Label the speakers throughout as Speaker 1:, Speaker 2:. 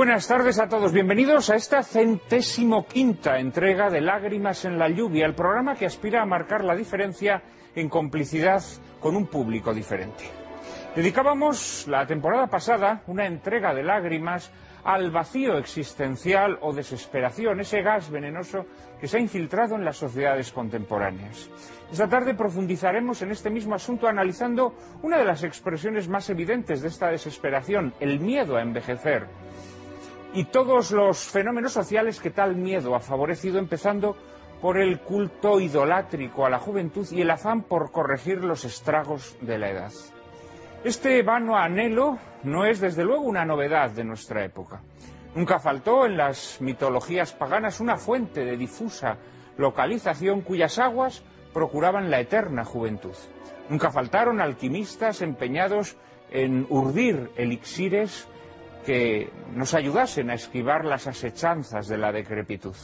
Speaker 1: Buenas tardes a todos. Bienvenidos a esta centésimo quinta entrega de Lágrimas en la lluvia, el programa que aspira a marcar la diferencia en complicidad con un público diferente. Dedicábamos la temporada pasada una entrega de lágrimas al vacío existencial o desesperación, ese gas venenoso que se ha infiltrado en las sociedades contemporáneas. Esta tarde profundizaremos en este mismo asunto analizando una de las expresiones más evidentes de esta desesperación, el miedo a envejecer y todos los fenómenos sociales que tal miedo ha favorecido, empezando por el culto idolátrico a la juventud y el afán por corregir los estragos de la edad. Este vano anhelo no es desde luego una novedad de nuestra época. Nunca faltó en las mitologías paganas una fuente de difusa localización cuyas aguas procuraban la eterna juventud. Nunca faltaron alquimistas empeñados en urdir elixires que nos ayudasen a esquivar las asechanzas de la decrepitud.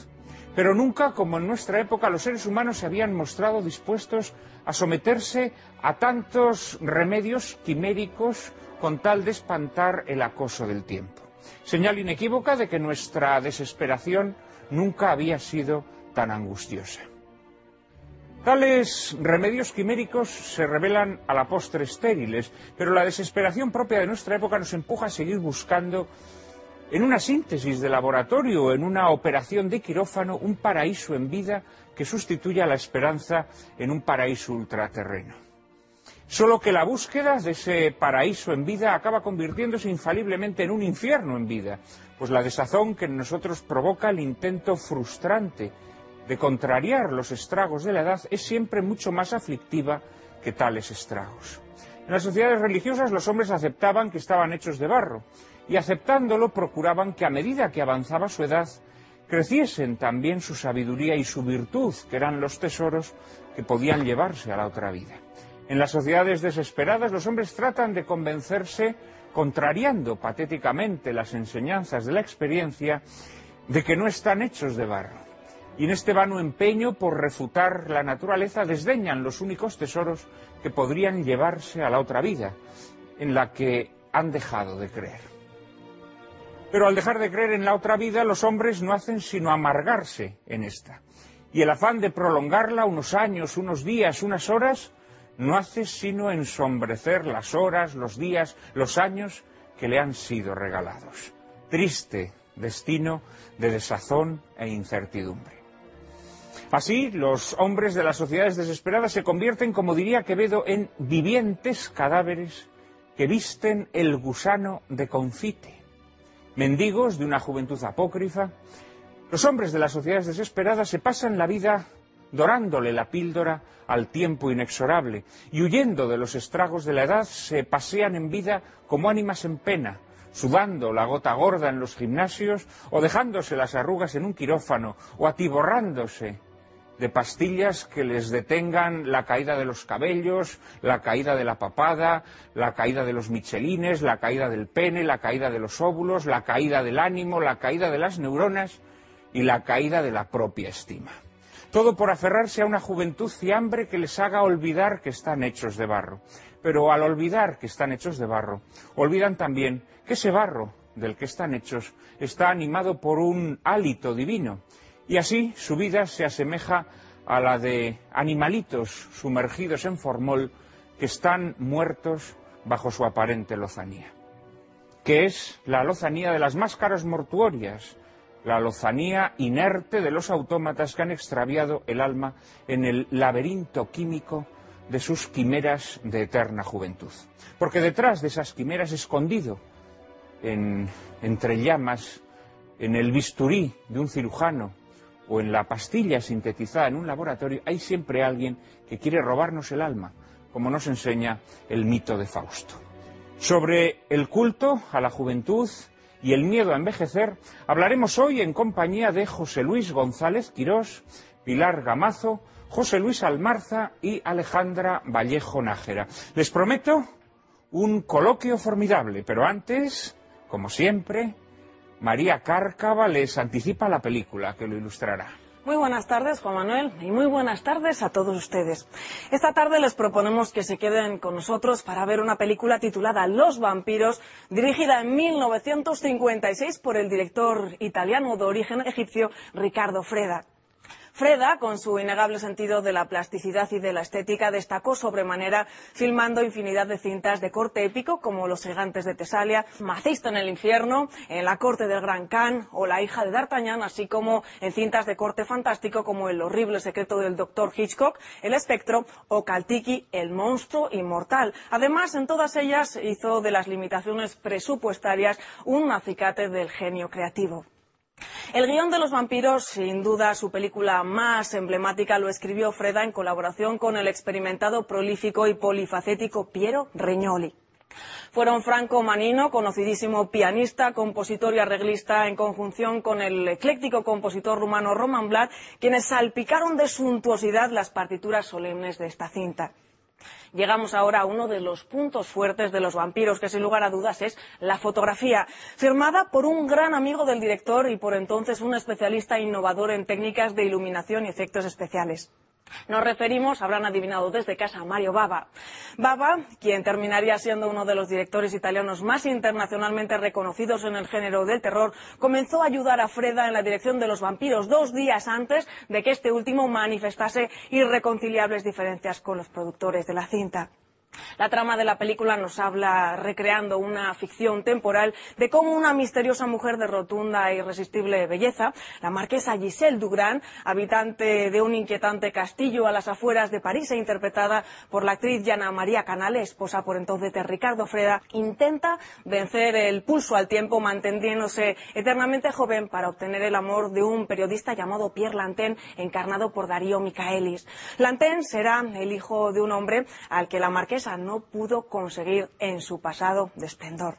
Speaker 1: Pero nunca, como en nuestra época, los seres humanos se habían mostrado dispuestos a someterse a tantos remedios quiméricos con tal de espantar el acoso del tiempo. Señal inequívoca de que nuestra desesperación nunca había sido tan angustiosa. Tales remedios quiméricos se revelan a la postre estériles, pero la desesperación propia de nuestra época nos empuja a seguir buscando en una síntesis de laboratorio en una operación de quirófano un paraíso en vida que sustituya la esperanza en un paraíso ultraterreno. Solo que la búsqueda de ese paraíso en vida acaba convirtiéndose infaliblemente en un infierno en vida, pues la desazón que en nosotros provoca el intento frustrante de contrariar los estragos de la edad es siempre mucho más aflictiva que tales estragos. En las sociedades religiosas los hombres aceptaban que estaban hechos de barro y aceptándolo procuraban que a medida que avanzaba su edad creciesen también su sabiduría y su virtud, que eran los tesoros que podían llevarse a la otra vida. En las sociedades desesperadas los hombres tratan de convencerse, contrariando patéticamente las enseñanzas de la experiencia, de que no están hechos de barro y en este vano empeño por refutar la naturaleza desdeñan los únicos tesoros que podrían llevarse a la otra vida, en la que han dejado de creer. Pero al dejar de creer en la otra vida, los hombres no hacen sino amargarse en esta. Y el afán de prolongarla unos años, unos días, unas horas, no hace sino ensombrecer las horas, los días, los años que le han sido regalados. Triste destino de desazón e incertidumbre. Así, los hombres de las sociedades desesperadas se convierten, como diría Quevedo, en vivientes cadáveres que visten el gusano de confite. Mendigos de una juventud apócrifa, los hombres de las sociedades desesperadas se pasan la vida dorándole la píldora al tiempo inexorable y huyendo de los estragos de la edad se pasean en vida como ánimas en pena, sudando la gota gorda en los gimnasios o dejándose las arrugas en un quirófano o atiborrándose de pastillas que les detengan la caída de los cabellos, la caída de la papada, la caída de los michelines, la caída del pene, la caída de los óvulos, la caída del ánimo, la caída de las neuronas y la caída de la propia estima. Todo por aferrarse a una juventud fiambre que les haga olvidar que están hechos de barro. Pero al olvidar que están hechos de barro, olvidan también que ese barro del que están hechos está animado por un hálito divino y así su vida se asemeja a la de animalitos sumergidos en formol que están muertos bajo su aparente lozanía, que es la lozanía de las máscaras mortuorias, la lozanía inerte de los autómatas que han extraviado el alma en el laberinto químico de sus quimeras de eterna juventud. Porque detrás de esas quimeras, escondido entre llamas, en el bisturí de un cirujano o en la pastilla sintetizada en un laboratorio, hay siempre alguien que quiere robarnos el alma, como nos enseña el mito de Fausto. Sobre el culto a la juventud y el miedo a envejecer, hablaremos hoy en compañía de José Luis González Quirós, Pilar Gamazo, José Luis Almarza y Alejandra Vallejo Nájera. Les prometo un coloquio formidable, pero antes, como siempre, María Cárcava les anticipa la película que lo ilustrará.
Speaker 2: Muy buenas tardes, Juan Manuel, y muy buenas tardes a todos ustedes. Esta tarde les proponemos que se queden con nosotros para ver una película titulada Los vampiros, dirigida en 1956 por el director italiano de origen egipcio Ricardo Freda. Freda, con su innegable sentido de la plasticidad y de la estética, destacó sobremanera filmando infinidad de cintas de corte épico como Los gigantes de Tesalia, Macisto en el infierno, en La corte del Gran Khan o La hija de D'Artagnan, así como en cintas de corte fantástico como El horrible secreto del doctor Hitchcock, El espectro o Kaltiki, El monstruo inmortal. Además, en todas ellas hizo de las limitaciones presupuestarias un acicate del genio creativo. El guion de los vampiros, sin duda su película más emblemática, lo escribió Freda en colaboración con el experimentado, prolífico y polifacético Piero Regnoli. Fueron Franco Manino, conocidísimo pianista, compositor y arreglista, en conjunción con el ecléctico compositor rumano Roman Blad, quienes salpicaron de suntuosidad las partituras solemnes de esta cinta. Llegamos ahora a uno de los puntos fuertes de los vampiros, que sin lugar a dudas es la fotografía, firmada por un gran amigo del director y por entonces un especialista innovador en técnicas de iluminación y efectos especiales. Nos referimos, habrán adivinado desde casa, a Mario Bava. Bava, quien terminaría siendo uno de los directores italianos más internacionalmente reconocidos en el género del terror, comenzó a ayudar a Freda en la dirección de los vampiros dos días antes de que este último manifestase irreconciliables diferencias con los productores de la cinta. La trama de la película nos habla, recreando una ficción temporal, de cómo una misteriosa mujer de rotunda e irresistible belleza, la marquesa Giselle Dugrand, habitante de un inquietante castillo a las afueras de París e interpretada por la actriz Yana María Canale, esposa por entonces de Ricardo Freda, intenta vencer el pulso al tiempo manteniéndose eternamente joven para obtener el amor de un periodista llamado Pierre Lantin, encarnado por Darío Micaelis. Lantin será el hijo de un hombre al que la marquesa no pudo conseguir en su pasado de esplendor.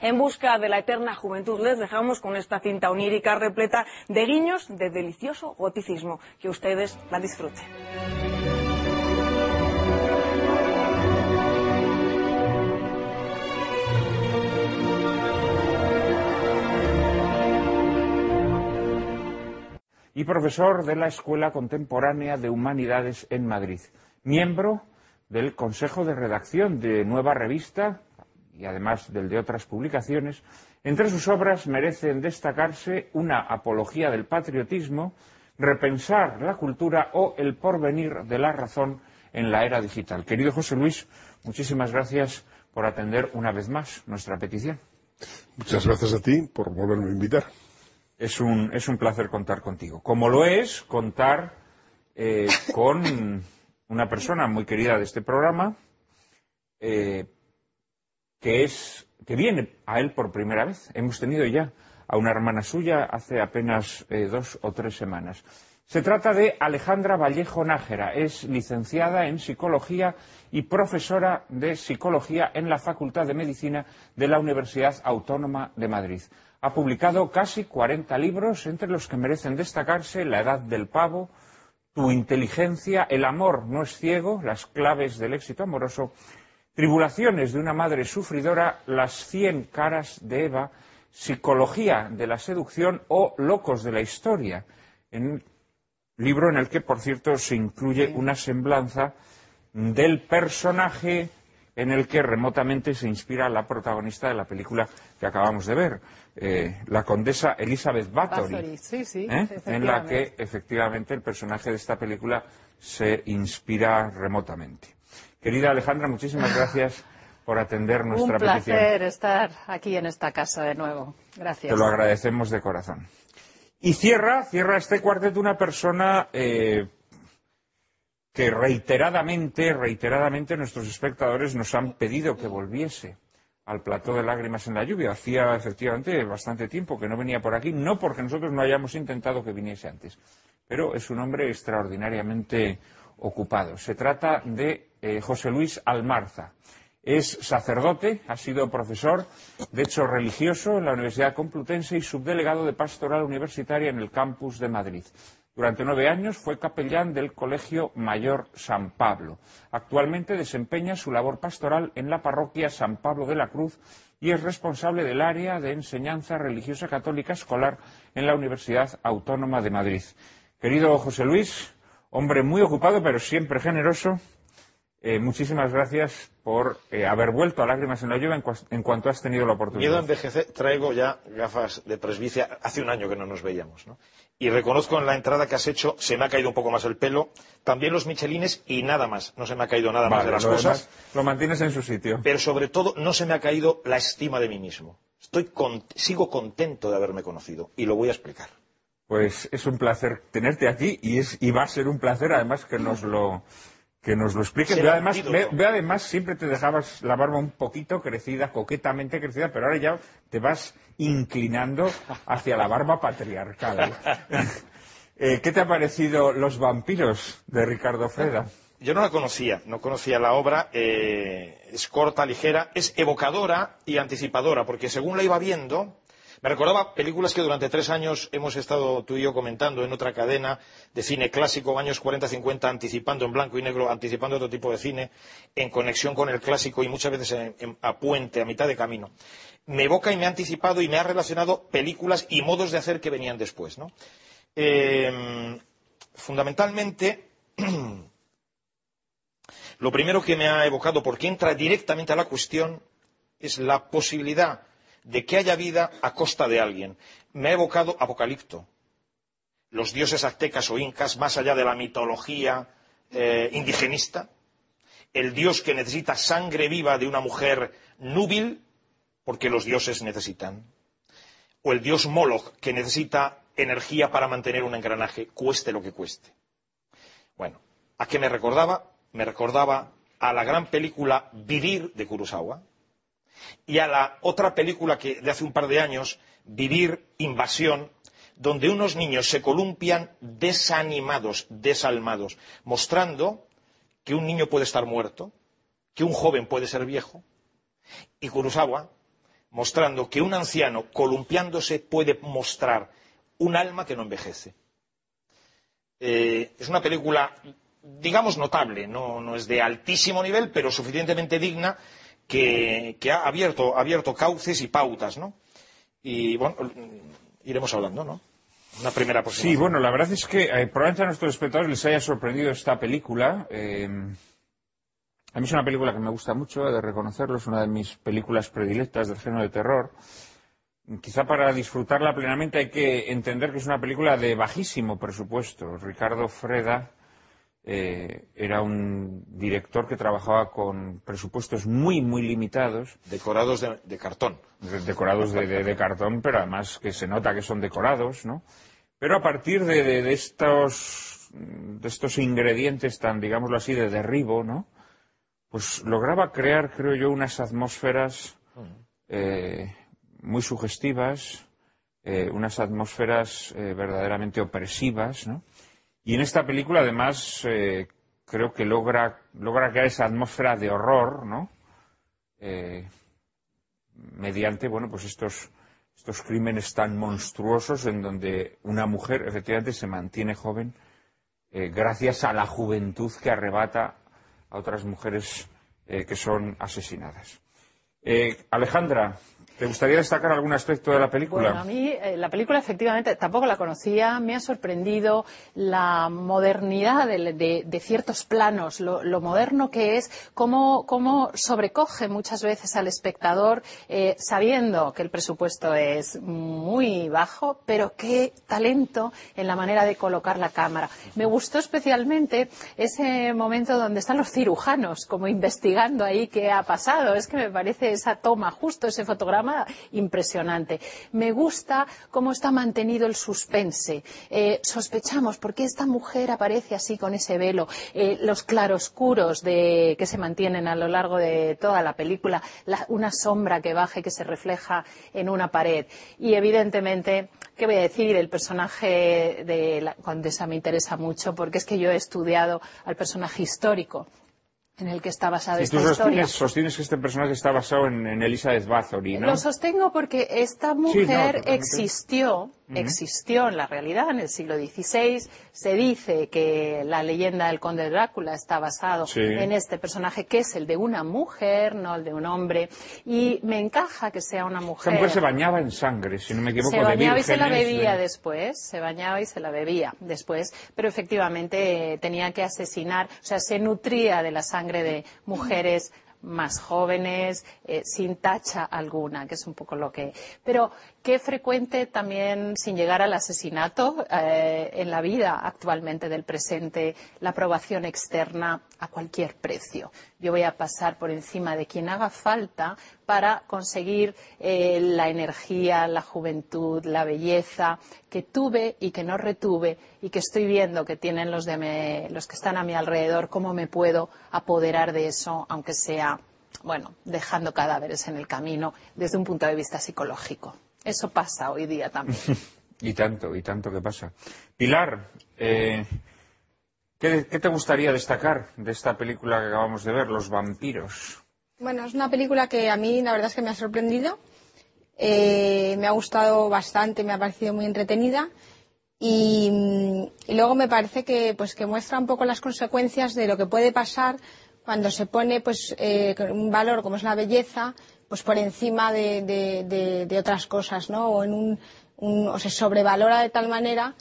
Speaker 2: En busca de la eterna juventud les dejamos con esta cinta onírica repleta de guiños de delicioso goticismo. Que ustedes la disfruten.
Speaker 1: y profesor de la Escuela Contemporánea de Humanidades en Madrid, miembro del Consejo de Redacción de Nueva Revista y además del de otras publicaciones, entre sus obras merecen destacarse una apología del patriotismo, repensar la cultura o el porvenir de la razón en la era digital. Querido José Luis, muchísimas gracias por atender una vez más nuestra petición.
Speaker 3: Muchas gracias a ti por volverme a invitar.
Speaker 1: Es un, es un placer contar contigo. Como lo es contar eh, con una persona muy querida de este programa, eh, que, es, que viene a él por primera vez. Hemos tenido ya a una hermana suya hace apenas eh, dos o tres semanas. Se trata de Alejandra Vallejo Nájera. Es licenciada en psicología y profesora de psicología en la Facultad de Medicina de la Universidad Autónoma de Madrid. Ha publicado casi 40 libros, entre los que merecen destacarse La Edad del Pavo, tu inteligencia, el amor no es ciego, las claves del éxito amoroso, tribulaciones de una madre sufridora, las cien caras de Eva, psicología de la seducción o locos de la historia, en libro en el que, por cierto, se incluye una semblanza del personaje en el que remotamente se inspira la protagonista de la película que acabamos de ver, eh, la condesa Elizabeth Bathory, ¿eh? en la que efectivamente el personaje de esta película se inspira remotamente. Querida Alejandra, muchísimas gracias por atender nuestra
Speaker 4: Un
Speaker 1: petición.
Speaker 4: placer estar aquí en esta casa de nuevo. Gracias.
Speaker 1: Te lo agradecemos de corazón. Y cierra, cierra este cuarteto una persona eh, que reiteradamente, reiteradamente nuestros espectadores nos han pedido que volviese al plató de lágrimas en la lluvia. Hacía efectivamente bastante tiempo que no venía por aquí, no porque nosotros no hayamos intentado que viniese antes, pero es un hombre extraordinariamente ocupado. Se trata de eh, José Luis Almarza. Es sacerdote, ha sido profesor de hecho religioso en la Universidad Complutense y subdelegado de pastoral universitaria en el campus de Madrid. Durante nueve años fue capellán del Colegio Mayor San Pablo. Actualmente desempeña su labor pastoral en la parroquia San Pablo de la Cruz y es responsable del área de enseñanza religiosa católica escolar en la Universidad Autónoma de Madrid. Querido José Luis, hombre muy ocupado pero siempre generoso, eh, muchísimas gracias por eh, haber vuelto a Lágrimas en la Lluvia en, cua- en cuanto has tenido la
Speaker 5: Miedo a
Speaker 1: oportunidad.
Speaker 5: envejecer, traigo ya gafas de presbicia. Hace un año que no nos veíamos, ¿no? Y reconozco en la entrada que has hecho, se me ha caído un poco más el pelo, también los michelines y nada más. No se me ha caído nada más de las
Speaker 1: lo
Speaker 5: cosas,
Speaker 1: demás lo mantienes en su sitio.
Speaker 5: pero sobre todo no se me ha caído la estima de mí mismo. Estoy con- sigo contento de haberme conocido y lo voy a explicar.
Speaker 1: Pues es un placer tenerte aquí y, es, y va a ser un placer además que nos lo, que nos lo además,
Speaker 5: antídoto.
Speaker 1: ve- además siempre te dejabas la barba un poquito crecida, coquetamente crecida, pero ahora ya te vas inclinando hacia la barba patriarcal. Eh, ¿Qué te ha parecido Los vampiros de Ricardo Freda?
Speaker 5: Yo no la conocía, no conocía la obra, eh, es corta, ligera, es evocadora y anticipadora, porque según la iba viendo, me recordaba películas que durante tres años hemos estado tú y yo comentando en otra cadena de cine clásico, años 40-50, anticipando en blanco y negro, anticipando otro tipo de cine, en conexión con el clásico y muchas veces en- a puente, a mitad de camino. Me evoca y me ha anticipado y me ha relacionado películas y modos de hacer que venían después. Eh, fundamentalmente, lo primero que me ha evocado, porque entra directamente a la cuestión, es la posibilidad de que haya vida a costa de alguien. Me ha evocado Apocalipto. Los dioses aztecas o incas, más allá de la mitología eh, indigenista, el dios que necesita sangre viva de una mujer núbil, porque los dioses necesitan, o el dios Moloch, que necesita energía para mantener un engranaje, cueste lo que cueste. Bueno, ¿a qué me recordaba? Me recordaba a la gran película Vivir de Kurosawa y a la otra película que de hace un par de años, Vivir, Invasión, donde unos niños se columpian desanimados, desalmados, mostrando que un niño puede estar muerto, que un joven puede ser viejo, y Kurosawa mostrando que un anciano columpiándose puede mostrar un alma que no envejece. Eh, es una película, digamos, notable, no, no es de altísimo nivel, pero suficientemente digna que, ha abierto, abierto cauces y pautas, ¿no? Y bueno, iremos hablando, ¿no? Una primera aproximación.
Speaker 1: Sí, bueno, la verdad es que eh, probablemente a nuestros espectadores les haya sorprendido esta película. eh, a mí es una película que me gusta mucho, he de reconocerlo, es una de mis películas predilectas del género de terror. Quizá para disfrutarla plenamente hay que entender que es una película de bajísimo presupuesto. Ricardo Freda eh, era un director que trabajaba con presupuestos muy, muy limitados
Speaker 5: Decorados de, de cartón.
Speaker 1: de- decorados de, cartón, pero además que se nota que son decorados, ¿no? Pero a partir de, estos, de estos ingredientes tan, digámoslo así, de derribo, ¿no? Pues lograba crear, creo yo, unas atmósferas eh, muy sugestivas, eh, unas atmósferas verdaderamente opresivas, ¿no? Y en esta película, además, eh, creo que logra, logra crear esa atmósfera de horror. Eh, mediante, bueno, pues estos, estos crímenes tan monstruosos en donde una mujer efectivamente se mantiene joven eh, gracias a la juventud que arrebata a otras mujeres que son asesinadas. Alejandra, ¿Te gustaría destacar algún aspecto de la película?
Speaker 4: Bueno, a mí eh, la película efectivamente tampoco la conocía, me ha sorprendido la modernidad de, ciertos planos, lo, moderno que es, cómo, cómo sobrecoge muchas veces al espectador eh, sabiendo que el presupuesto es muy bajo, pero qué talento en la manera de colocar la cámara. Me gustó especialmente ese momento donde están los cirujanos como investigando ahí qué ha pasado. Es que me parece esa toma, justo ese fotograma impresionante. Me gusta cómo está mantenido el suspense. Eh, sospechamos por qué esta mujer aparece así con ese velo. Eh, los claroscuros de, que se mantienen a lo largo de toda la película. la- una sombra que baja y que se refleja en una pared. Y evidentemente, ¿qué voy a decir? El personaje de la condesa me interesa mucho porque es que yo he estudiado al personaje histórico en el que está basada esta historia.
Speaker 1: sostienes, sostienes que este personaje está basado en, en Elizabeth Bathory, ¿no?
Speaker 4: Lo sostengo porque esta
Speaker 1: Sí,
Speaker 4: mujer
Speaker 1: no, totalmente.
Speaker 4: existió, existió en la realidad en el siglo XVI. Se dice que la leyenda del conde Drácula está basado
Speaker 1: Sí.
Speaker 4: en este personaje que es el de una mujer, no el de un hombre. Y me encaja que sea una mujer.
Speaker 1: mujer se bañaba en sangre, si no me equivoco,
Speaker 4: Se
Speaker 1: de
Speaker 4: bañaba y se la bebía
Speaker 1: de-
Speaker 4: después, se bañaba y se la bebía después, pero efectivamente eh, tenía que asesinar, o sea, se nutría de la sangre de mujeres más jóvenes, eh, sin tacha alguna, que es un poco lo que. Pero qué frecuente también, sin llegar al asesinato, eh, en la vida actualmente del presente, la aprobación externa a cualquier precio. Yo voy a pasar por encima de quien haga falta para conseguir eh, la energía, la juventud, la belleza que tuve y que no retuve y que estoy viendo que tienen los, de me- los que están a mi alrededor, cómo me puedo apoderar de eso, aunque sea, bueno, dejando cadáveres en el camino desde un punto de vista psicológico. Eso pasa hoy día también.
Speaker 1: Y tanto, y tanto que pasa. Pilar, eh, ¿qué, qué te gustaría destacar de esta película que acabamos de ver, Los vampiros?
Speaker 6: Bueno, es una película que a mí la verdad es que me ha sorprendido. Eh, me ha gustado bastante, me ha parecido muy entretenida. Y, mm, y luego me parece que, pues, que muestra un poco las consecuencias de lo que puede pasar cuando se pone pues, eh, un valor como es la belleza pues, por encima de, otras cosas, ¿no? O, en se sobrevalora de tal manera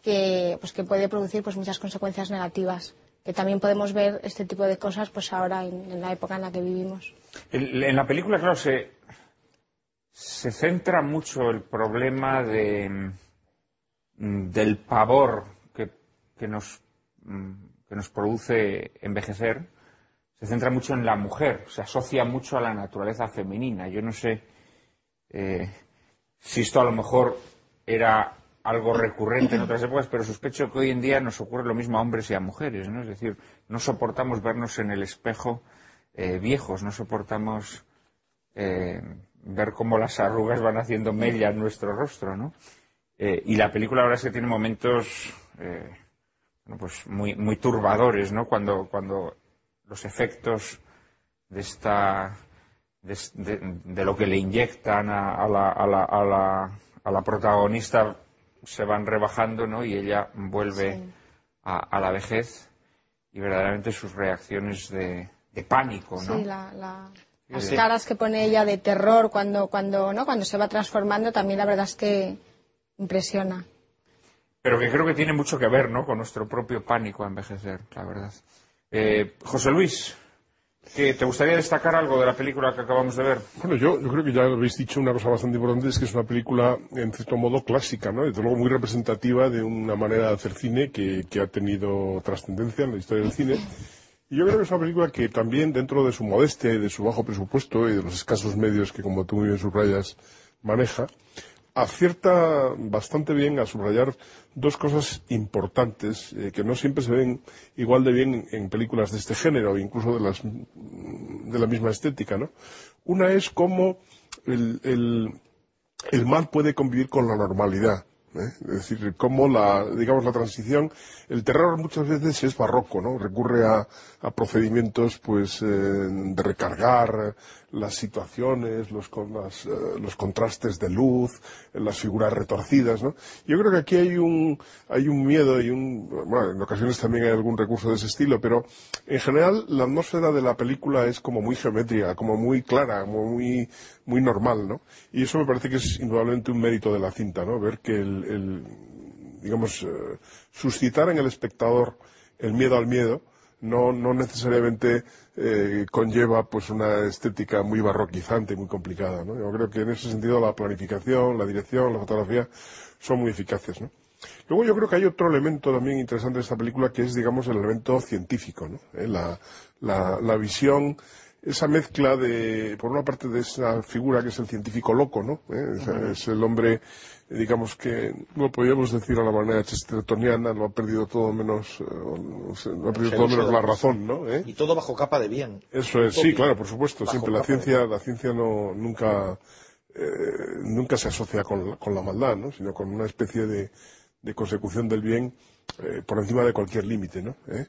Speaker 6: que, pues, que puede producir pues, muchas consecuencias negativas. Que también podemos ver este tipo de cosas pues, ahora en- en la época en la que vivimos.
Speaker 1: El- En la película, claro, se, se centra mucho el problema mm, del pavor que nos, mm, que nos produce envejecer. Se centra mucho en la mujer, se asocia mucho a la naturaleza femenina. Yo no sé eh, si esto a lo mejor era algo recurrente en otras épocas, pero sospecho que hoy en día nos ocurre lo mismo a hombres y a mujeres, ¿no? Es decir, no soportamos vernos en el espejo eh, viejos, no soportamos eh, ver cómo las arrugas van haciendo mella en nuestro rostro, ¿no? Y la película ahora es que tiene momentos pues muy, muy turbadores, ¿no? Cuando, cuando los efectos de esta de, de- de lo que le inyectan a, a la, a, la, a, la, a la protagonista se van rebajando, ¿no? Y ella vuelve a, a la vejez y verdaderamente sus reacciones de, de pánico, ¿no?
Speaker 6: Sí, la- la- las caras que pone ella de terror cuando, cuando, ¿no? cuando se va transformando, también la verdad es que impresiona.
Speaker 1: Pero que creo que tiene mucho que ver, ¿no? Con nuestro propio pánico a envejecer, la verdad. Eh, José Luis, ¿qué- ¿te gustaría destacar algo de la película que acabamos de ver?
Speaker 3: Bueno, yo, yo creo que ya habéis dicho una cosa bastante importante, es que es una película, en cierto modo, clásica, ¿no? Desde luego muy representativa de una manera de hacer cine que, que ha tenido trascendencia en la historia del cine. Y yo creo que es una película que también, dentro de su modestia y de su bajo presupuesto y de los escasos medios que, como tú muy bien subrayas, maneja, acierta bastante bien a subrayar dos cosas importantes eh, que no siempre se ven igual de bien en, películas de este género, incluso de, las, de la misma estética, ¿no? Una es cómo el, el- el mal puede convivir con la normalidad. ¿eh? Es decir, cómo la, digamos, la transición, el terror muchas veces es barroco, ¿no? Recurre a, a procedimientos, pues, eh, de recargar las situaciones, los, con las, eh, los contrastes de luz, las figuras retorcidas, ¿no? Yo creo que aquí hay un, hay un miedo y un, bueno, en ocasiones también hay algún recurso de ese estilo, pero en general la atmósfera de la película es como muy geométrica, como muy clara, como muy, muy normal, ¿no? Y eso me parece que es indudablemente un mérito de la cinta, ¿no? Ver que el, el digamos, eh, suscitar en el espectador el miedo al miedo, no, no necesariamente eh, conlleva pues una estética muy barroquizante muy complicada. ¿no? Yo creo que en ese sentido la planificación, la dirección, la fotografía son muy eficaces. ¿no? Luego yo creo que hay otro elemento también interesante de esta película que es, digamos, el elemento científico, ¿no? Eh, la, la, la visión esa mezcla de, por una parte, de esa figura que es el científico loco, ¿no? ¿Eh? Es, es el hombre, digamos que, no podríamos decir a la manera chestertoniana, lo ha perdido todo menos, eh, lo ha perdido todo menos la razón, ¿no? ¿Eh?
Speaker 5: Y todo bajo capa de bien.
Speaker 3: Eso es, sí, claro, por supuesto,
Speaker 5: Bajo
Speaker 3: siempre la ciencia, la ciencia no, nunca, eh, nunca se asocia con la, con la maldad, ¿no? Sino con una especie de, de consecución del bien eh, por encima de cualquier límite, ¿no? ¿Eh?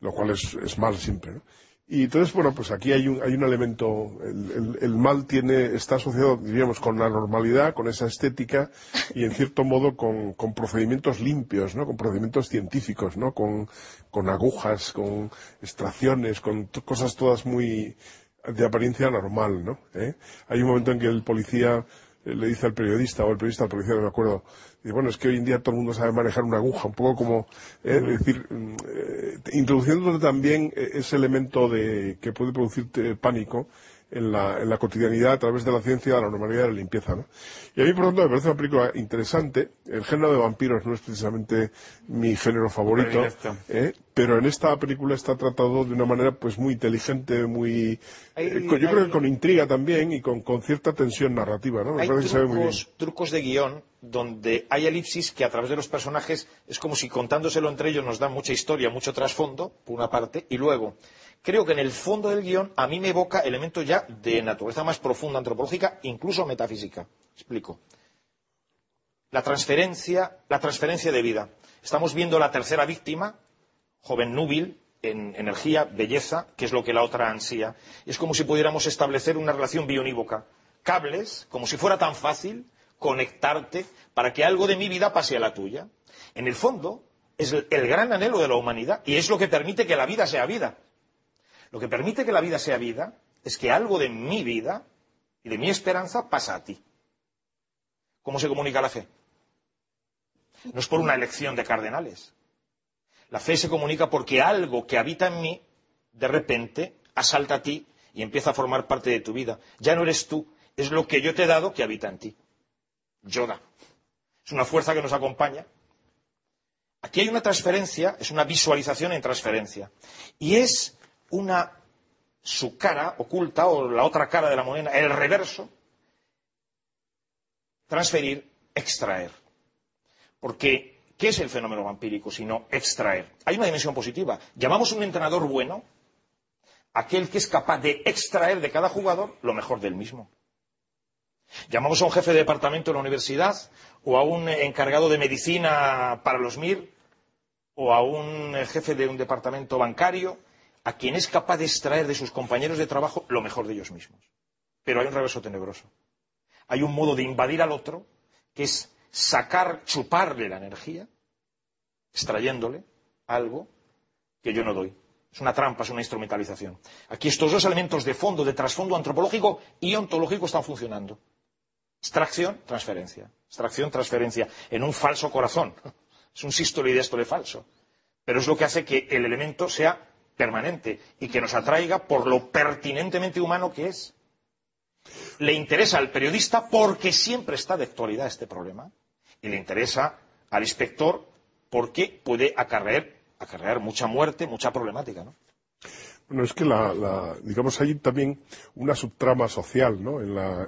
Speaker 3: Lo cual es, es mal siempre, ¿no? Y entonces, bueno, pues aquí hay un, hay un elemento, el, el- mal tiene, está asociado, diríamos, con la normalidad, con esa estética y en cierto modo con, con procedimientos limpios, ¿no? Con procedimientos científicos, ¿no? Con, con agujas, con extracciones, con cosas todas muy de apariencia normal, ¿no? ¿Eh? Hay un momento en que el policía eh, le dice al periodista, o el periodista al policía, no me acuerdo, dice, bueno, es que hoy en día todo el mundo sabe manejar una aguja, un poco como, eh, es decir, mm, eh, introduciéndote también eh, ese elemento de que puede producirte pánico en la, en la cotidianidad a través de la ciencia, de la normalidad y de la limpieza, ¿no? Y a mí, por lo tanto, me parece una película interesante. El género de vampiros no es precisamente mi género favorito. ¿eh? Pero en esta película está tratado de una manera pues muy inteligente, muy
Speaker 5: Hay-
Speaker 3: eh, yo creo que con intriga también y con, con cierta tensión narrativa, ¿no? Me
Speaker 5: Hay
Speaker 3: muy bien.
Speaker 5: trucos, trucos de guion donde hay elipsis que a través de los personajes es como si contándoselo entre ellos nos dan mucha historia, mucho trasfondo, por una parte, y luego creo que en el fondo del guion a mí me evoca elementos ya de naturaleza más profunda, antropológica, incluso metafísica. Explico. La transferencia, la transferencia de vida. Estamos viendo la tercera víctima, joven núbil, en energía, belleza, que es lo que la otra ansía. Es como si pudiéramos establecer una relación bionívoca. Cables, como si fuera tan fácil conectarte para que algo de mi vida pase a la tuya. En el fondo, es el, gran anhelo de la humanidad y es lo que permite que la vida sea vida. Lo que permite que la vida sea vida es que algo de mi vida y de mi esperanza pasa a ti. ¿Cómo se comunica la fe? No es por una elección de cardenales. La fe se comunica porque algo que habita en mí, de repente, asalta a ti y empieza a formar parte de tu vida. Ya no eres tú, es lo que yo te he dado que habita en ti. Yoda. Es una fuerza que nos acompaña. Aquí hay una transferencia, es una visualización en transferencia. Y es una su cara oculta o la otra cara de la moneda, el reverso, transferir, extraer. Porque, ¿qué es el fenómeno vampírico sino extraer? Hay una dimensión positiva. Llamamos un entrenador bueno aquel que es capaz de extraer de cada jugador lo mejor del mismo. Llamamos a un jefe de departamento de la universidad o a un encargado de medicina para los MIR o a un jefe de un departamento bancario a quien es capaz de extraer de sus compañeros de trabajo lo mejor de ellos mismos. Pero hay un reverso tenebroso. Hay un modo de invadir al otro que es sacar, chuparle la energía, extrayéndole algo que yo no doy. Es una trampa, es una instrumentalización. Aquí estos dos elementos de fondo, de trasfondo antropológico y ontológico están funcionando. Extracción, transferencia. Extracción, transferencia. En un falso corazón. Es un sístole y diástole falso. Pero es lo que hace que el elemento sea permanente y que nos atraiga por lo pertinentemente humano que es. Le interesa al periodista porque siempre está de actualidad este problema. Y le interesa al inspector porque puede acarrear, acarrear mucha muerte, mucha problemática. ¿no?
Speaker 3: Bueno, es que la, la- digamos, hay también una subtrama social, ¿no? En la,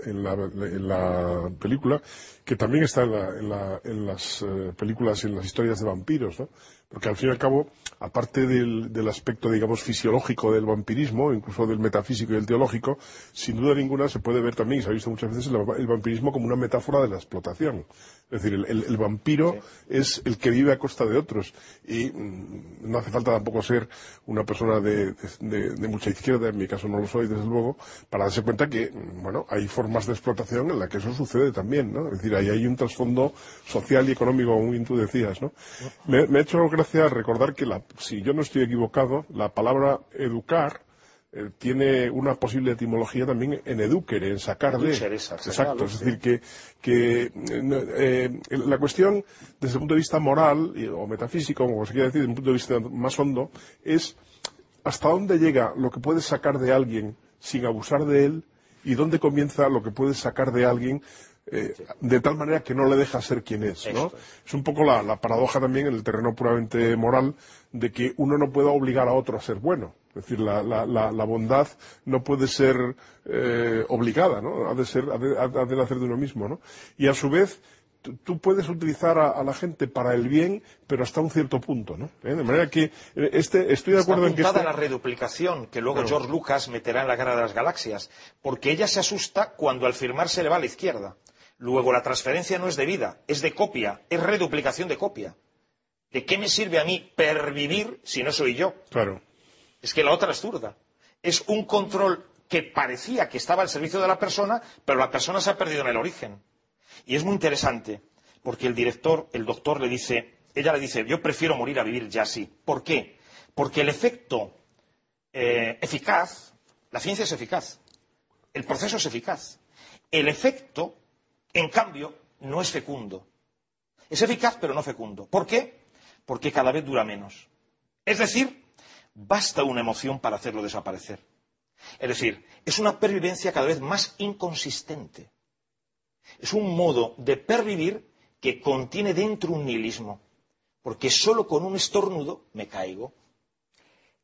Speaker 3: película, que también está en, la- en en las eh, películas y en las historias de vampiros, ¿no? Porque al fin y al cabo, aparte del, del aspecto, digamos, fisiológico del vampirismo, incluso del metafísico y el teológico, sin duda ninguna se puede ver también, y se ha visto muchas veces, el, vampirismo como una metáfora de la explotación. Es decir, el, el- el vampiro es el que vive a costa de otros. Y mm, no hace falta tampoco ser una persona de, de- de mucha izquierda, en mi caso no lo soy, desde luego, para darse cuenta que, mm, bueno, hay formas de explotación en las que eso sucede también, ¿no? Es decir, ahí hay un trasfondo social y económico, como tú decías, ¿no? Me, me ha hecho gracia recordar que, la- si yo no estoy equivocado, la palabra educar eh, tiene una posible etimología también en educere, en sacar de. Exacto, es decir, que, que eh, eh, la cuestión, desde el punto de vista moral o metafísico, como se quiere decir, desde un punto de vista más hondo, es hasta dónde llega lo que puedes sacar de alguien sin abusar de él y dónde comienza lo que puedes sacar de alguien eh, de tal manera que no le deja ser quien es, ¿no? Es un poco la, la paradoja también en el terreno puramente moral de que uno no pueda obligar a otro a ser bueno. Es decir, la, la- la- la bondad no puede ser eh, obligada, ¿no? Ha de, ser, ha de, ha de nacer de uno mismo, ¿no? Y a su vez, tú- puedes utilizar a, a la gente para el bien, pero hasta un cierto punto, ¿no? ¿Eh? De manera que este, estoy de
Speaker 5: Está
Speaker 3: acuerdo en que este-
Speaker 5: la reduplicación que luego
Speaker 3: Claro.
Speaker 5: George Lucas meterá en la guerra de las galaxias, porque ella se asusta cuando al firmar se le va a la izquierda. Luego la transferencia no es de vida, es de copia, es reduplicación de copia. ¿De qué me sirve a mí pervivir si no soy yo?
Speaker 3: Claro.
Speaker 5: Es que la otra es zurda. Es un control que parecía que estaba al servicio de la persona, pero la persona se ha perdido en el origen. Y es muy interesante, porque el director, el doctor, le dice, ella le dice, yo prefiero morir a vivir ya así. ¿Por qué? Porque el efecto eh, eficaz, la ciencia es eficaz, el proceso es eficaz. El efecto, en cambio, no es fecundo. Es eficaz, pero no fecundo. ¿Por qué? Porque cada vez dura menos. Es decir, basta una emoción para hacerlo desaparecer. Es decir, es una pervivencia cada vez más inconsistente. Es un modo de pervivir que contiene dentro un nihilismo. Porque solo con un estornudo me caigo.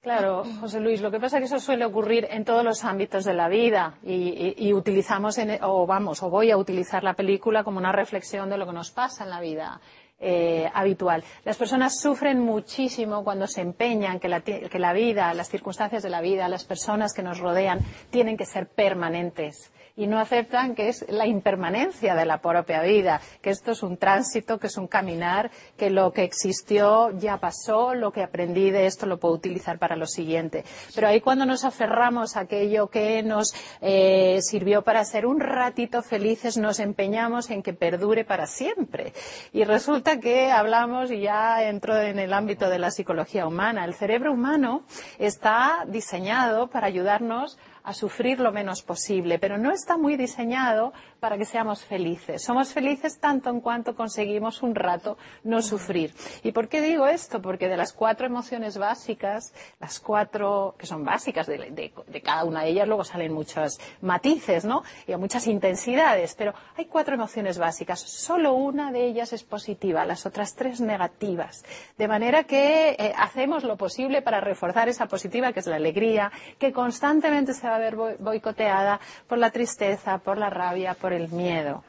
Speaker 4: Claro, José Luis, lo que pasa es que eso suele ocurrir en todos los ámbitos de la vida y, y- y utilizamos, en- o vamos, o voy a utilizar la película como una reflexión de lo que nos pasa en la vida eh, habitual. Las personas sufren muchísimo cuando se empeñan que la, ti- que la vida, las circunstancias de la vida, las personas que nos rodean tienen que ser permanentes y no aceptan que es la impermanencia de la propia vida, que esto es un tránsito, que es un caminar, que lo que existió ya pasó, lo que aprendí de esto lo puedo utilizar para lo siguiente. Pero ahí cuando nos aferramos a aquello que nos eh, sirvió para ser un ratito felices, nos empeñamos en que perdure para siempre. Y resulta que hablamos, y ya entro en el ámbito de la psicología humana, el cerebro humano está diseñado para ayudarnos a sufrir lo menos posible, pero no está muy diseñado para que seamos felices. Somos felices tanto en cuanto conseguimos un rato no sufrir. ¿Y por qué digo esto? Porque de las cuatro emociones básicas, las cuatro que son básicas de, cada una de ellas, luego salen muchos matices, ¿no? Y muchas intensidades, pero hay cuatro emociones básicas. Solo una de ellas es positiva, las otras tres negativas. De manera que eh, hacemos lo posible para reforzar esa positiva, que es la alegría, que constantemente se va a ver boi- boicoteada por la tristeza, por la rabia, por el miedo.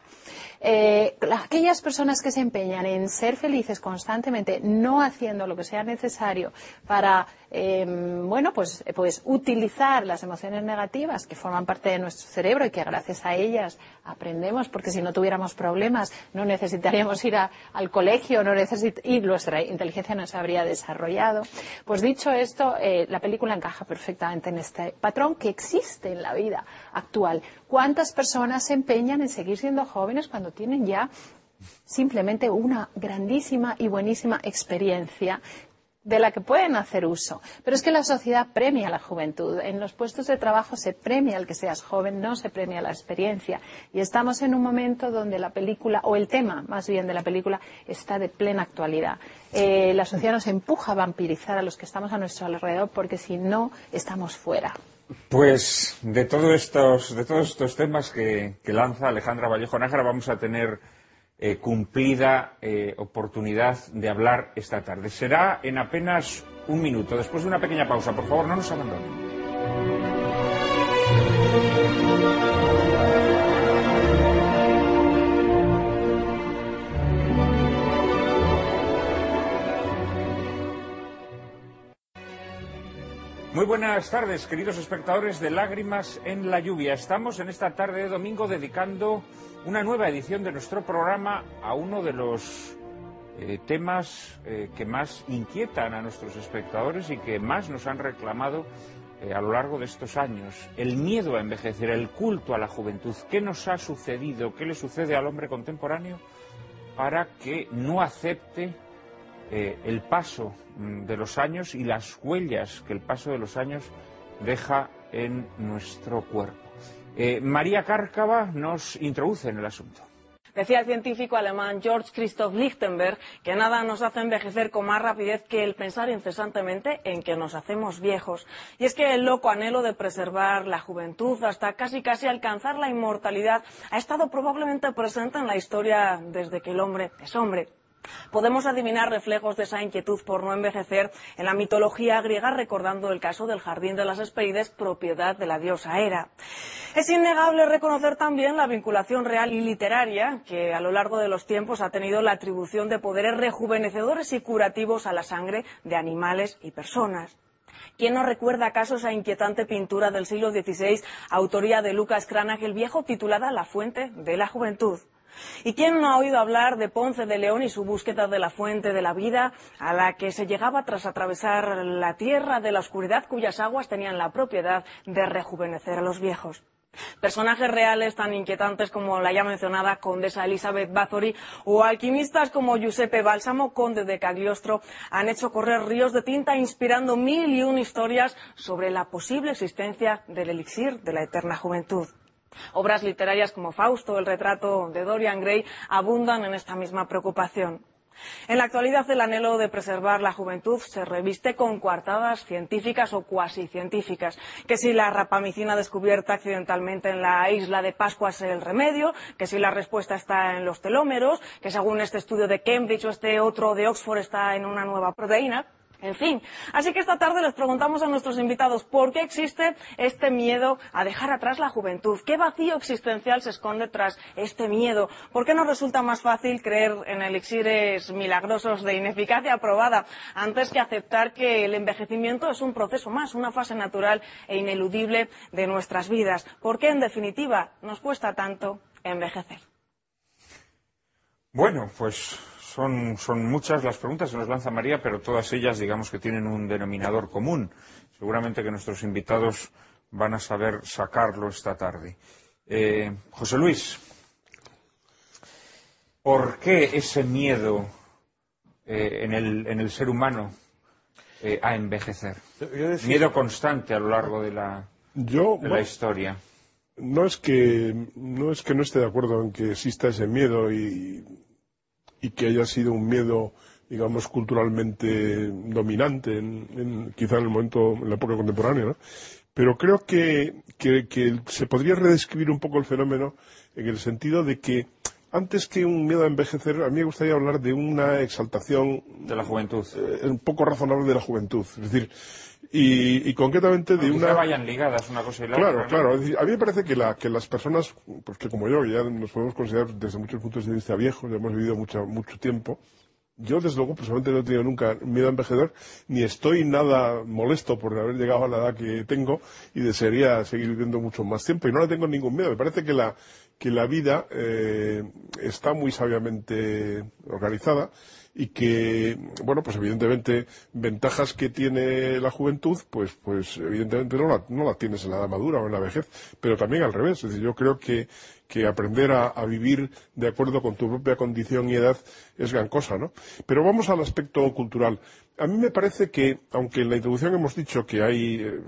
Speaker 4: Eh, la- aquellas personas que se empeñan en ser felices constantemente, no haciendo lo que sea necesario para, eh, bueno, pues, pues utilizar las emociones negativas que forman parte de nuestro cerebro y que gracias a ellas aprendemos, porque si no tuviéramos problemas no necesitaríamos ir al colegio, no necesit- y nuestra inteligencia no se habría desarrollado. Pues dicho esto, eh, la película encaja perfectamente en este patrón que existe en la vida actual. ¿Cuántas personas se empeñan en seguir siendo jóvenes cuando tienen ya simplemente una grandísima y buenísima experiencia de la que pueden hacer uso. Pero es que la sociedad premia la juventud. En los puestos de trabajo se premia el que seas joven, no se premia la experiencia. Y estamos en un momento donde la película, o el tema más bien de la película, está de plena actualidad. Eh, la sociedad nos empuja a vampirizar a los que estamos a nuestro alrededor porque si no, estamos fuera.
Speaker 1: Pues de todos estos, de todos estos temas que, lanza Alejandra Vallejo Nájera vamos a tener eh, cumplida eh, oportunidad de hablar esta tarde. Será en apenas un minuto, después de una pequeña pausa. Por favor, no nos abandonen. Muy buenas tardes, queridos espectadores de Lágrimas en la Lluvia. Estamos en esta tarde de domingo dedicando una nueva edición de nuestro programa a uno de los eh, temas eh, que más inquietan a nuestros espectadores y que más nos han reclamado eh, a lo largo de estos años. El miedo a envejecer, el culto a la juventud. ¿Qué nos ha sucedido? ¿Qué le sucede al hombre contemporáneo para que no acepte eh, el paso mm, de los años y las huellas que el paso de los años deja en nuestro cuerpo. Eh, María Cárcava nos introduce en el asunto.
Speaker 2: Decía el científico alemán George Christoph Lichtenberg que nada nos hace envejecer con más rapidez que el pensar incesantemente en que nos hacemos viejos. Y es que el loco anhelo de preservar la juventud hasta casi casi alcanzar la inmortalidad ha estado probablemente presente en la historia desde que el hombre es hombre. Podemos adivinar reflejos de esa inquietud por no envejecer en la mitología griega recordando el caso del jardín de las Hespérides, propiedad de la diosa Hera. Es innegable reconocer también la vinculación real y literaria que a lo largo de los tiempos ha tenido la atribución de poderes rejuvenecedores y curativos a la sangre de animales y personas. ¿Quién no recuerda acaso esa inquietante pintura del siglo XVI, autoría de Lucas Cranach el Viejo, titulada La fuente de la juventud? ¿Y quién no ha oído hablar de Ponce de León y su búsqueda de la fuente de la vida, a la que se llegaba tras atravesar la tierra de la oscuridad cuyas aguas tenían la propiedad de rejuvenecer a los viejos? Personajes reales tan inquietantes como la ya mencionada condesa Elizabeth Bathory o alquimistas como Giuseppe Bálsamo, conde de Cagliostro, han hecho correr ríos de tinta inspirando mil y una historias sobre la posible existencia del elixir de la eterna juventud. Obras literarias como Fausto, el retrato de Dorian Gray, abundan en esta misma preocupación. En la actualidad, el anhelo de preservar la juventud se reviste con coartadas científicas o cuasi científicas. Que si la rapamicina descubierta accidentalmente en la isla de Pascua es el remedio, que si la respuesta está en los telómeros, que según este estudio de Cambridge o este otro de Oxford está en una nueva proteína. En fin, así que esta tarde les preguntamos a nuestros invitados por qué existe este miedo a dejar atrás la juventud, qué vacío existencial se esconde tras este miedo, por qué nos resulta más fácil creer en elixires milagrosos de ineficacia probada antes que aceptar que el envejecimiento es un proceso más, una fase natural e ineludible de nuestras vidas, por qué en definitiva nos cuesta tanto envejecer.
Speaker 1: Bueno, pues son, son muchas las preguntas que nos lanza María, pero todas ellas, digamos que tienen un denominador común. Seguramente que nuestros invitados van a saber sacarlo esta tarde. Eh, José Luis, ¿por qué ese miedo eh, en, el, en el ser humano eh, a envejecer? Miedo constante a lo largo de la,
Speaker 3: Yo,
Speaker 1: de la historia.
Speaker 3: no es que no es que no esté de acuerdo en que exista ese miedo y, y que haya sido un miedo digamos culturalmente dominante en, en- quizá en el momento en la época contemporánea ¿no? pero creo que, que- que se podría redescribir un poco el fenómeno en el sentido de que antes que un miedo a envejecer a mí me gustaría hablar de una exaltación
Speaker 1: De la juventud.
Speaker 3: eh, un poco razonable de la juventud es decir y, y concretamente de
Speaker 1: Quizá
Speaker 3: una
Speaker 1: vayan ligadas una cosa y la
Speaker 3: Claro,
Speaker 1: otra. ¿no?
Speaker 3: claro. Decir, a mí me parece que, la- que las personas, pues que como yo, que ya nos podemos considerar desde muchos puntos de vista viejos, ya hemos vivido mucho, mucho tiempo, yo desde luego personalmente no he tenido nunca miedo a envejecer, ni estoy nada molesto por haber llegado a la edad que tengo y desearía seguir viviendo mucho más tiempo y no le tengo ningún miedo. Me parece que la, que la vida eh, está muy sabiamente organizada y que, bueno, pues evidentemente ventajas que tiene la juventud, pues, pues evidentemente no la, no la tienes en la edad madura o en la vejez, pero también al revés. Es decir, yo creo que, que aprender a, a vivir de acuerdo con tu propia condición y edad es gran cosa, ¿no? Pero vamos al aspecto cultural. A mí me parece que, aunque en la introducción hemos dicho que hay eh,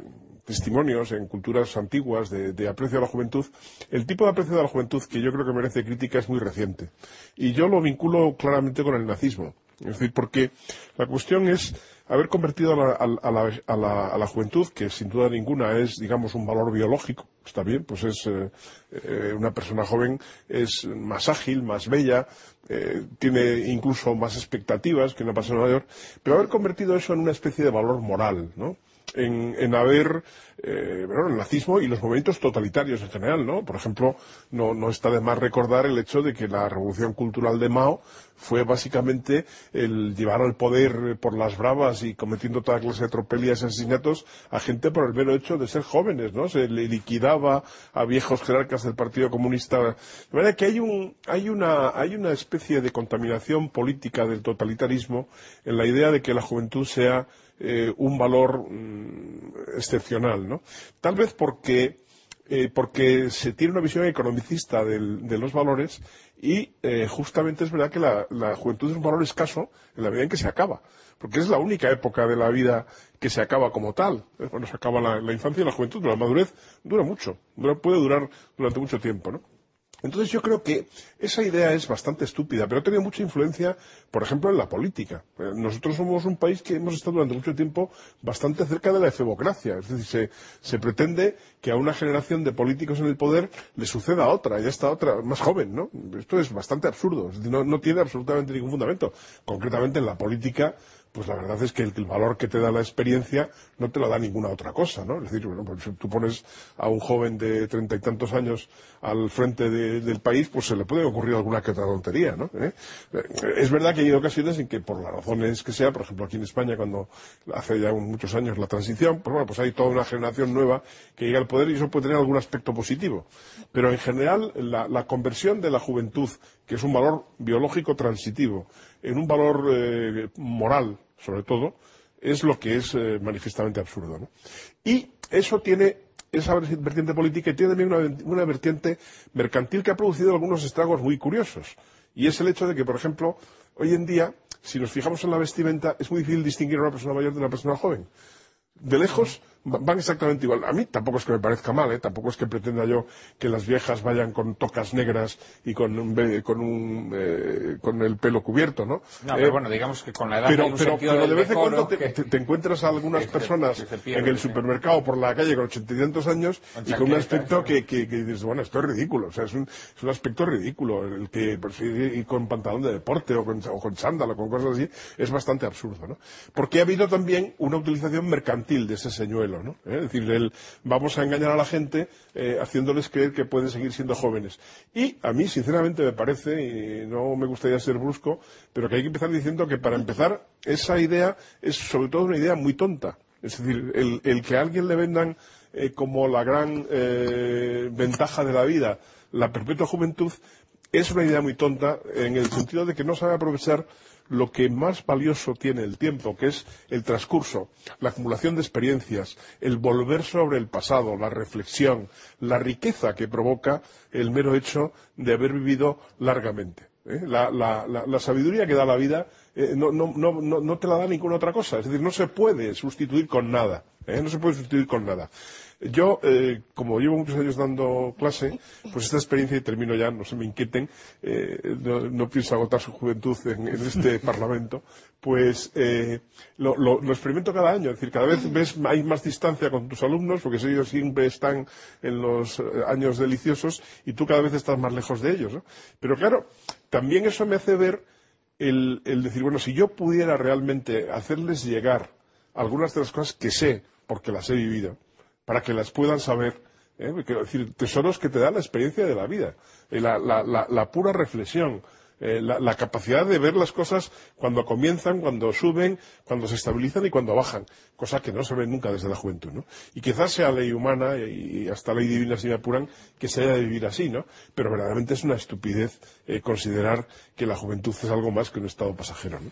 Speaker 3: testimonios en culturas antiguas de, aprecio a la juventud, el tipo de aprecio de la juventud que yo creo que merece crítica es muy reciente. Y yo lo vinculo claramente con el nazismo. Es decir, porque la cuestión es haber convertido a la, a la- a la- a la juventud, que sin duda ninguna es, digamos, un valor biológico, está bien, pues es eh, eh, una persona joven, es más ágil, más bella, eh, tiene incluso más expectativas que una persona mayor, pero haber convertido eso en una especie de valor moral, ¿no? En, en haber eh, el nazismo y los movimientos totalitarios en general, ¿no? Por ejemplo, no, no está de más recordar el hecho de que la revolución cultural de Mao fue básicamente el llevar al poder por las bravas y cometiendo toda clase de tropelías y asesinatos a gente por el mero hecho de ser jóvenes, ¿no? Se le liquidaba a viejos jerarcas del Partido Comunista. De manera que hay, un, hay, una, hay una especie de contaminación política del totalitarismo en la idea de que la juventud sea eh, un valor mm, excepcional, ¿no? Tal vez porque, eh, porque se tiene una visión economicista de los valores y eh, justamente es verdad que la, juventud es un valor escaso en la medida en que se acaba. Porque es la única época de la vida que se acaba como tal. Bueno, se acaba la, infancia y la juventud, pero la madurez dura mucho, puede durar durante mucho tiempo, ¿no? Entonces yo creo que esa idea es bastante estúpida, pero ha tenido mucha influencia, por ejemplo, en la política. Eh, Nosotros somos un país que hemos estado durante mucho tiempo bastante cerca de la efebocracia. Es decir, se, pretende que a una generación de políticos en el poder le suceda a otra, y a esta otra más joven, ¿no? Esto es bastante absurdo, no, no tiene absolutamente ningún fundamento. Concretamente en la política, pues la verdad es que el, valor que te da la experiencia no te lo da ninguna otra cosa, ¿no? Es decir, bueno, pues si tú pones a un joven de treinta y tantos años al frente de- del país, pues se le puede ocurrir alguna que otra tontería, ¿no? ¿Eh? Es verdad que hay ocasiones en que, por las razones que sea, por ejemplo aquí en España, cuando hace ya muchos años la transición, pues bueno, pues hay toda una generación nueva que llega al poder y eso puede tener algún aspecto positivo. Pero en general, la, la conversión de la juventud, que es un valor biológico transitivo, en un valor eh, moral, sobre todo, es lo que es eh, manifiestamente absurdo. ¿no? Y eso tiene esa vertiente política y tiene también una, vertiente mercantil que ha producido algunos estragos muy curiosos. Y es el hecho de que, por ejemplo, hoy en día, si nos fijamos en la vestimenta, es muy difícil distinguir a una persona mayor de una persona joven. De lejos van exactamente igual. A mí tampoco es que me parezca mal, ¿eh? tampoco es que pretenda yo que las viejas vayan con tocas negras y con, un con, un, eh, con el pelo cubierto, ¿no?
Speaker 1: No,
Speaker 3: Eh,
Speaker 1: pero bueno, digamos que con la edad
Speaker 3: pero,
Speaker 1: hay un
Speaker 3: pero-
Speaker 1: sentido
Speaker 3: pero de vez en cuando te,
Speaker 1: que-
Speaker 3: te- te encuentras a algunas
Speaker 1: que
Speaker 3: personas
Speaker 1: que se pierde,
Speaker 3: en el supermercado por la calle con ochenta y tantos años
Speaker 1: Con
Speaker 3: y con un aspecto que, dices, bueno, esto es ridículo, o sea, es un, es un aspecto ridículo, el que pues, ir ir con pantalón de deporte o con, o con chándal o con cosas así es bastante absurdo, ¿no? Porque ha habido también una utilización mercantil de ese señuelo, ¿no? ¿Eh? Es decir, el, vamos a engañar a la gente eh, haciéndoles creer que pueden seguir siendo jóvenes. Y a mí, sinceramente, me parece, y no me gustaría ser brusco, pero que hay que empezar diciendo que para empezar, esa idea es sobre todo una idea muy tonta. Es decir, el, que a alguien le vendan eh, como la gran ventaja de la vida la perpetua juventud es una idea muy tonta en el sentido de que no sabe aprovechar lo que más valioso tiene el tiempo, que es el transcurso, la acumulación de experiencias, el volver sobre el pasado, la reflexión, la riqueza que provoca el mero hecho de haber vivido largamente. ¿eh? La, sabiduría que da la vida eh, no te la da ninguna otra cosa. Es decir, no se puede sustituir con nada. ¿eh? No se puede sustituir con nada. Yo, eh, como llevo muchos años dando clase, pues esta experiencia, y termino ya, no se me inquieten, eh, no, no pienso agotar su juventud en, en este Parlamento, pues eh, lo, lo- lo experimento cada año. Es decir, cada vez ves, hay más distancia con tus alumnos, porque ellos siempre están en los eh, años deliciosos y tú cada vez estás más lejos de ellos. ¿no? Pero claro, también eso me hace ver el, el decir, bueno, si yo pudiera realmente hacerles llegar algunas de las cosas que sé, porque las he vivido, para que las puedan saber, ¿eh? Quiero decir, tesoros que te da la experiencia de la vida, eh, la, la- la- la pura reflexión, eh, la, capacidad de ver las cosas cuando comienzan, cuando suben, cuando se estabilizan y cuando bajan, cosa que no se ve nunca desde la juventud, ¿no? Y quizás sea ley humana y hasta ley divina si me apuran que se haya de vivir así, ¿no? Pero verdaderamente es una estupidez eh, considerar que la juventud es algo más que un estado pasajero, ¿no?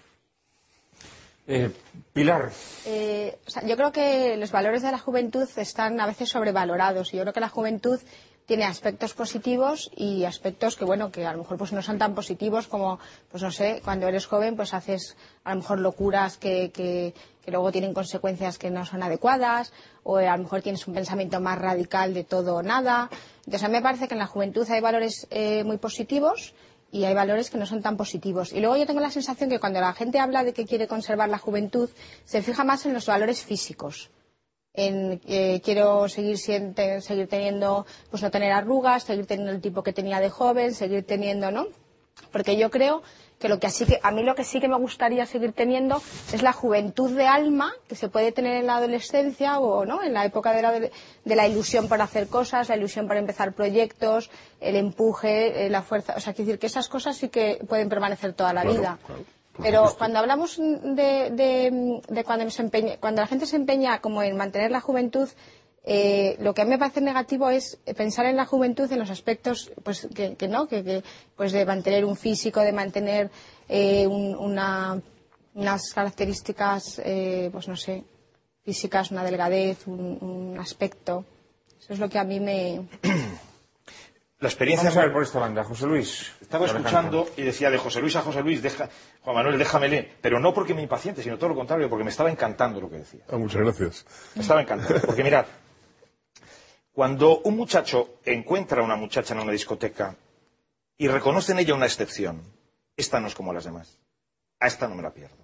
Speaker 1: Eh, Pilar,
Speaker 6: Eh, yo creo que los valores de la juventud están a veces sobrevalorados y yo creo que la juventud tiene aspectos positivos y aspectos que bueno que a lo mejor pues no son tan positivos como pues no sé cuando eres joven pues haces a lo mejor locuras que, que- luego tienen consecuencias que no son adecuadas o a lo mejor tienes un pensamiento más radical de todo o nada. Entonces a mí me parece que en la juventud hay valores eh, muy positivos y hay valores que no son tan positivos. Y luego yo tengo la sensación que cuando la gente habla de que quiere conservar la juventud, se fija más en los valores físicos. En eh, quiero seguir, seguir teniendo, pues no tener arrugas, seguir teniendo el tipo que tenía de joven, seguir teniendo, ¿no? Porque yo creo que lo que así que a mí lo que sí que me gustaría seguir teniendo es la juventud de alma que se puede tener en la adolescencia o no en la época de la, de la ilusión para hacer cosas la ilusión para empezar proyectos el empuje eh, la fuerza o sea quiero decir que esas cosas sí que pueden permanecer toda la
Speaker 3: Claro,
Speaker 6: vida.
Speaker 3: claro,
Speaker 6: pero cuando hablamos de, de- de cuando, se empeña- cuando la gente se empeña como en mantener la juventud, eh, lo que a mí me parece negativo es pensar en la juventud en los aspectos pues que, que no, que, que, pues de mantener un físico, de mantener eh, un- una- unas características, eh, pues no sé, físicas, una delgadez, un, un aspecto. Eso es lo que a mí me.
Speaker 5: La experiencia
Speaker 1: Vamos a ver por esta banda, José Luis.
Speaker 5: Estaba escuchando y decía de José Luis a José Luis, deja, Juan Manuel, déjamele. Pero no porque me impaciente, sino todo lo contrario, porque me estaba encantando lo que decía.
Speaker 3: Ah, muchas gracias.
Speaker 5: Me estaba encantando. Porque mirad, cuando un muchacho encuentra a una muchacha en una discoteca y reconoce en ella una excepción, esta no es como las demás. A esta no me la pierdo.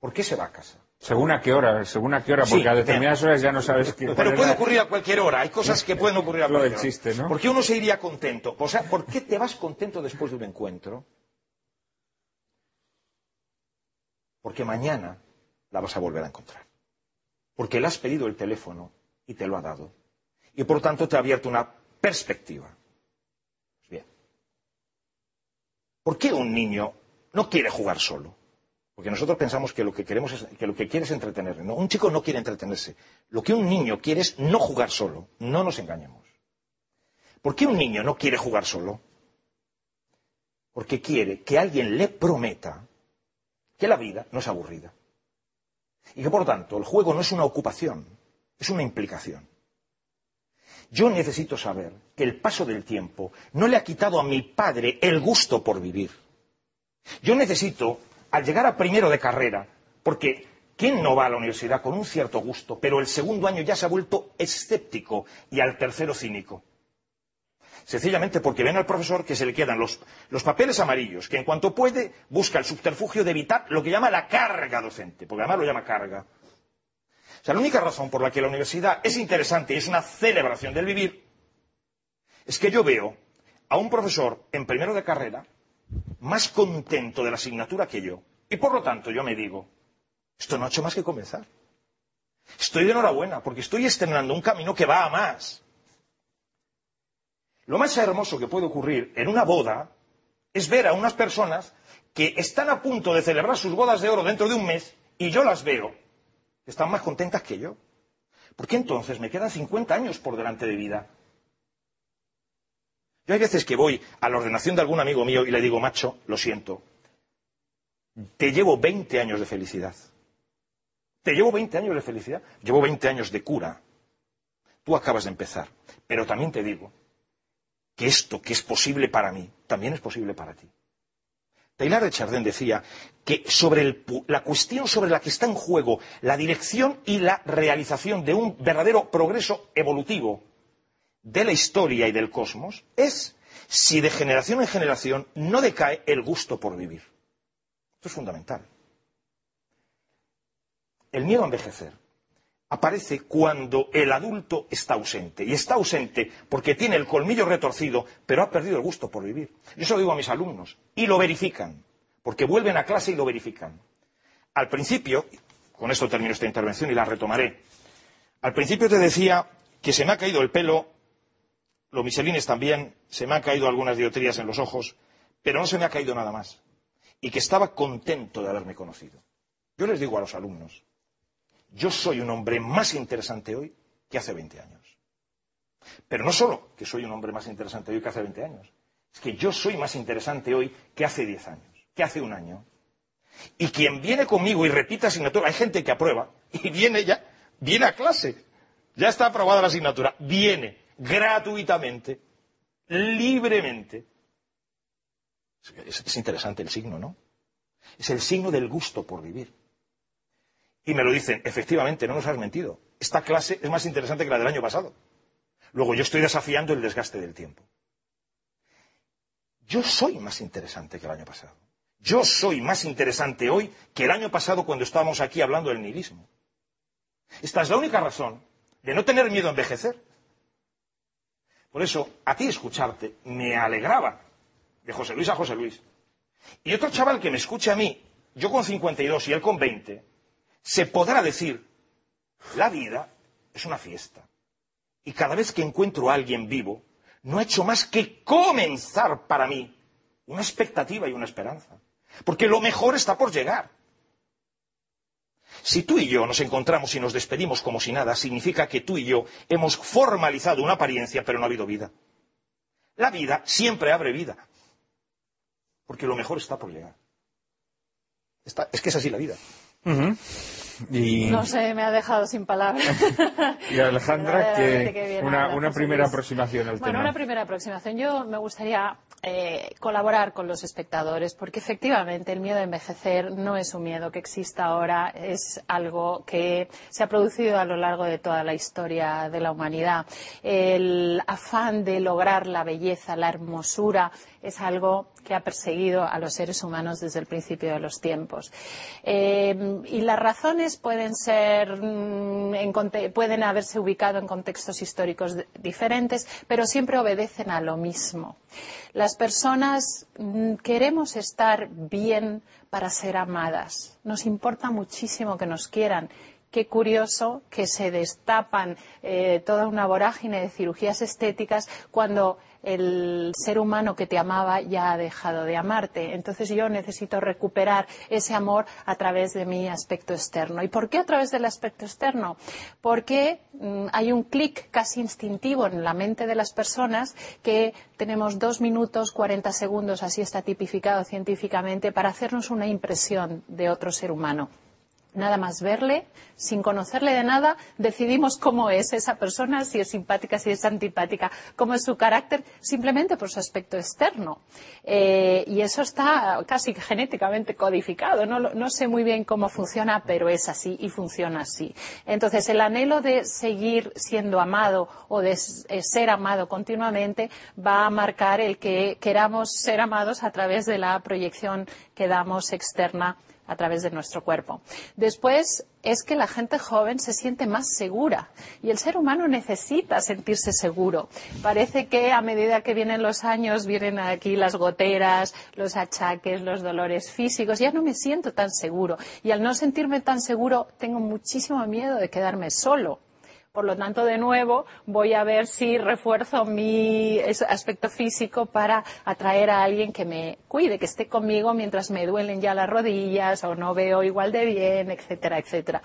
Speaker 5: ¿Por qué se va a casa?
Speaker 1: Según a qué hora, según a qué hora,
Speaker 5: Sí,
Speaker 1: porque a determinadas horas ya no sabes qué.
Speaker 5: Pero puede
Speaker 1: la-
Speaker 5: ocurrir a cualquier hora. Hay cosas que pueden ocurrir a cualquier hora.
Speaker 1: chiste, ¿no?
Speaker 5: ¿Por qué uno se iría contento? O sea, ¿por qué te vas contento después de un encuentro? Porque mañana la vas a volver a encontrar. Porque le has pedido el teléfono y te lo ha dado. Y por tanto te ha abierto una perspectiva. Pues Bien. ¿Por qué un niño no quiere jugar solo? Porque nosotros pensamos que lo que queremos es, que lo que quiere es entretenerse. No, un chico no quiere entretenerse. Lo que un niño quiere es no jugar solo. No nos engañemos. ¿Por qué un niño no quiere jugar solo? Porque quiere que alguien le prometa que la vida no es aburrida. Y que por tanto el juego no es una ocupación, es una implicación. Yo necesito saber que el paso del tiempo no le ha quitado a mi padre el gusto por vivir. Yo necesito, al llegar a primero de carrera, porque ¿quién no va a la universidad con un cierto gusto, pero el segundo año ya se ha vuelto escéptico y al tercero cínico? Sencillamente porque ven al profesor que se le quedan los, los papeles amarillos, que en cuanto puede busca el subterfugio de evitar lo que llama la carga docente, porque además lo llama carga. Sea, la única razón por la que la universidad es interesante y es una celebración del vivir es que yo veo a un profesor en primero de carrera más contento de la asignatura que yo. Y por lo tanto yo me digo, esto no ha hecho más que comenzar. Estoy de enhorabuena porque estoy estrenando un camino que va a más. Lo más hermoso que puede ocurrir en una boda es ver a unas personas que están a punto de celebrar sus bodas de oro dentro de un mes y yo las veo están más contentas que yo. Porque entonces me quedan 50 años por delante de vida. Yo hay veces que voy a la ordenación de algún amigo mío y le digo, macho, lo siento, te llevo 20 años de felicidad. Te llevo 20 años de felicidad. Llevo 20 años de cura. Tú acabas de empezar. Pero también te digo que esto que es posible para mí, también es posible para ti. Taylor de Chardin decía que sobre la cuestión sobre la que está en juego la dirección y la realización de un verdadero progreso evolutivo de la historia y del cosmos es si de generación en generación no decae el gusto por vivir. Esto es fundamental. El miedo a envejecer aparece cuando el adulto está ausente. Y está ausente porque tiene el colmillo retorcido, pero ha perdido el gusto por vivir. Yo se lo digo a mis alumnos. Y lo verifican. Porque vuelven a clase y lo verifican. Al principio, con esto termino esta intervención y la retomaré. Al principio te decía que se me ha caído el pelo, los miselines también, se me han caído algunas diotrías en los ojos, pero no se me ha caído nada más. Y que estaba contento de haberme conocido. Yo les digo a los alumnos, yo soy un hombre más interesante hoy que hace 20 años. Pero no solo que soy un hombre más interesante hoy que hace 20 años, es que yo soy más interesante hoy que hace 10 años, que hace un año. Y quien viene conmigo y repite asignatura, hay gente que aprueba y viene ya, viene a clase, ya está aprobada la asignatura, viene gratuitamente, libremente. Es, es interesante el signo, ¿no? Es el signo del gusto por vivir. Y me lo dicen, efectivamente, no nos has mentido. Esta clase es más interesante que la del año pasado. Luego yo estoy desafiando el desgaste del tiempo. Yo soy más interesante que el año pasado. Yo soy más interesante hoy que el año pasado cuando estábamos aquí hablando del nihilismo. Esta es la única razón de no tener miedo a envejecer. Por eso, a ti escucharte me alegraba, de José Luis a José Luis. Y otro chaval que me escuche a mí, yo con 52 y él con 20, se podrá decir, la vida es una fiesta. Y cada vez que encuentro a alguien vivo, no ha hecho más que comenzar para mí una expectativa y una esperanza. Porque lo mejor está por llegar. Si tú y yo nos encontramos y nos despedimos como si nada, significa que tú y yo hemos formalizado una apariencia, pero no ha habido vida. La vida siempre abre vida. Porque lo mejor está por llegar. Es que es así la vida.
Speaker 1: Y,
Speaker 4: No sé, me ha dejado sin palabras.
Speaker 1: y Alejandra, que una, primera aproximación al
Speaker 4: Bueno,
Speaker 1: tema.
Speaker 4: una primera aproximación. Yo me gustaría eh, colaborar con los espectadores porque efectivamente el miedo a envejecer no es un miedo que exista ahora, es algo que se ha producido a lo largo de toda la historia de la humanidad. El afán de lograr la belleza, la hermosura, es algo que ha perseguido a los seres humanos desde el principio de los tiempos. Eh, y las razones pueden ser, mm, pueden haberse ubicado en contextos históricos diferentes, pero siempre obedecen a lo mismo. Las personas mm, queremos estar bien para ser amadas. Nos importa muchísimo que nos quieran. Qué curioso que se destapan eh, toda una vorágine de cirugías estéticas cuando el ser humano que te amaba ya ha dejado de amarte. Entonces yo necesito recuperar ese amor a través de mi aspecto externo. ¿Y por qué a través del aspecto externo? Porque mm, hay un clic casi instintivo en la mente de las personas que tenemos dos minutos, 40 segundos, así está tipificado científicamente, para hacernos una impresión de otro ser humano nada más verle, sin conocerle de nada, decidimos cómo es esa persona, si es simpática, si es antipática, cómo es su carácter, simplemente por su aspecto externo. Eh, y eso está casi genéticamente codificado. No, no sé muy bien cómo funciona, pero es así y funciona así. Entonces, el anhelo de seguir siendo amado o de eh, ser amado continuamente va a marcar el que queramos ser amados a través de la proyección que damos externa a través de nuestro cuerpo. Después es que la gente joven se siente más segura y el ser humano necesita sentirse seguro. Parece que a medida que vienen los años vienen aquí las goteras, los achaques, los dolores físicos. Ya no me siento tan seguro y al no sentirme tan seguro tengo muchísimo miedo de quedarme solo. Por lo tanto, de nuevo, voy a ver si refuerzo mi aspecto físico para atraer a alguien que me cuide, que esté conmigo mientras me duelen ya las rodillas o no veo igual de bien, etcétera, etcétera.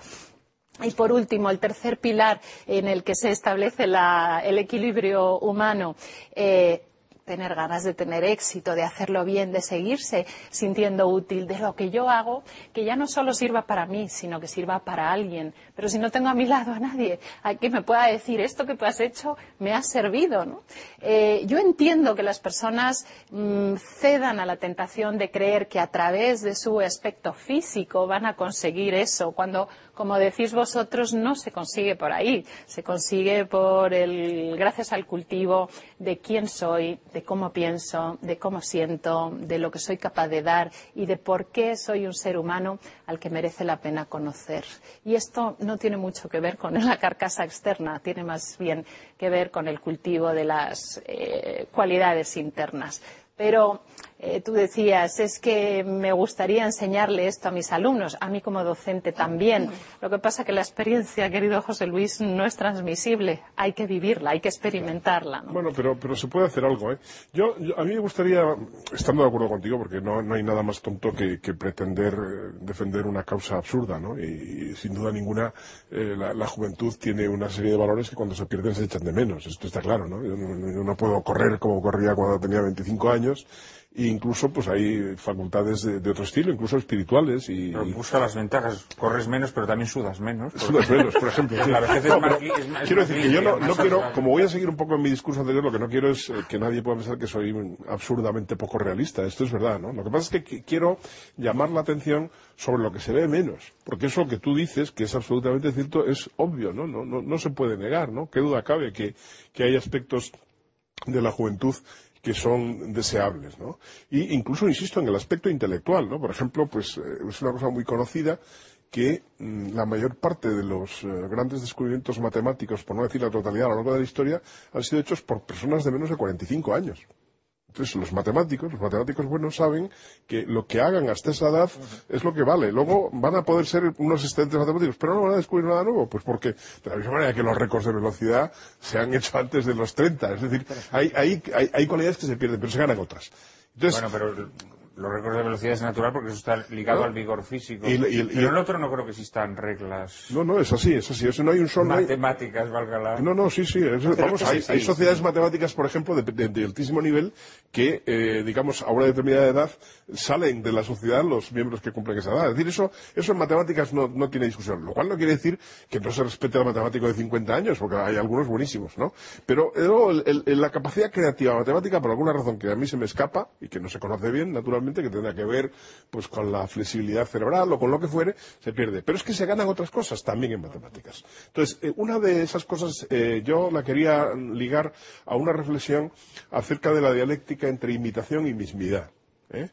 Speaker 4: Y por último, el tercer pilar en el que se establece el equilibrio humano, eh, tener ganas de tener éxito, de hacerlo bien, de seguirse sintiendo útil, de lo que yo hago, que ya no solo sirva para mí, sino que sirva para alguien. Pero si no tengo a mi lado a nadie a que me pueda decir esto que tú has hecho me ha servido, ¿no? Eh, yo entiendo que las personas mm, cedan a la tentación de creer que a través de su aspecto físico van a conseguir eso, cuando como decís vosotros, no se consigue por ahí. Se consigue por el, gracias al cultivo de quién soy, de cómo pienso, de cómo siento, de lo que soy capaz de dar y de por qué soy un ser humano al que merece la pena conocer. Y esto no tiene mucho que ver con la carcasa externa, tiene más bien que ver con el cultivo de las eh, cualidades internas. Pero eh, tú decías, es que me gustaría enseñarle esto a mis alumnos, a mí como docente también. Lo que pasa es que la experiencia, querido José Luis, no es transmisible. Hay que vivirla, hay que experimentarla. ¿no?
Speaker 3: Bueno, pero, pero se puede hacer algo, ¿eh? Yo, a mí me gustaría, estando de acuerdo contigo, porque no, no hay nada más tonto que, pretender eh, defender una causa absurda, ¿no? Y, sin duda ninguna, eh, la, juventud tiene una serie de valores que cuando se pierden se echan de menos. Esto está claro, no, yo no puedo correr como corría cuando tenía 25 años. E incluso, pues hay facultades de, de otro estilo, incluso espirituales y,
Speaker 1: Pero busca las ventajas. Corres menos, pero también sudas menos.
Speaker 3: Sudas menos, por ejemplo. sí.
Speaker 1: La vejez es
Speaker 3: No,
Speaker 1: más
Speaker 3: pero
Speaker 1: li- es más-
Speaker 3: quiero decir que yo no, no quiero, como voy a seguir un poco en mi discurso anterior, lo que no quiero es eh, que nadie pueda pensar que soy absurdamente poco realista. Esto es verdad, ¿no? Lo que pasa es que qui- quiero llamar la atención sobre lo que se ve menos. Porque eso que tú dices, que es absolutamente cierto, es obvio, ¿no? No, no, no se puede negar, ¿no? Qué duda cabe que, que hay aspectos de la juventud que son deseables, ¿no? Y incluso insisto en el aspecto intelectual, ¿no? Por ejemplo, pues eh, es una cosa muy conocida que mm, la mayor parte de los eh, grandes descubrimientos matemáticos, por no decir la totalidad a lo largo de la historia, han sido hechos por personas de menos de 45 años. Entonces, los matemáticos, los matemáticos buenos saben que lo que hagan hasta esa edad es lo que vale. Luego van a poder ser unos excelentes matemáticos, pero no van a descubrir nada nuevo. Pues porque, de la misma manera que los récords de velocidad se han hecho antes de los 30. Es decir, hay, hay, hay, hay cualidades que se pierden, pero se ganan otras. Entonces,
Speaker 1: Bueno, pero los récords de velocidad es natural porque eso está ligado
Speaker 3: ¿No?
Speaker 1: al vigor físico.
Speaker 3: Y- y-
Speaker 1: el otro no creo que existan reglas
Speaker 3: no, no, es así, es así. Eso no hay un solo...
Speaker 1: matemáticas, valga la...
Speaker 3: No, no, sí, sí. eso- vamos, hay, sociedades matemáticas, por ejemplo, de, de- de altísimo nivel que, eh, digamos, a una determinada edad salen de la sociedad los miembros que cumplen esa edad. Es decir, eso, eso en matemáticas no, no tiene discusión. Lo cual no quiere decir que no se respete al matemático de 50 años, porque hay algunos buenísimos, ¿no? Pero luego, el- la capacidad creativa matemática, por alguna razón que a mí se me escapa y que no se conoce bien, naturalmente, que tendrá que ver pues con la flexibilidad cerebral o con lo que fuere, se pierde. Pero es que se ganan otras cosas también en matemáticas. Entonces, eh, una de esas cosas eh, yo la quería ligar a una reflexión acerca de la dialéctica entre imitación y mismidad. ¿eh?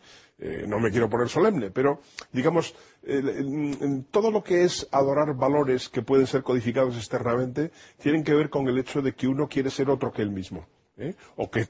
Speaker 3: No me quiero poner solemne, pero digamos, todo lo que es adorar valores que pueden ser codificados externamente, tienen que ver con el hecho de que uno quiere ser otro que él mismo. ¿Eh? o que,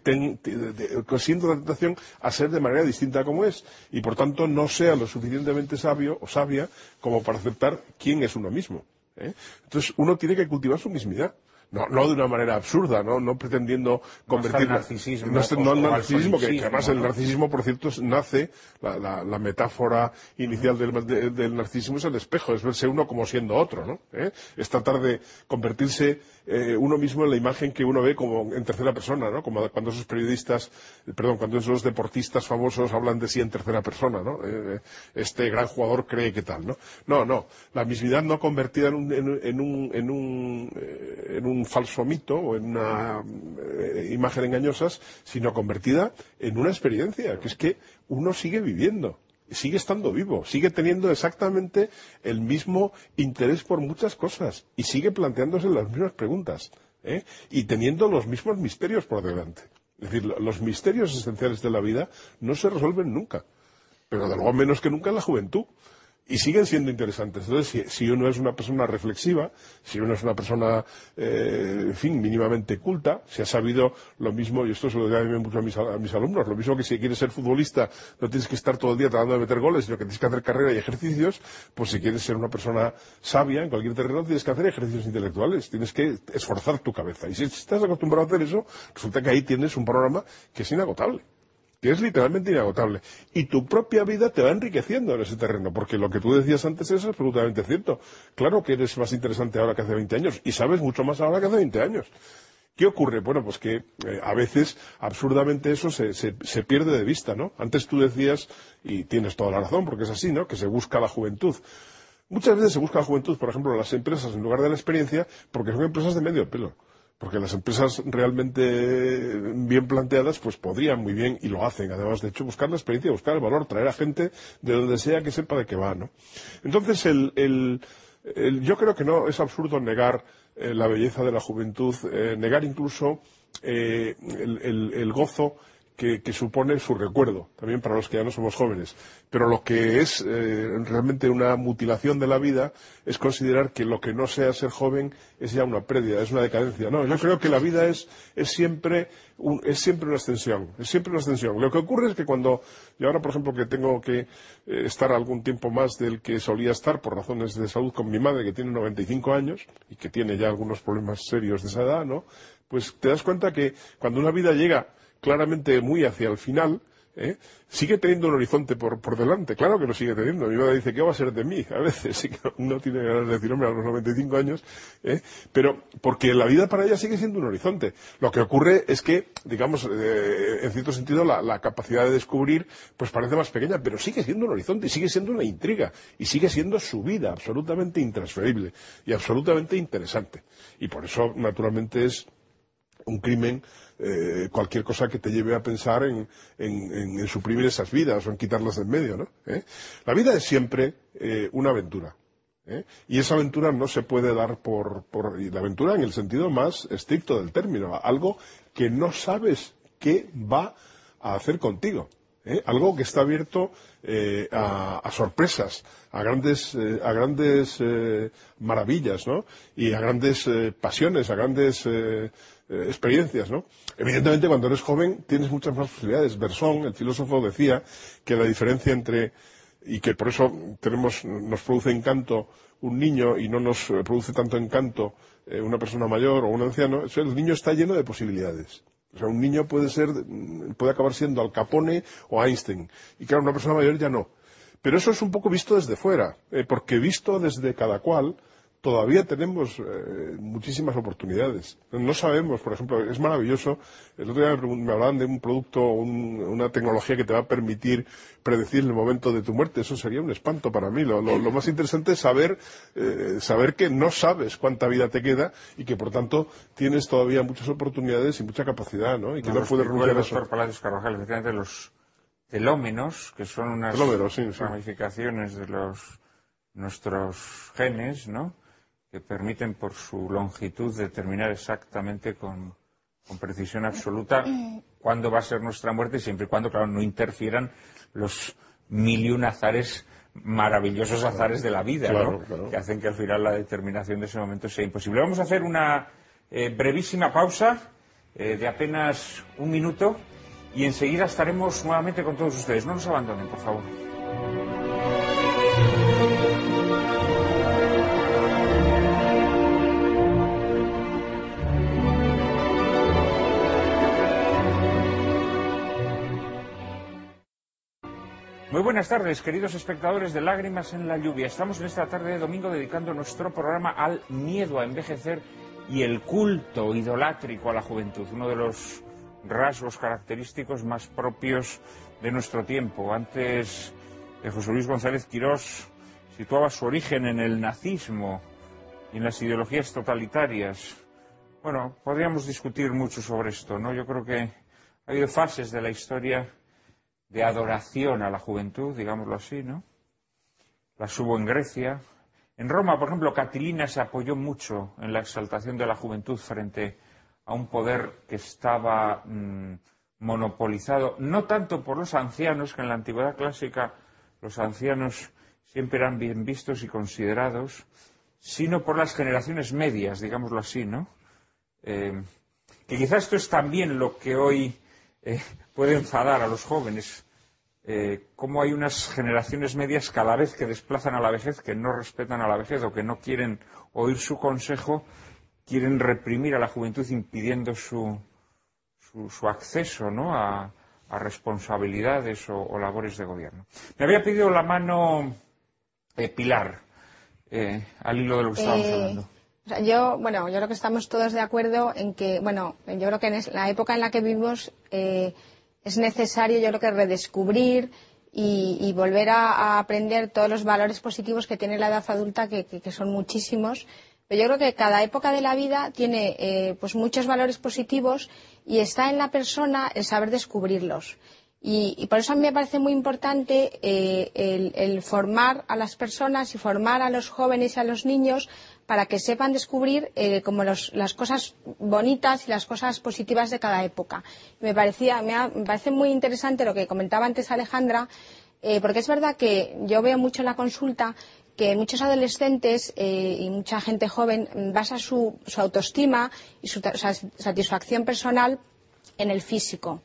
Speaker 3: sienta la tentación a ser de manera distinta como es y por tanto no sea lo suficientemente sabio o sabia como para aceptar quién es uno mismo. ¿eh? Entonces uno tiene que cultivar su mismidad. No, no de una manera absurda, no, no pretendiendo convertir
Speaker 1: el narcisismo
Speaker 3: no, no el
Speaker 1: o al
Speaker 3: narcisismo, que, además el
Speaker 1: ¿no?
Speaker 3: narcisismo, por cierto, nace, la, la- la metáfora inicial del, de- del narcisismo es el espejo, es verse uno como siendo otro, ¿no? ¿Eh? Es tratar de convertirse eh, uno mismo en la imagen que uno ve como en tercera persona, ¿no? Como cuando esos periodistas, eh, perdón, cuando esos deportistas famosos hablan de sí en tercera persona, ¿no? Eh, este gran jugador cree que tal, ¿no? No, no, la mismidad no convertida en un, en, en un, en un, eh, en un falso mito o en una eh, imagen engañosas, sino convertida en una experiencia, que es que uno sigue viviendo sigue estando vivo, sigue teniendo exactamente el mismo interés por muchas cosas y sigue planteándose las mismas preguntas ¿eh? y teniendo los mismos misterios por delante. Es decir, lo- los misterios esenciales de la vida no se resuelven nunca, pero de luego menos que nunca en la juventud. Y siguen siendo interesantes. Entonces, si, uno es una persona reflexiva, si uno es una persona, eh, en fin, mínimamente culta, si ha sabido lo mismo, y esto se lo digo mucho a mis, a mis alumnos, lo mismo que si quieres ser futbolista, no tienes que estar todo el día tratando de meter goles, sino que tienes que hacer carrera y ejercicios, pues si quieres ser una persona sabia en cualquier terreno, tienes que hacer ejercicios intelectuales, tienes que esforzar tu cabeza. Y si estás acostumbrado a hacer eso, resulta que ahí tienes un programa que es inagotable es literalmente inagotable. Y tu propia vida te va enriqueciendo en ese terreno, porque lo que tú decías antes es absolutamente cierto. Claro que eres más interesante ahora que hace 20 años, y sabes mucho más ahora que hace 20 años. ¿Qué ocurre? Bueno, pues que eh, a veces absurdamente eso se, se- se pierde de vista, ¿no? Antes tú decías, y tienes toda la razón, porque es así, ¿no? Que se busca la juventud. Muchas veces se busca la juventud, por ejemplo, en las empresas en lugar de la experiencia, porque son empresas de medio pelo. Porque las empresas realmente bien planteadas, pues podrían muy bien, y lo hacen, además, de hecho, buscar la experiencia, buscar el valor, traer a gente de donde sea que sepa de qué va, ¿no? Entonces, el, el- yo creo que no es absurdo negar eh, la belleza de la juventud, eh, negar incluso eh, el gozo que, supone su recuerdo, también para los que ya no somos jóvenes. Pero lo que es eh, realmente una mutilación de la vida es considerar que lo que no sea ser joven es ya una pérdida, es una decadencia. No, yo creo que la vida es, es, siempre, un- es siempre una extensión, es siempre una extensión. Lo que ocurre es que cuando, yo ahora por ejemplo que tengo que eh, estar algún tiempo más del que solía estar por razones de salud con mi madre que tiene 95 años y que tiene ya algunos problemas serios de esa edad, ¿no? Pues te das cuenta que cuando una vida llega claramente muy hacia el final, ¿eh? sigue teniendo un horizonte por, por delante. Claro que lo sigue teniendo. Mi madre dice, ¿qué va a ser de mí? A veces sí que no tiene ganas de decir, hombre, a los 95 años. ¿eh? Pero porque la vida para ella sigue siendo un horizonte. Lo que ocurre es que, digamos, eh, en cierto sentido, la, la capacidad de descubrir pues parece más pequeña, pero sigue siendo un horizonte y sigue siendo una intriga. Y sigue siendo su vida absolutamente intransferible y absolutamente interesante. Y por eso, naturalmente, es un crimen eh, cualquier cosa que te lleve a pensar en, en- suprimir esas vidas o en quitarlas de en medio, ¿no? ¿Eh? La vida es siempre eh, una aventura. ¿eh? Y esa aventura no se puede dar por, por la aventura en el sentido más estricto del término, algo que no sabes qué va a hacer contigo. Algo que está abierto a, sorpresas, a grandes, a grandes maravillas, ¿no? Y a grandes pasiones, a grandes eh, experiencias, ¿no? Evidentemente, cuando eres joven tienes muchas más posibilidades. Bersón, el filósofo, decía que la diferencia entre y que por eso tenemos, nos produce encanto un niño y no nos eh, produce tanto encanto eh, una persona mayor o un anciano, el niño está lleno de posibilidades. O sea, un niño puede ser, mm, puede acabar siendo Al Capone o Einstein. Y claro, una persona mayor ya no. Pero eso es un poco visto desde fuera, porque visto desde cada cual, todavía tenemos eh, muchísimas oportunidades. No sabemos, por ejemplo, es maravilloso. El otro día me, hablaban de un producto, una tecnología que te va a permitir predecir el momento de tu muerte. Eso sería un espanto para mí. Lo, más interesante es saber, eh, saber que no sabes cuánta vida te queda y que, por tanto, tienes todavía muchas oportunidades y mucha capacidad, ¿no? Y que no, puedes renunciar a eso.
Speaker 1: Palacios Carvajal, efectivamente, los telómenos, que son unas ramificaciones de los nuestros genes, ¿no? Que permiten por su longitud determinar exactamente con, precisión absoluta cuándo va a ser nuestra muerte, siempre y cuando, claro, no interfieran los mil y un azares, maravillosos azares de la vida, que hacen que al final la determinación de ese momento sea imposible. Vamos a hacer una eh, brevísima pausa eh, de apenas un minuto y enseguida estaremos nuevamente con todos ustedes. No nos abandonen, por favor. Muy buenas tardes, queridos espectadores de Lágrimas en la Lluvia. Estamos en esta tarde de domingo dedicando nuestro programa al miedo a envejecer y el culto idolátrico a la juventud, uno de los rasgos característicos más propios de nuestro tiempo. Antes, José Luis González Quirós situaba su origen en el nazismo y en las ideologías totalitarias. Bueno, podríamos discutir mucho sobre esto, ¿no? Yo creo que ha habido fases de la historia de adoración a la juventud, digámoslo así, ¿no? Las hubo en Grecia. En Roma, por ejemplo, Catilina se apoyó mucho en la exaltación de la juventud frente a un poder que estaba mm, monopolizado, no tanto por los ancianos, que en la antigüedad clásica los ancianos siempre eran bien vistos y considerados, sino por las generaciones medias, digámoslo así, ¿no? Eh, que quizás esto es también lo que hoy eh, puede enfadar a los jóvenes. Eh, cómo hay unas generaciones medias cada vez que desplazan a la vejez, que no respetan a la vejez o que no quieren oír su consejo, quieren reprimir a la juventud impidiendo su, su, acceso ¿no? a, responsabilidades o, labores de gobierno. Me había pedido la mano eh, Pilar, eh, al hilo de lo que estábamos hablando.
Speaker 6: yo, bueno, yo creo que estamos todos de acuerdo en que, bueno, yo creo que en la época en la que vivimos es necesario, yo creo que redescubrir y, volver a, aprender todos los valores positivos que tiene la edad adulta, que, son muchísimos. Pero yo creo que cada época de la vida tiene eh, pues muchos valores positivos y está en la persona el saber descubrirlos. Y, por eso a mí me parece muy importante eh, el, formar a las personas y formar a los jóvenes y a los niños para que sepan descubrir eh, como las cosas bonitas y las cosas positivas de cada época. Me, parecía, me, parece muy interesante lo que comentaba antes Alejandra, eh, porque es verdad que yo veo mucho en la consulta que muchos adolescentes y mucha gente joven basa su, su autoestima y su satisfacción personal en el físico.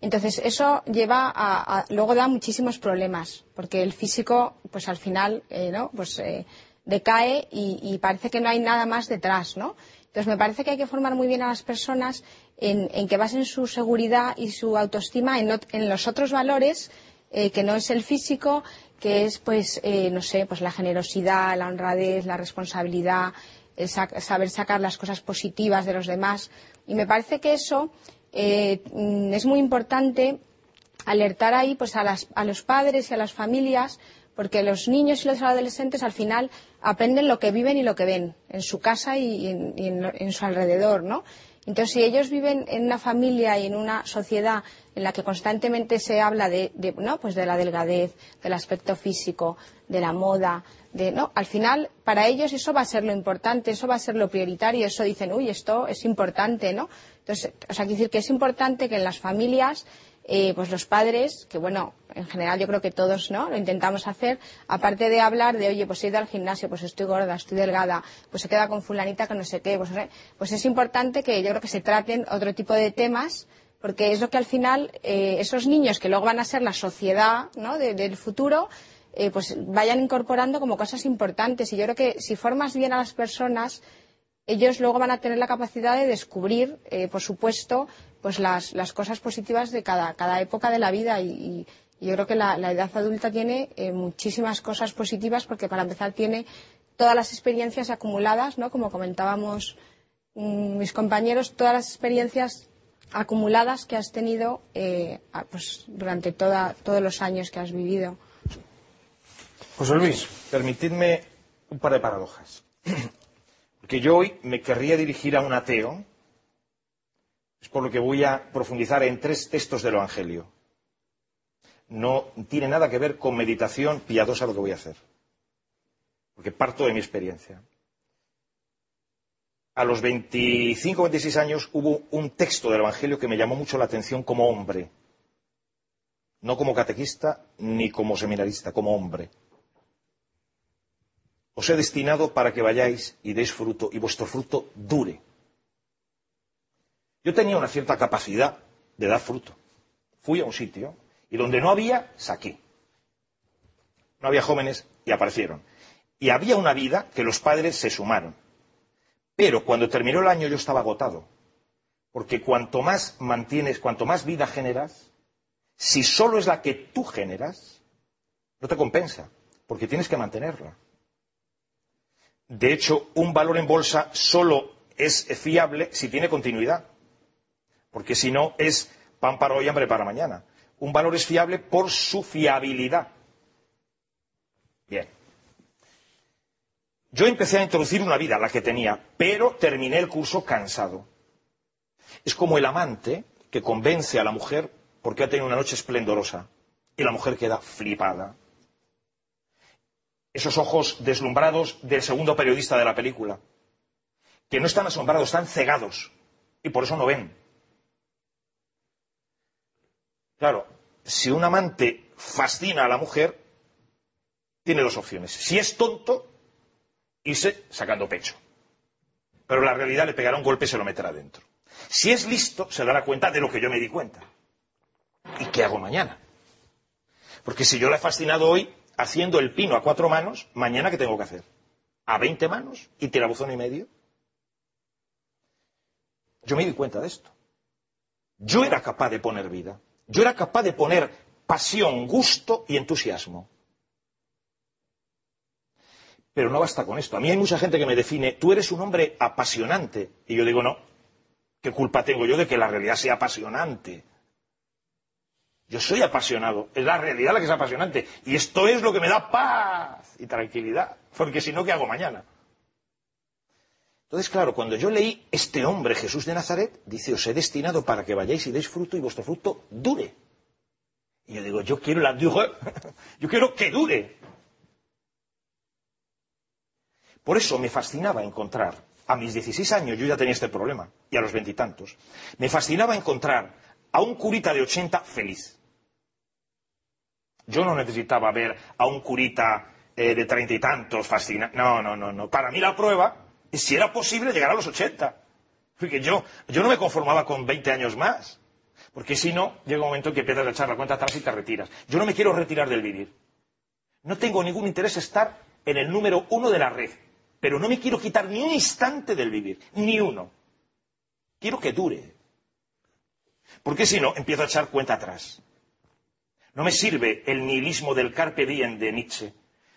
Speaker 6: Entonces, eso lleva a, luego da muchísimos problemas, porque el físico, pues al final, eh, ¿no? Pues eh, decae y, parece que no hay nada más detrás, ¿no? Entonces, me parece que hay que formar muy bien a las personas en, que basen su seguridad y su autoestima en, los otros valores, eh, que no es el físico, que es, pues, no sé, pues la generosidad, la honradez, la responsabilidad, el saber sacar las cosas positivas de los demás. Y me parece que eso eh, mm, es muy importante alertar ahí pues, a, los padres y a las familias porque los niños y los adolescentes al final aprenden lo que viven y lo que ven en su casa y en, su alrededor, ¿no? Entonces, si ellos viven en una familia y en una sociedad en la que constantemente se habla de, ¿no? pues de la delgadez, del aspecto físico, de la moda, de, ¿no? Al final, para ellos eso va a ser lo importante, eso va a ser lo prioritario, eso dicen, uy, esto es importante, ¿no? Entonces, o sea, decir que es importante que en las familias eh, pues los padres, que bueno, en general yo creo que todos no lo intentamos hacer, aparte de hablar de, oye, pues he ido al gimnasio, pues estoy gorda, estoy delgada, pues se queda con fulanita que no sé qué, pues, pues es importante que yo creo que se traten otro tipo de temas porque es lo que al final eh, esos niños que luego van a ser la sociedad ¿no? de- del futuro eh, pues vayan incorporando como cosas importantes y yo creo que si formas bien a las personas ellos luego van a tener la capacidad de descubrir eh, por supuesto pues las, cosas positivas de cada, época de la vida y, yo creo que la, edad adulta tiene eh, muchísimas cosas positivas porque para empezar tiene todas las experiencias acumuladas no como comentábamos mm, mis compañeros todas las experiencias acumuladas que has tenido eh, pues, durante toda- todos los años que has vivido.
Speaker 1: José Luis.
Speaker 5: Permitidme un par de paradojas. Porque yo hoy me querría dirigir a un ateo, por lo que voy a profundizar en tres textos del Evangelio. No tiene nada que ver con meditación piadosa lo que voy a hacer, porque parto de mi experiencia. A los 25 o 26 años hubo un texto del Evangelio que me llamó mucho la atención como hombre, no como catequista ni como seminarista, como hombre. Os he destinado para que vayáis y deis fruto y vuestro fruto dure. Yo tenía una cierta capacidad de dar fruto. Fui a un sitio y donde no había, saqué. No había jóvenes y aparecieron. Y había una vida que los padres se sumaron. Pero cuando terminó el año yo estaba agotado. Porque cuanto más mantienes, cuanto más vida generas, si solo es la que tú generas, no te compensa, porque tienes que mantenerla. De hecho, un valor en bolsa solo es fiable si tiene continuidad, porque si no es pan para hoy, hambre para mañana. Un valor es fiable por su fiabilidad. Bien. Yo empecé a introducir una vida, la que tenía, pero terminé el curso cansado. Es como el amante que convence a la mujer porque ha tenido una noche esplendorosa y la mujer queda flipada. Esos ojos deslumbrados del segundo periodista de la película, que no están asombrados, están cegados y por eso no ven. Claro, si un amante fascina a la mujer, tiene dos opciones. Si es tonto, irse sacando pecho. Pero la realidad le pegará un golpe y se lo meterá dentro. Si es listo, se dará cuenta de lo que yo me di cuenta. ¿Y qué hago mañana? Porque si yo la he fascinado hoy haciendo el pino a cuatro manos, mañana ¿qué tengo que hacer? ¿A veinte manos? ¿Y tirabuzón y medio? Yo me di cuenta de esto. Yo era capaz de poner vida. Yo era capaz de poner pasión, gusto y entusiasmo. Pero no basta con esto. A mí hay mucha gente que me define, tú eres un hombre apasionante. Y yo digo, no. ¿Qué culpa tengo yo de que la realidad sea apasionante? Yo soy apasionado. Es la realidad la que es apasionante. Y esto es lo que me da paz y tranquilidad. Porque si no, ¿qué hago mañana? Entonces, claro, cuando yo leí este hombre, Jesús de Nazaret, dice, os he destinado para que vayáis y deis fruto y vuestro fruto dure. Y yo digo, yo quiero la dure. yo quiero que dure. Por eso me fascinaba encontrar, a mis 16 años yo ya tenía este problema, y a los veintitantos, me fascinaba encontrar a un curita de 80 feliz. Yo no necesitaba ver a un curita eh, de treinta y tantos fascina. No, no, no, no. Para mí la prueba si era posible llegar a los 80. Porque yo, yo no me conformaba con 20 años más. Porque si no, llega un momento en que empiezas a echar la cuenta atrás y te retiras. Yo no me quiero retirar del vivir. No tengo ningún interés estar en el número uno de la red. Pero no me quiero quitar ni un instante del vivir. Ni uno. Quiero que dure. Porque si no, empiezo a echar cuenta atrás. No me sirve el nihilismo del carpe diem de Nietzsche.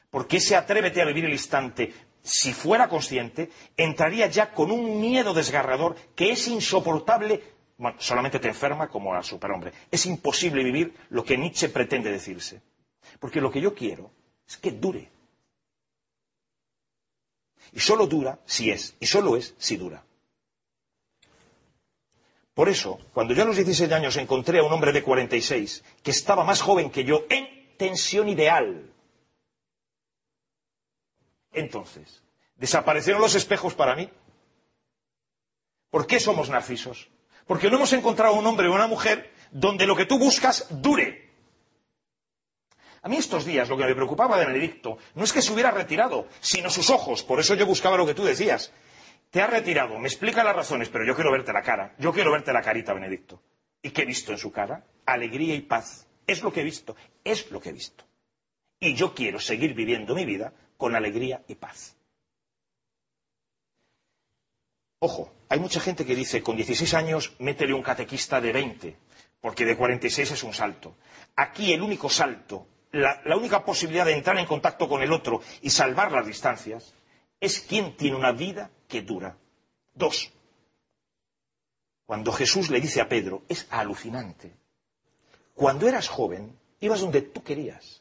Speaker 5: Porque ese atrévete a vivir el instante, si fuera consciente, entraría ya con un miedo desgarrador que es insoportable. Bueno, solamente te enferma como al superhombre. Es imposible vivir lo que Nietzsche pretende decirse. Porque lo que yo quiero es que dure. Y solo dura si es, y solo es si dura. Por eso, cuando yo a los 16 años encontré a un hombre de 46 que estaba más joven que yo en tensión ideal, entonces, ¿desaparecieron los espejos para mí? ¿Por qué somos narcisos? Porque no hemos encontrado un hombre o una mujer donde lo que tú buscas dure. A mí estos días lo que me preocupaba de Benedicto no es que se hubiera retirado, sino sus ojos. Por eso yo buscaba lo que tú decías. Te has retirado, me explica las razones, pero yo quiero verte la cara. Yo quiero verte la carita, Benedicto. ¿Y qué he visto en su cara? Alegría y paz. Es lo que he visto, es lo que he visto. Y yo quiero seguir viviendo mi vida con alegría y paz. Ojo, hay mucha gente que dice, con 16 años, métele un catequista de 20, porque de 46 es un salto. Aquí el único salto, la, la única posibilidad de entrar en contacto con el otro y salvar las distancias, es quien tiene una vida que dura. Dos. Cuando Jesús le dice a Pedro, es alucinante. Cuando eras joven, ibas donde tú querías.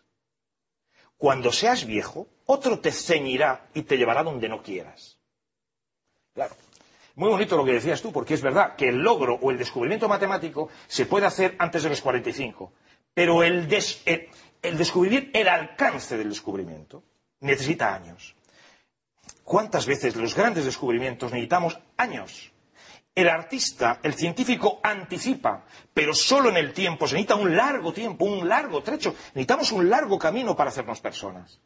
Speaker 5: Cuando seas viejo, otro te ceñirá y te llevará donde no quieras. Claro. Muy bonito lo que decías tú, porque es verdad que el logro o el descubrimiento matemático se puede hacer antes de los 45, pero el, des, el, el descubrir el alcance del descubrimiento necesita años. ¿Cuántas veces los grandes descubrimientos necesitamos años? El artista, el científico anticipa, pero solo en el tiempo. Se necesita un largo tiempo, un largo trecho. Necesitamos un largo camino para hacernos personas.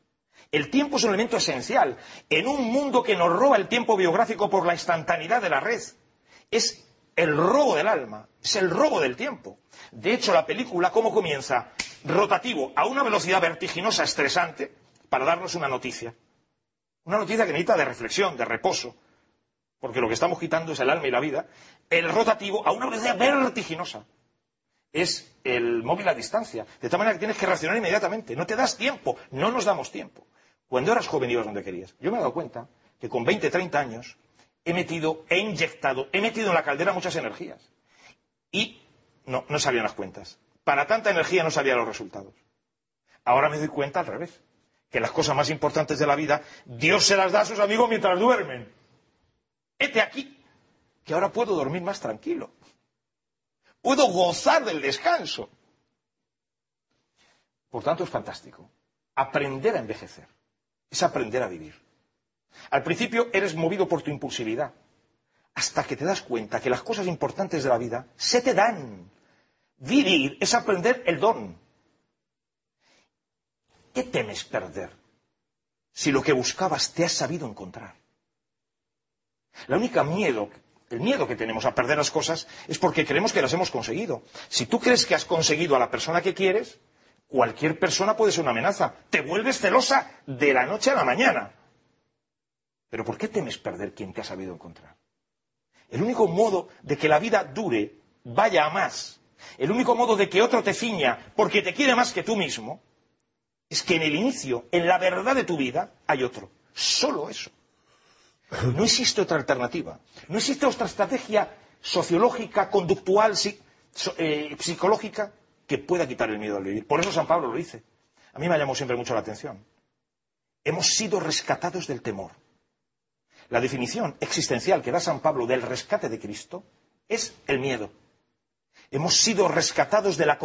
Speaker 5: El tiempo es un elemento esencial en un mundo que nos roba el tiempo biográfico por la instantaneidad de la red. Es el robo del alma, es el robo del tiempo. De hecho, la película, ¿cómo comienza? Rotativo, a una velocidad vertiginosa, estresante, para darnos una noticia. Una noticia que necesita de reflexión, de reposo, porque lo que estamos quitando es el alma y la vida. El rotativo, a una velocidad vertiginosa, es el móvil a distancia, de tal manera que tienes que reaccionar inmediatamente. No te das tiempo, no nos damos tiempo. Cuando eras joven ibas donde querías. Yo me he dado cuenta que con 20, 30 años he metido, he inyectado, he metido en la caldera muchas energías. Y no, no salían las cuentas. Para tanta energía no salían los resultados. Ahora me doy cuenta al revés. Que las cosas más importantes de la vida, Dios se las da a sus amigos mientras duermen. Hete aquí, que ahora puedo dormir más tranquilo. Puedo gozar del descanso. Por tanto, es fantástico. Aprender a envejecer es aprender a vivir. Al principio eres movido por tu impulsividad, hasta que te das cuenta que las cosas importantes de la vida se te dan. Vivir es aprender el don. ¿Qué temes perder si lo que buscabas te has sabido encontrar? La única miedo, el miedo que tenemos a perder las cosas es porque creemos que las hemos conseguido. Si tú crees que has conseguido a la persona que quieres, cualquier persona puede ser una amenaza. Te vuelves celosa de la noche a la mañana. Pero ¿por qué temes perder quien te ha sabido encontrar? El único modo de que la vida dure, vaya a más, el único modo de que otro te ciña porque te quiere más que tú mismo, es que en el inicio, en la verdad de tu vida, hay otro. Solo eso. No existe otra alternativa. No existe otra estrategia sociológica, conductual, eh, psicológica que pueda quitar el miedo al vivir. Por eso San Pablo lo dice. A mí me ha llamado siempre mucho la atención. Hemos sido rescatados del temor. La definición existencial que da San Pablo del rescate de Cristo es el miedo. Hemos sido rescatados de, la,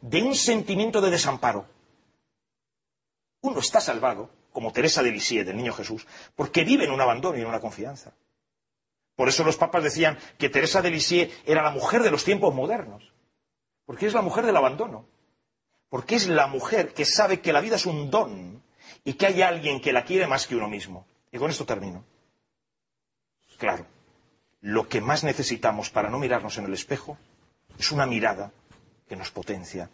Speaker 5: de un sentimiento de desamparo. Uno está salvado, como Teresa de Lisieux, del Niño Jesús, porque vive en un abandono y en una confianza. Por eso los papas decían que Teresa de Lisieux era la mujer de los tiempos modernos, porque es la mujer del abandono, porque es la mujer que sabe que la vida es un don y que hay alguien que la quiere más que uno mismo. Y con esto termino. Claro, lo que más necesitamos para no mirarnos en el espejo es una mirada que nos potencia.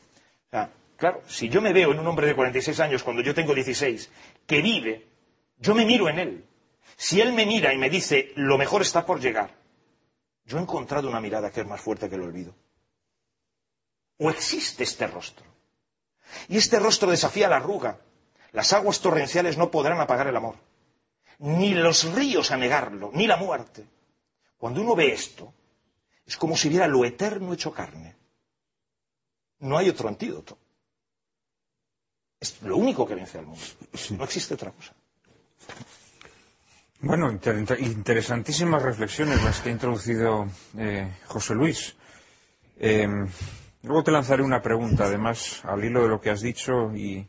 Speaker 5: O sea, Claro, si yo me veo en un hombre de 46 años cuando yo tengo 16, que vive, yo me miro en él. Si él me mira y me dice, lo mejor está por llegar, yo he encontrado una mirada que es más fuerte que el olvido. O existe este rostro. Y este rostro desafía la arruga. Las aguas torrenciales no podrán apagar el amor. Ni los ríos a negarlo, ni la muerte. Cuando uno ve esto, es como si viera lo eterno hecho carne. No hay otro antídoto. Es lo único que vence al mundo. No existe otra cosa.
Speaker 1: Bueno, inter interesantísimas reflexiones las que ha introducido eh, José Luis. Eh, luego te lanzaré una pregunta, además, al hilo de lo que has dicho y,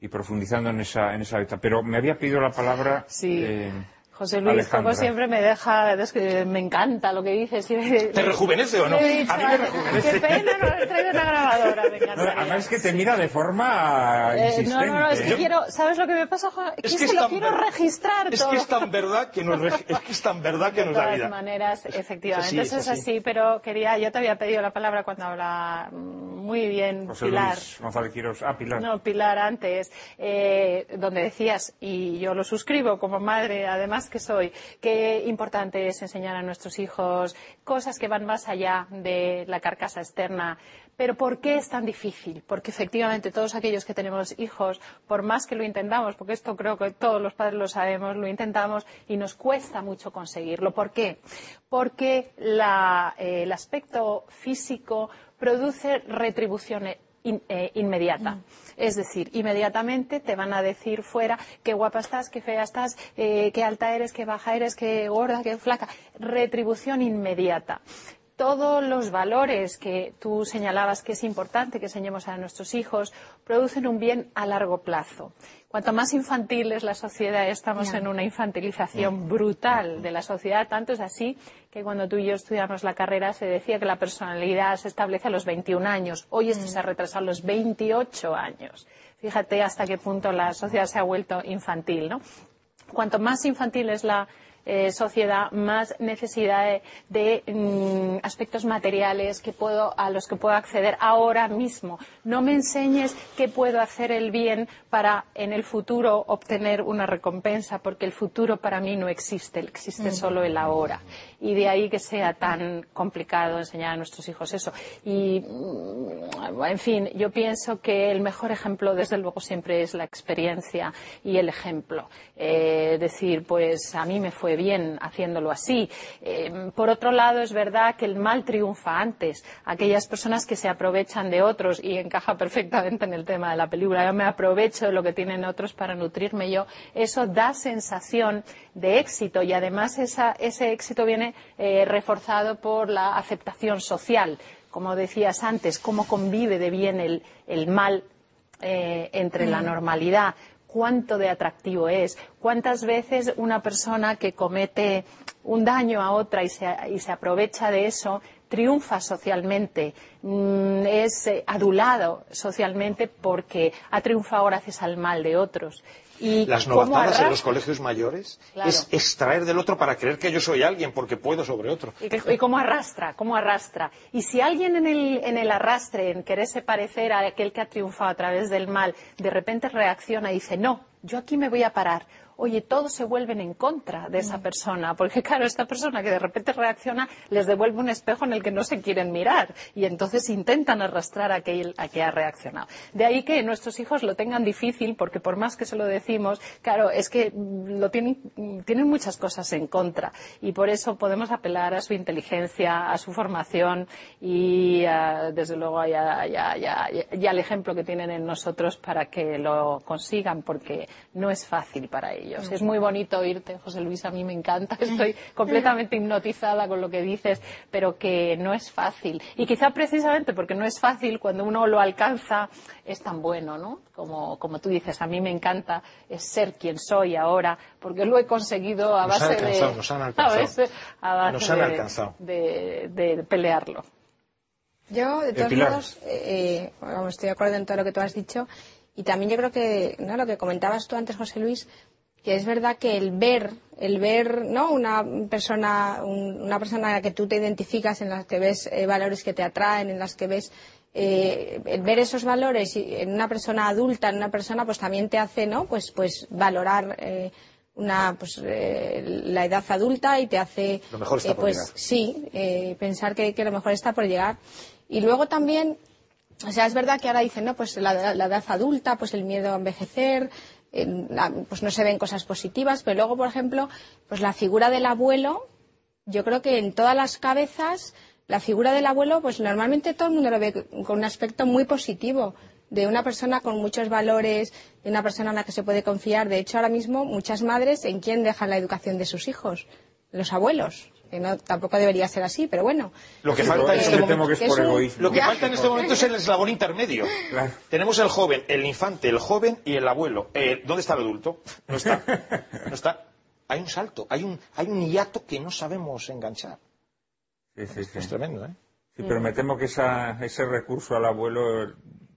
Speaker 1: y profundizando en esa, en esa Pero me había pedido la palabra
Speaker 4: sí.
Speaker 1: eh,
Speaker 4: José Luis,
Speaker 1: Alejandra.
Speaker 4: como siempre, me deja, es que me encanta lo que dices.
Speaker 5: ¿Te rejuvenece o no?
Speaker 4: Dicho,
Speaker 5: A mí me rejuvenece.
Speaker 4: Qué pena no haber traído una grabadora, me
Speaker 1: No,
Speaker 4: encantaría.
Speaker 1: además es que te mira de forma
Speaker 4: Eh,
Speaker 1: insistente.
Speaker 4: no, no, no, es que
Speaker 5: Yo-
Speaker 4: quiero, ¿sabes lo que me pasa, Juan?
Speaker 5: Es
Speaker 4: que,
Speaker 5: que
Speaker 4: se
Speaker 5: es
Speaker 4: lo quiero
Speaker 5: ver-
Speaker 4: registrar
Speaker 5: Es
Speaker 4: todo.
Speaker 5: que es tan verdad que nos, reg- es que es tan verdad que
Speaker 4: de
Speaker 5: nos da
Speaker 4: todas
Speaker 5: vida.
Speaker 4: maneras, efectivamente,
Speaker 5: Es así,
Speaker 4: eso
Speaker 5: es
Speaker 4: es
Speaker 5: así.
Speaker 4: así, pero quería, yo te había pedido la palabra cuando habla muy bien
Speaker 1: José
Speaker 4: Pilar.
Speaker 1: Luis González. Ah, Pilar.
Speaker 4: No, Pilar, antes, eh, donde decías, y yo lo suscribo como madre, además que soy, que importante es enseñar a nuestros hijos cosas que van más allá de la carcasa externa. Pero ¿por qué es tan difícil? Porque efectivamente todos aquellos que tenemos hijos, por más que lo intentamos, porque esto creo que todos los padres lo sabemos, lo intentamos y nos cuesta mucho conseguirlo. ¿Por qué? Porque eh, el aspecto físico produce retribución eh, inmediata. Es decir, inmediatamente te van a decir fuera qué guapa estás, qué fea estás, eh, qué alta eres, qué baja eres, qué gorda, qué flaca. Retribución inmediata. Todos los valores que tú señalabas que es importante que enseñemos a nuestros hijos producen un bien a largo plazo. Cuanto más infantil es la sociedad, estamos en una infantilización brutal de la sociedad. Tanto es así que cuando tú y yo estudiamos la carrera se decía que la personalidad se establece a los 21 años. Hoy esto se ha retrasado a los 28 años. Fíjate hasta qué punto la sociedad se ha vuelto infantil, ¿no? Cuanto más infantil es la eh, sociedad, más necesidad de, de, mm, aspectos materiales que puedo, a los que puedo acceder ahora mismo. No me enseñes qué puedo hacer el bien para en el futuro obtener una recompensa, porque el futuro para mí no existe, existe solo el ahora. Y de ahí que sea tan complicado enseñar a nuestros hijos eso. Y, mm, en fin, yo pienso que el mejor ejemplo, desde luego, siempre es la experiencia y el ejemplo. Eh, decir, pues a mí me fue bien haciéndolo así. Eh, por otro lado, es verdad que el mal triunfa antes. Aquellas personas que se aprovechan de otros, y encaja perfectamente en el tema de la película, yo me aprovecho de lo que tienen otros para nutrirme yo, eso da sensación de éxito y además ese éxito viene eh, reforzado por la aceptación social. Como decías antes, cómo convive de bien el, el mal eh, entre la normalidad, cuánto de atractivo es, cuántas veces una persona que comete un daño a otra y se, y se aprovecha de eso triunfa socialmente, mm, es eh, adulado socialmente porque ha triunfado gracias al mal de otros. Y
Speaker 5: Las novatadas en los colegios mayores
Speaker 4: Claro.
Speaker 5: es extraer del otro para creer que yo soy alguien porque puedo sobre otro.
Speaker 4: Y, y cómo arrastra, cómo arrastra. Y si alguien en el, en el arrastre, en quererse parecer a aquel que ha triunfado a través del mal, de repente reacciona y dice, no, yo aquí me voy a parar. Oye, todos se vuelven en contra de esa persona, porque claro, esta persona que de repente reacciona les devuelve un espejo en el que no se quieren mirar y entonces intentan arrastrar a aquel a que ha reaccionado. De ahí que nuestros hijos lo tengan difícil, porque por más que se lo decimos, claro, es que mm, lo tienen, mm, tienen muchas cosas en contra y por eso podemos apelar a su inteligencia, a su formación y ah, desde luego ya, ya, ya, ya al ejemplo que tienen en nosotros para que lo consigan, porque no es fácil para ellos. Es muy bonito oírte, José Luis, a mí me encanta, estoy completamente hipnotizada con lo que dices, pero que no es fácil. Y quizá precisamente porque no es fácil, cuando uno lo alcanza, es tan bueno, ¿no? Como, como tú dices, a mí me encanta es ser quien soy ahora, porque lo he conseguido a
Speaker 5: Nos han
Speaker 4: base
Speaker 5: alcanzado,
Speaker 4: de...
Speaker 5: nos han
Speaker 4: a
Speaker 5: alcanzado.
Speaker 4: a base
Speaker 5: Nos han
Speaker 4: de-
Speaker 5: alcanzado.
Speaker 4: de- de pelearlo.
Speaker 6: Yo, de todos
Speaker 1: Pilar.
Speaker 6: modos, eh, vamos, estoy de acuerdo en todo lo que tú has dicho. Y también yo creo que, ¿no? Lo que comentabas tú antes, José Luis, que es verdad que el ver, el ver, ¿no? Una persona, un- una persona a la que tú te identificas, en las que ves eh, valores que te atraen, en las que ves, eh, el ver esos valores en una persona adulta, en una persona, pues también te hace, ¿no? Pues, pues valorar, eh, una, pues, eh, la edad adulta y te hace,
Speaker 5: Lo mejor está
Speaker 6: eh,
Speaker 5: por
Speaker 6: pues,
Speaker 5: llegar.
Speaker 6: sí, eh, pensar que, que lo mejor está por llegar. Y luego también, o sea, es verdad que ahora dicen, no, pues la, la edad adulta, pues el miedo a envejecer, la- pues no se ven cosas positivas, pero luego, por ejemplo, pues la figura del abuelo, yo creo que en todas las cabezas, la figura del abuelo, pues normalmente todo el mundo lo ve con un aspecto muy positivo, de una persona con muchos valores, de una persona en la que se puede confiar. De hecho, ahora mismo muchas madres, ¿en quién dejan la educación de sus hijos? Los abuelos. Que no, tampoco debería ser así, pero bueno.
Speaker 5: Lo que falta en este
Speaker 1: me
Speaker 5: momento
Speaker 1: que es por
Speaker 6: es un-
Speaker 1: egoísmo.
Speaker 5: Lo que
Speaker 6: Ya.
Speaker 5: falta en este momento es el eslabón intermedio.
Speaker 1: Claro.
Speaker 5: Tenemos el joven, el infante, el joven y el abuelo. Eh, ¿Dónde está el adulto? No está. No está. hay un salto, hay un, hay un hiato que no sabemos enganchar.
Speaker 1: Sí, sí, sí.
Speaker 5: Es tremendo, ¿eh?
Speaker 1: Sí, pero me temo que esa- ese recurso al abuelo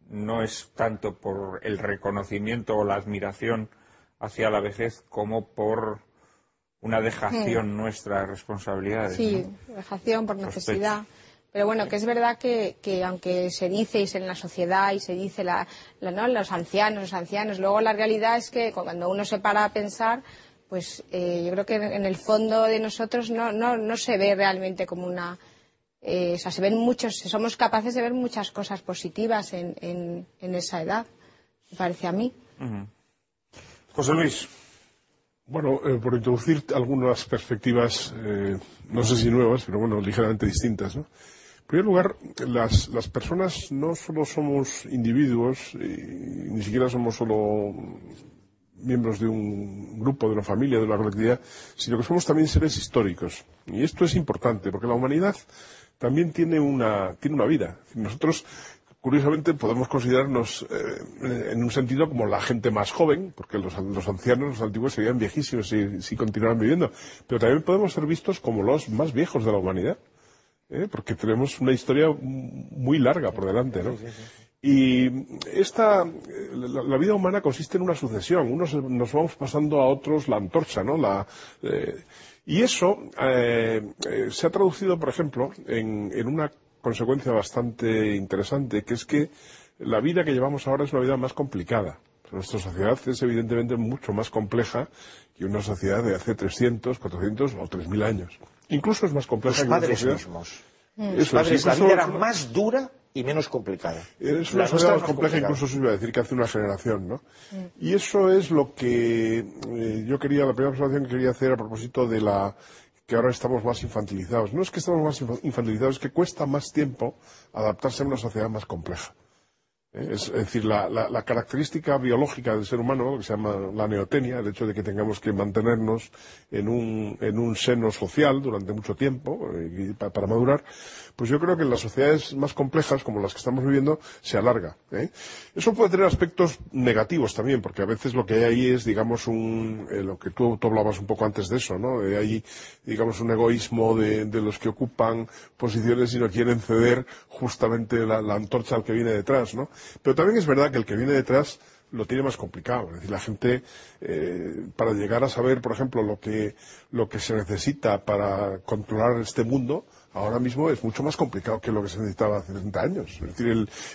Speaker 1: no es tanto por el reconocimiento o la admiración hacia la vejez como por una dejación nuestra de responsabilidades.
Speaker 6: Sí,
Speaker 1: ¿no?
Speaker 6: dejación por necesidad. Pero bueno, que es verdad que, que aunque se dice y se en la sociedad y se dice la, la- ¿no? los ancianos, los ancianos, luego la realidad es que cuando uno se para a pensar, pues eh, yo creo que en el fondo de nosotros no, no, no se ve realmente como una... eh, o sea, se ven muchos, somos capaces de ver muchas cosas positivas en, en, en esa edad, me parece a mí.
Speaker 1: José Luis,
Speaker 3: Bueno, eh, por introducir algunas perspectivas, eh, no sé si nuevas, pero bueno, ligeramente distintas. En primer lugar, las, las personas no solo somos individuos, y ni siquiera somos solo miembros de un grupo, de una familia, de una colectividad, sino que somos también seres históricos. Y esto es importante, porque la humanidad también tiene una, tiene una vida. Nosotros, curiosamente, podemos considerarnos eh, en un sentido como la gente más joven, porque los, los ancianos, los antiguos, serían viejísimos si, si continuaran viviendo. Pero también podemos ser vistos como los más viejos de la humanidad. ¿eh? porque tenemos una historia muy larga por delante, ¿no? Y esta, la, la vida humana consiste en una sucesión. Unos nos vamos pasando a otros la antorcha, ¿no? La, eh, y eso eh, se ha traducido, por ejemplo, en, en una consecuencia bastante interesante, que es que la vida que llevamos ahora es una vida más complicada. Nuestra sociedad es evidentemente mucho más compleja que una sociedad de hace 300, 400 o 3.000 años. Incluso es más compleja
Speaker 5: Los
Speaker 3: que una sociedad-
Speaker 5: mismos.
Speaker 3: Eso
Speaker 5: Los
Speaker 3: es,
Speaker 5: padres, la vida era más dura y menos complicada.
Speaker 3: es una sociedad más compleja, incluso se iba a decir que hace una generación, ¿no? Y eso es lo que eh, yo quería, la primera observación que quería hacer a propósito de la que ahora estamos más infantilizados. No es que estamos más infa- infantilizados, es que cuesta más tiempo adaptarse a una sociedad más compleja. ¿eh? Es, decir, la, característica biológica del ser humano, lo que se llama la neotenia, el hecho de que tengamos que mantenernos en un, en un seno social durante mucho tiempo eh, para madurar, pues yo creo que en las sociedades más complejas, como las que estamos viviendo, se alarga. ¿eh? Eso puede tener aspectos negativos también, porque a veces lo que hay ahí es, digamos, un, eh, lo que tú, hablabas un poco antes de eso, ¿no? Eh, hay, digamos, un egoísmo de, de los que ocupan posiciones y no quieren ceder justamente la, la antorcha al que viene detrás, ¿no? Pero también es verdad que el que viene detrás lo tiene más complicado. Es decir, la gente, eh, para llegar a saber, por ejemplo, lo que, lo que se necesita para controlar este mundo, ahora mismo es mucho más complicado que lo que se necesitaba hace 30 años. Es decir,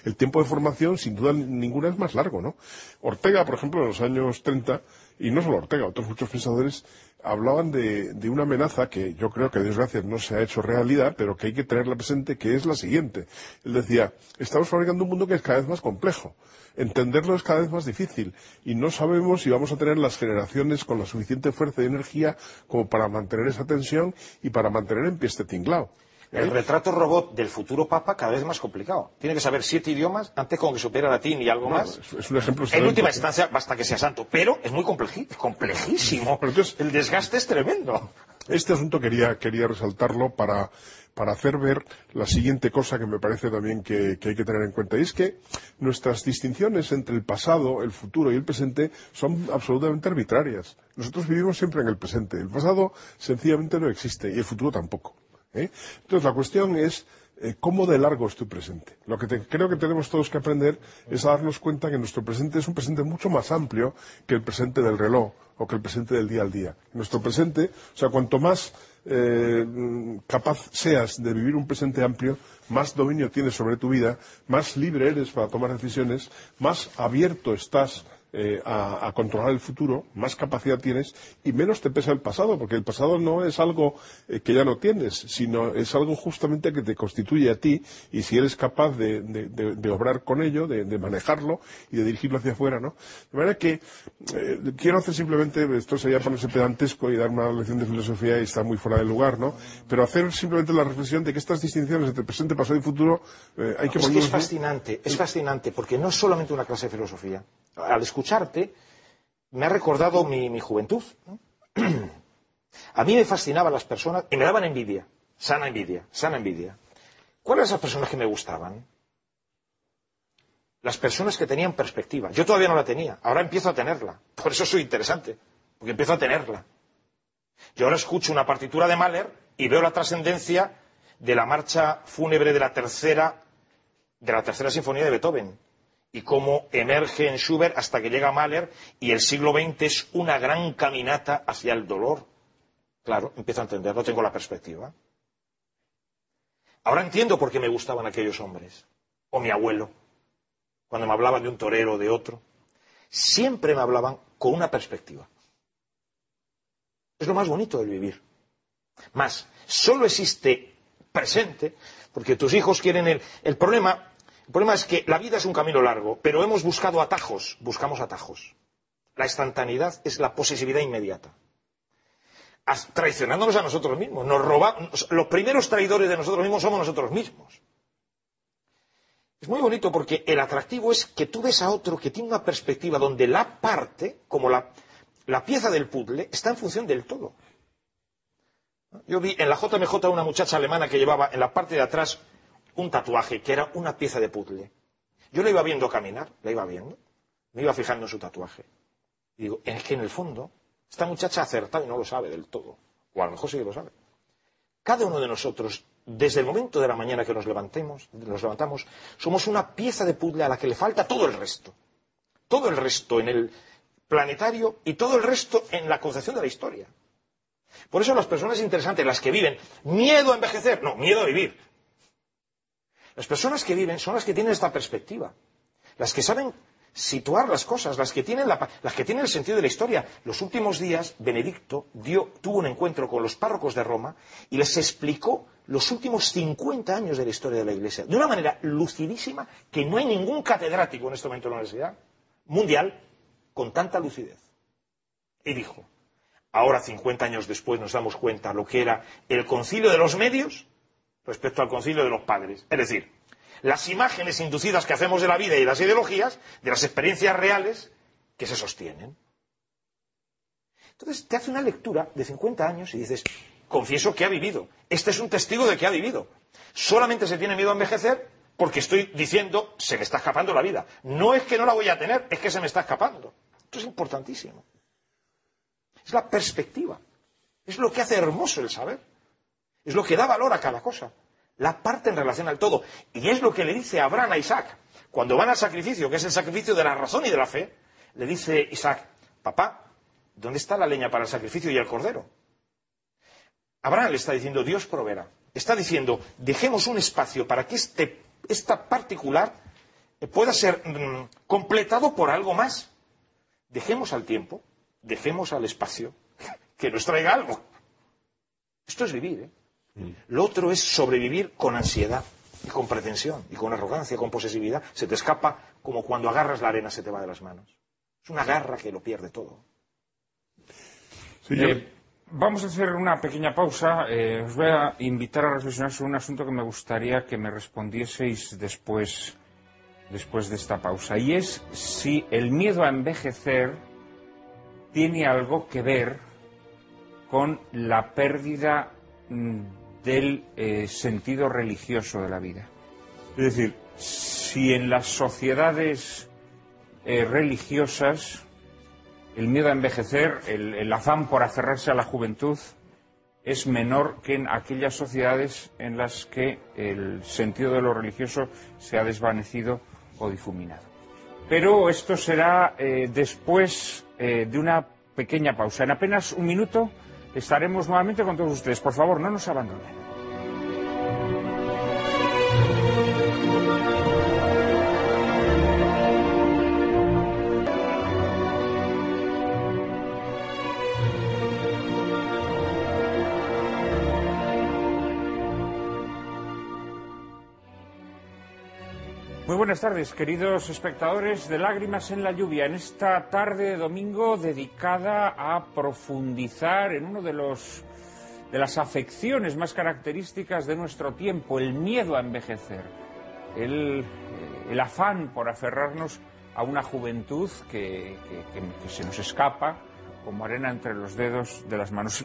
Speaker 3: el, tiempo de formación, sin duda ninguna, es más largo, ¿no? Ortega, por ejemplo, en los años 30, y no solo Ortega, otros muchos pensadores, hablaban de, de una amenaza que yo creo que, a desgracia, no se ha hecho realidad, pero que hay que tenerla presente, que es la siguiente. Él decía, estamos fabricando un mundo que es cada vez más complejo. Entenderlo es cada vez más difícil y no sabemos si vamos a tener las generaciones con la suficiente fuerza y energía como para mantener esa tensión y para mantener en pie este tinglao.
Speaker 5: El retrato robot del futuro papa cada vez más complicado. Tiene que saber siete idiomas antes como que supiera latín y algo más.
Speaker 3: es, es un ejemplo
Speaker 5: En última instancia, basta que sea santo, pero es muy complejísimo.
Speaker 3: Pero entonces-
Speaker 5: el desgaste es tremendo.
Speaker 3: Este asunto quería, quería resaltarlo para, para hacer ver la siguiente cosa que me parece también que, que hay que tener en cuenta. Y es que nuestras distinciones entre el pasado, el futuro y el presente son absolutamente arbitrarias. Nosotros vivimos siempre en el presente. El pasado sencillamente no existe y el futuro tampoco. ¿Eh? Entonces la cuestión es eh, cómo de largo es tu presente. Lo que creo que tenemos todos que aprender es a darnos cuenta que nuestro presente es un presente mucho más amplio que el presente del reloj o que el presente del día al día. Nuestro presente, o sea, cuanto más eh, capaz seas de vivir un presente amplio, más dominio tienes sobre tu vida, más libre eres para tomar decisiones, más abierto estás eh, a, a controlar el futuro, más capacidad tienes y menos te pesa el pasado, porque el pasado no es algo eh, que ya no tienes, sino es algo justamente que te constituye a ti y si eres capaz de, de- de- de obrar con ello, de, manejarlo y de dirigirlo hacia afuera, ¿no? De manera que eh, quiero hacer simplemente, esto sería ponerse pedantesco y dar una lección de filosofía y está muy fuera de lugar, ¿no? Pero hacer simplemente la reflexión de que estas distinciones entre presente, pasado y futuro hay que
Speaker 5: Es que es fascinante, es fascinante, porque no es solamente una clase de filosofía. Al escucharte, me ha recordado mi, juventud. A mí me fascinaban las personas y me daban envidia, sana envidia, sana envidia. ¿Cuáles eran esas personas que me gustaban? Las personas que tenían perspectiva. Yo todavía no la tenía, ahora empiezo a tenerla. Por eso soy interesante, porque empiezo a tenerla. Yo ahora escucho una partitura de Mahler y veo la trascendencia de la marcha fúnebre de la tercera, de la tercera sinfonía de Beethoven y cómo emerge en Schubert hasta que llega Mahler y el siglo XX es una gran caminata hacia el dolor. Claro, empiezo a entender, no tengo la perspectiva. Ahora entiendo por qué me gustaban aquellos hombres, o mi abuelo, cuando me hablaban de un torero o de otro. Siempre me hablaban con una perspectiva. Es lo más bonito del vivir. Más, solo existe presente porque tus hijos quieren el, el problema. El problema es que la vida es un camino largo, pero hemos buscado atajos, buscamos atajos. La instantaneidad es la posesividad inmediata. Traicionándonos a nosotros mismos. Nos roba- los primeros traidores de nosotros mismos somos nosotros mismos. Es muy bonito porque el atractivo es que tú ves a otro que tiene una perspectiva donde la parte, como la, la pieza del puzzle, está en función del todo. Yo vi en la JMJ una muchacha alemana que llevaba en la parte de atrás un tatuaje que era una pieza de puzzle. Yo la iba viendo caminar, la iba viendo, me iba fijando en su tatuaje. Y digo, es que en el fondo, esta muchacha ha acertado y no lo sabe del todo. O a lo mejor sí que lo sabe. Cada uno de nosotros, desde el momento de la mañana que nos levantemos, nos levantamos, somos una pieza de puzzle a la que le falta todo el resto. Todo el resto en el planetario y todo el resto en la concepción de la historia. Por eso las personas interesantes, las que viven, miedo a envejecer, no, miedo a vivir. Las personas que viven son las que tienen esta perspectiva, las que saben situar las cosas, las que tienen, la- las que tienen el sentido de la historia. Los últimos días, Benedicto tuvo un encuentro con los párrocos de Roma y les explicó los últimos 50 años de la historia de la Iglesia, de una manera lucidísima que no hay ningún catedrático en este momento en la universidad mundial con tanta lucidez. Y dijo, ahora 50 años después nos damos cuenta lo que era el concilio de los medios respecto al concilio de los padres. Es decir, las imágenes inducidas que hacemos de la vida y las ideologías, de las experiencias reales que se sostienen. Entonces te hace una lectura de 50 años y dices, confieso que ha vivido. Este es un testigo de que ha vivido. Solamente se tiene miedo a envejecer porque estoy diciendo, se me está escapando la vida. No es que no la voy a tener, es que se me está escapando. Esto es importantísimo. Es la perspectiva. Es lo que hace hermoso el saber. Es lo que da valor a cada cosa. La parte en relación al todo. Y es lo que le dice Abraham a Isaac. Cuando van al sacrificio, que es el sacrificio de la razón y de la fe, le dice Isaac, papá, ¿dónde está la leña para el sacrificio y el cordero? Abraham le está diciendo, Dios proveerá. Está diciendo, dejemos un espacio para que este, esta particular pueda ser mm, completado por algo más. Dejemos al tiempo, dejemos al espacio que nos traiga algo. Esto es vivir, ¿eh? Lo otro es sobrevivir con ansiedad y con pretensión y con arrogancia, con posesividad. Se te escapa como cuando agarras la arena se te va de las manos. Es una garra que lo pierde todo.
Speaker 3: Sí,
Speaker 1: Eh, vamos a hacer una pequeña pausa. Eh, os voy a invitar a reflexionar sobre un asunto que me gustaría que me respondieseis después, después de esta pausa. Y es si el miedo a envejecer tiene algo que ver con la pérdida mm, del eh, sentido religioso de la vida. Es decir, si en las sociedades eh, religiosas el miedo a envejecer, el, afán por aferrarse a la juventud, es menor que en aquellas sociedades en las que el sentido de lo religioso se ha desvanecido o difuminado. Pero esto será eh, después de una pequeña pausa. En apenas un minuto estaremos nuevamente con todos ustedes. Por favor, no nos abandonen. Muy buenas tardes, queridos espectadores de Lágrimas en la Lluvia. En esta tarde de domingo dedicada a profundizar en uno de los de las afecciones más características de nuestro tiempo, el miedo a envejecer, el, eh, afán por aferrarnos a una juventud que, que- se nos escapa como arena entre los dedos de las manos.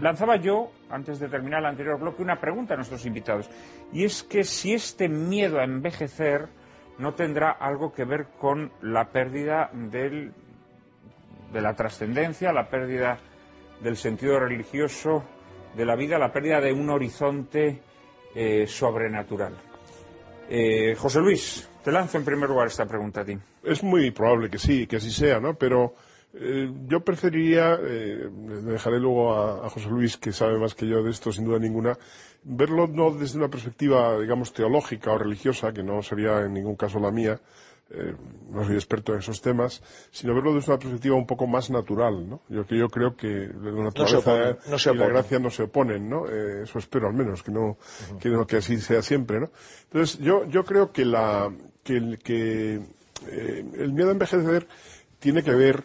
Speaker 1: Lanzaba yo, antes de terminar el anterior bloque, una pregunta a nuestros invitados. Y es que si este miedo a envejecer no tendrá algo que ver con la pérdida de la trascendencia, la pérdida del sentido religioso de la vida, la pérdida de un horizonte eh, sobrenatural. Eh, José Luis, te lanzo en primer lugar esta pregunta a ti.
Speaker 3: Es muy probable que sí, que así sea, ¿no? Pero eh, yo preferiría, eh, dejaré luego a, a, José Luis, que sabe más que yo de esto, sin duda ninguna, verlo no desde una perspectiva, digamos, teológica o religiosa, que no sería en ningún caso la mía, eh, no soy experto en esos temas, sino verlo desde una perspectiva un poco más natural, ¿no? Yo, que yo creo que la naturaleza
Speaker 5: no se
Speaker 3: y la gracia no se oponen, ¿no? Eh, eso espero al menos, que no, que no, que así sea siempre, ¿no? Entonces, yo, yo creo que la, que, el, que eh, el miedo a envejecer tiene que ver,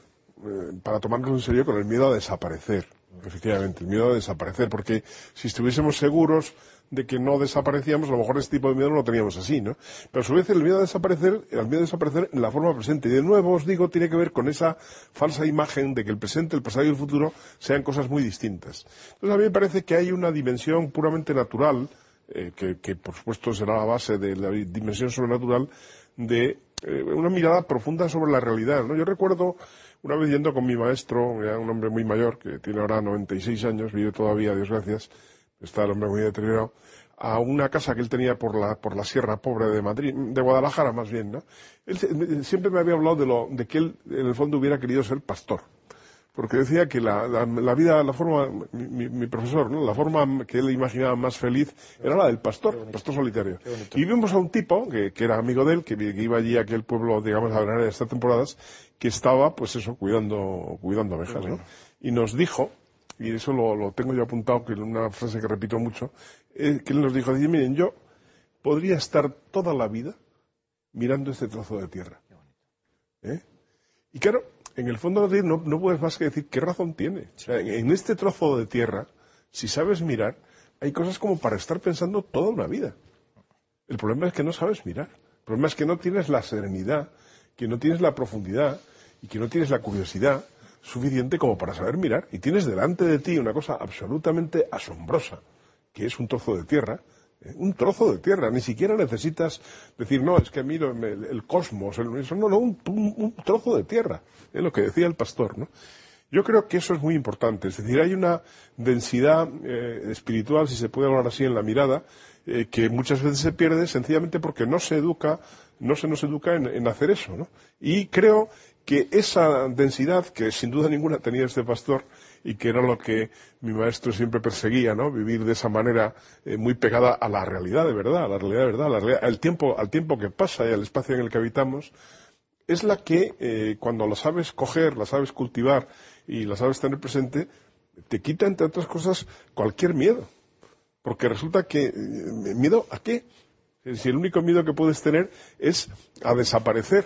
Speaker 3: para tomarnos en serio, con el miedo a desaparecer. Efectivamente, el miedo a desaparecer, porque si estuviésemos seguros de que no desaparecíamos, a lo mejor este tipo de miedo no lo teníamos así, ¿no? Pero a su vez el miedo a desaparecer, el miedo a desaparecer en la forma presente. Y de nuevo os digo, tiene que ver con esa falsa imagen de que el presente, el pasado y el futuro sean cosas muy distintas. Entonces a mí me parece que hay una dimensión puramente natural, eh, que, que, por supuesto será la base de la dimensión sobrenatural, de eh, una mirada profunda sobre la realidad, ¿no? Yo recuerdo una vez yendo con mi maestro, un hombre muy mayor, que tiene ahora 96 años, vive todavía, Dios gracias, está el hombre muy deteriorado, a una casa que él tenía por la, por la Sierra Pobre de Madrid, de Guadalajara más bien, ¿no? Él siempre me había hablado de, lo, de que él, en el fondo, hubiera querido ser pastor. Porque decía que la, la, la vida, la forma, mi, mi, profesor, ¿no? La forma que él imaginaba más feliz era la del pastor, el pastor solitario. Y vimos a un tipo, que, que era amigo de él, que, que, iba allí a aquel pueblo, digamos, a de estas temporadas, que estaba, pues eso, cuidando, cuidando abejas, ¿no? Y nos dijo, y eso lo, lo, tengo yo apuntado, que es una frase que repito mucho, eh, que él nos dijo, dice, miren, yo podría estar toda la vida mirando este trozo de tierra. ¿Eh? Y claro, en el fondo no, no puedes más que decir qué razón tiene. Sea, en este trozo de tierra, si sabes mirar, hay cosas como para estar pensando toda una vida. El problema es que no sabes mirar. El problema es que no tienes la serenidad, que no tienes la profundidad y que no tienes la curiosidad suficiente como para saber mirar. Y tienes delante de ti una cosa absolutamente asombrosa, que es un trozo de tierra. Un trozo de tierra. Ni siquiera necesitas decir, no, es que miro el, el cosmos, el, eso, no, no, un, un, un, trozo de tierra, es lo que decía el pastor, ¿no? Yo creo que eso es muy importante. Es decir, hay una densidad eh, espiritual, si se puede hablar así, en la mirada, eh, que muchas veces se pierde sencillamente porque no se educa, no se nos educa en, en hacer eso, ¿no? Y creo que esa densidad que sin duda ninguna tenía este pastor y que era lo que mi maestro siempre perseguía, ¿no? Vivir de esa manera eh, muy pegada a la realidad de verdad, a la realidad de verdad, la realidad, al tiempo, al tiempo que pasa y al espacio en el que habitamos, es la que eh, cuando la sabes coger, la sabes cultivar y la sabes tener presente, te quita entre otras cosas cualquier miedo. Porque resulta que, eh, ¿miedo a qué? Si el único miedo que puedes tener es a desaparecer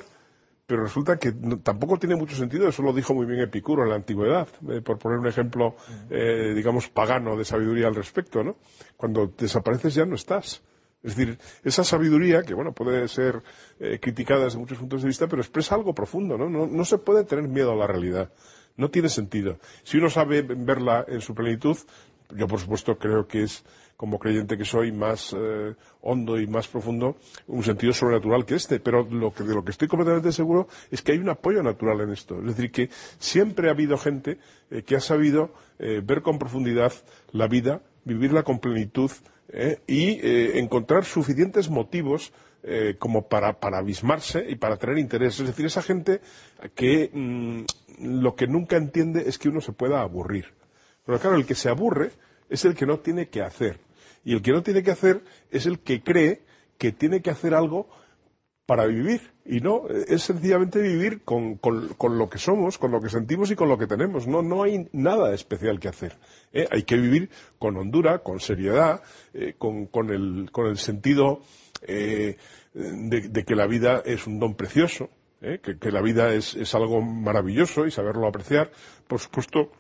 Speaker 3: pero resulta que tampoco tiene mucho sentido, eso lo dijo muy bien Epicuro en la antigüedad, eh, por poner un ejemplo, eh, digamos, pagano de sabiduría al respecto, ¿no? Cuando desapareces ya no estás. Es decir, esa sabiduría, que bueno, puede ser eh, criticada desde muchos puntos de vista, pero expresa algo profundo. ¿no? No se puede tener miedo a la realidad. No tiene sentido. Si uno sabe verla en su plenitud, yo por supuesto creo que es como creyente que soy, más eh, hondo y más profundo, un sentido sobrenatural que este. Pero lo que, de lo que estoy completamente seguro es que hay un apoyo natural en esto. Es decir, que siempre ha habido gente eh, que ha sabido eh, ver con profundidad la vida, vivirla con plenitud y encontrar suficientes motivos como para, para, abismarse y para tener interés. Es decir, esa gente que mmm, lo que nunca entiende es que uno se pueda aburrir. Pero claro, el que se aburre es el que no tiene que hacer. Y el que no tiene que hacer es el que cree que tiene que hacer algo para vivir. Y no, es sencillamente vivir con, con, con, lo que somos, con lo que sentimos y con lo que tenemos. No, no hay nada especial que hacer. ¿eh? Hay que vivir con hondura, con seriedad, eh, con, con, el, con el sentido eh, de, que la vida es un don precioso, ¿eh? que, que, la vida es, es algo maravilloso y saberlo apreciar. Por supuesto,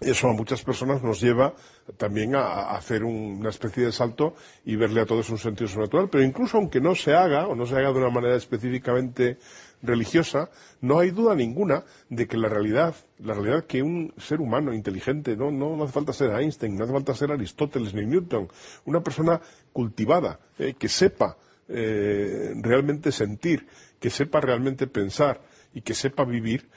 Speaker 3: eso a muchas personas nos lleva también a, hacer un, una especie de salto y verle a todos un sentido sobrenatural. Pero incluso aunque no se haga, o no se haga de una manera específicamente religiosa, no hay duda ninguna de que la realidad, la realidad que un ser humano inteligente, no, no, no hace falta ser Einstein, no hace falta ser Aristóteles ni Newton, una persona cultivada, eh, que sepa eh, realmente sentir, que sepa realmente pensar y que sepa vivir,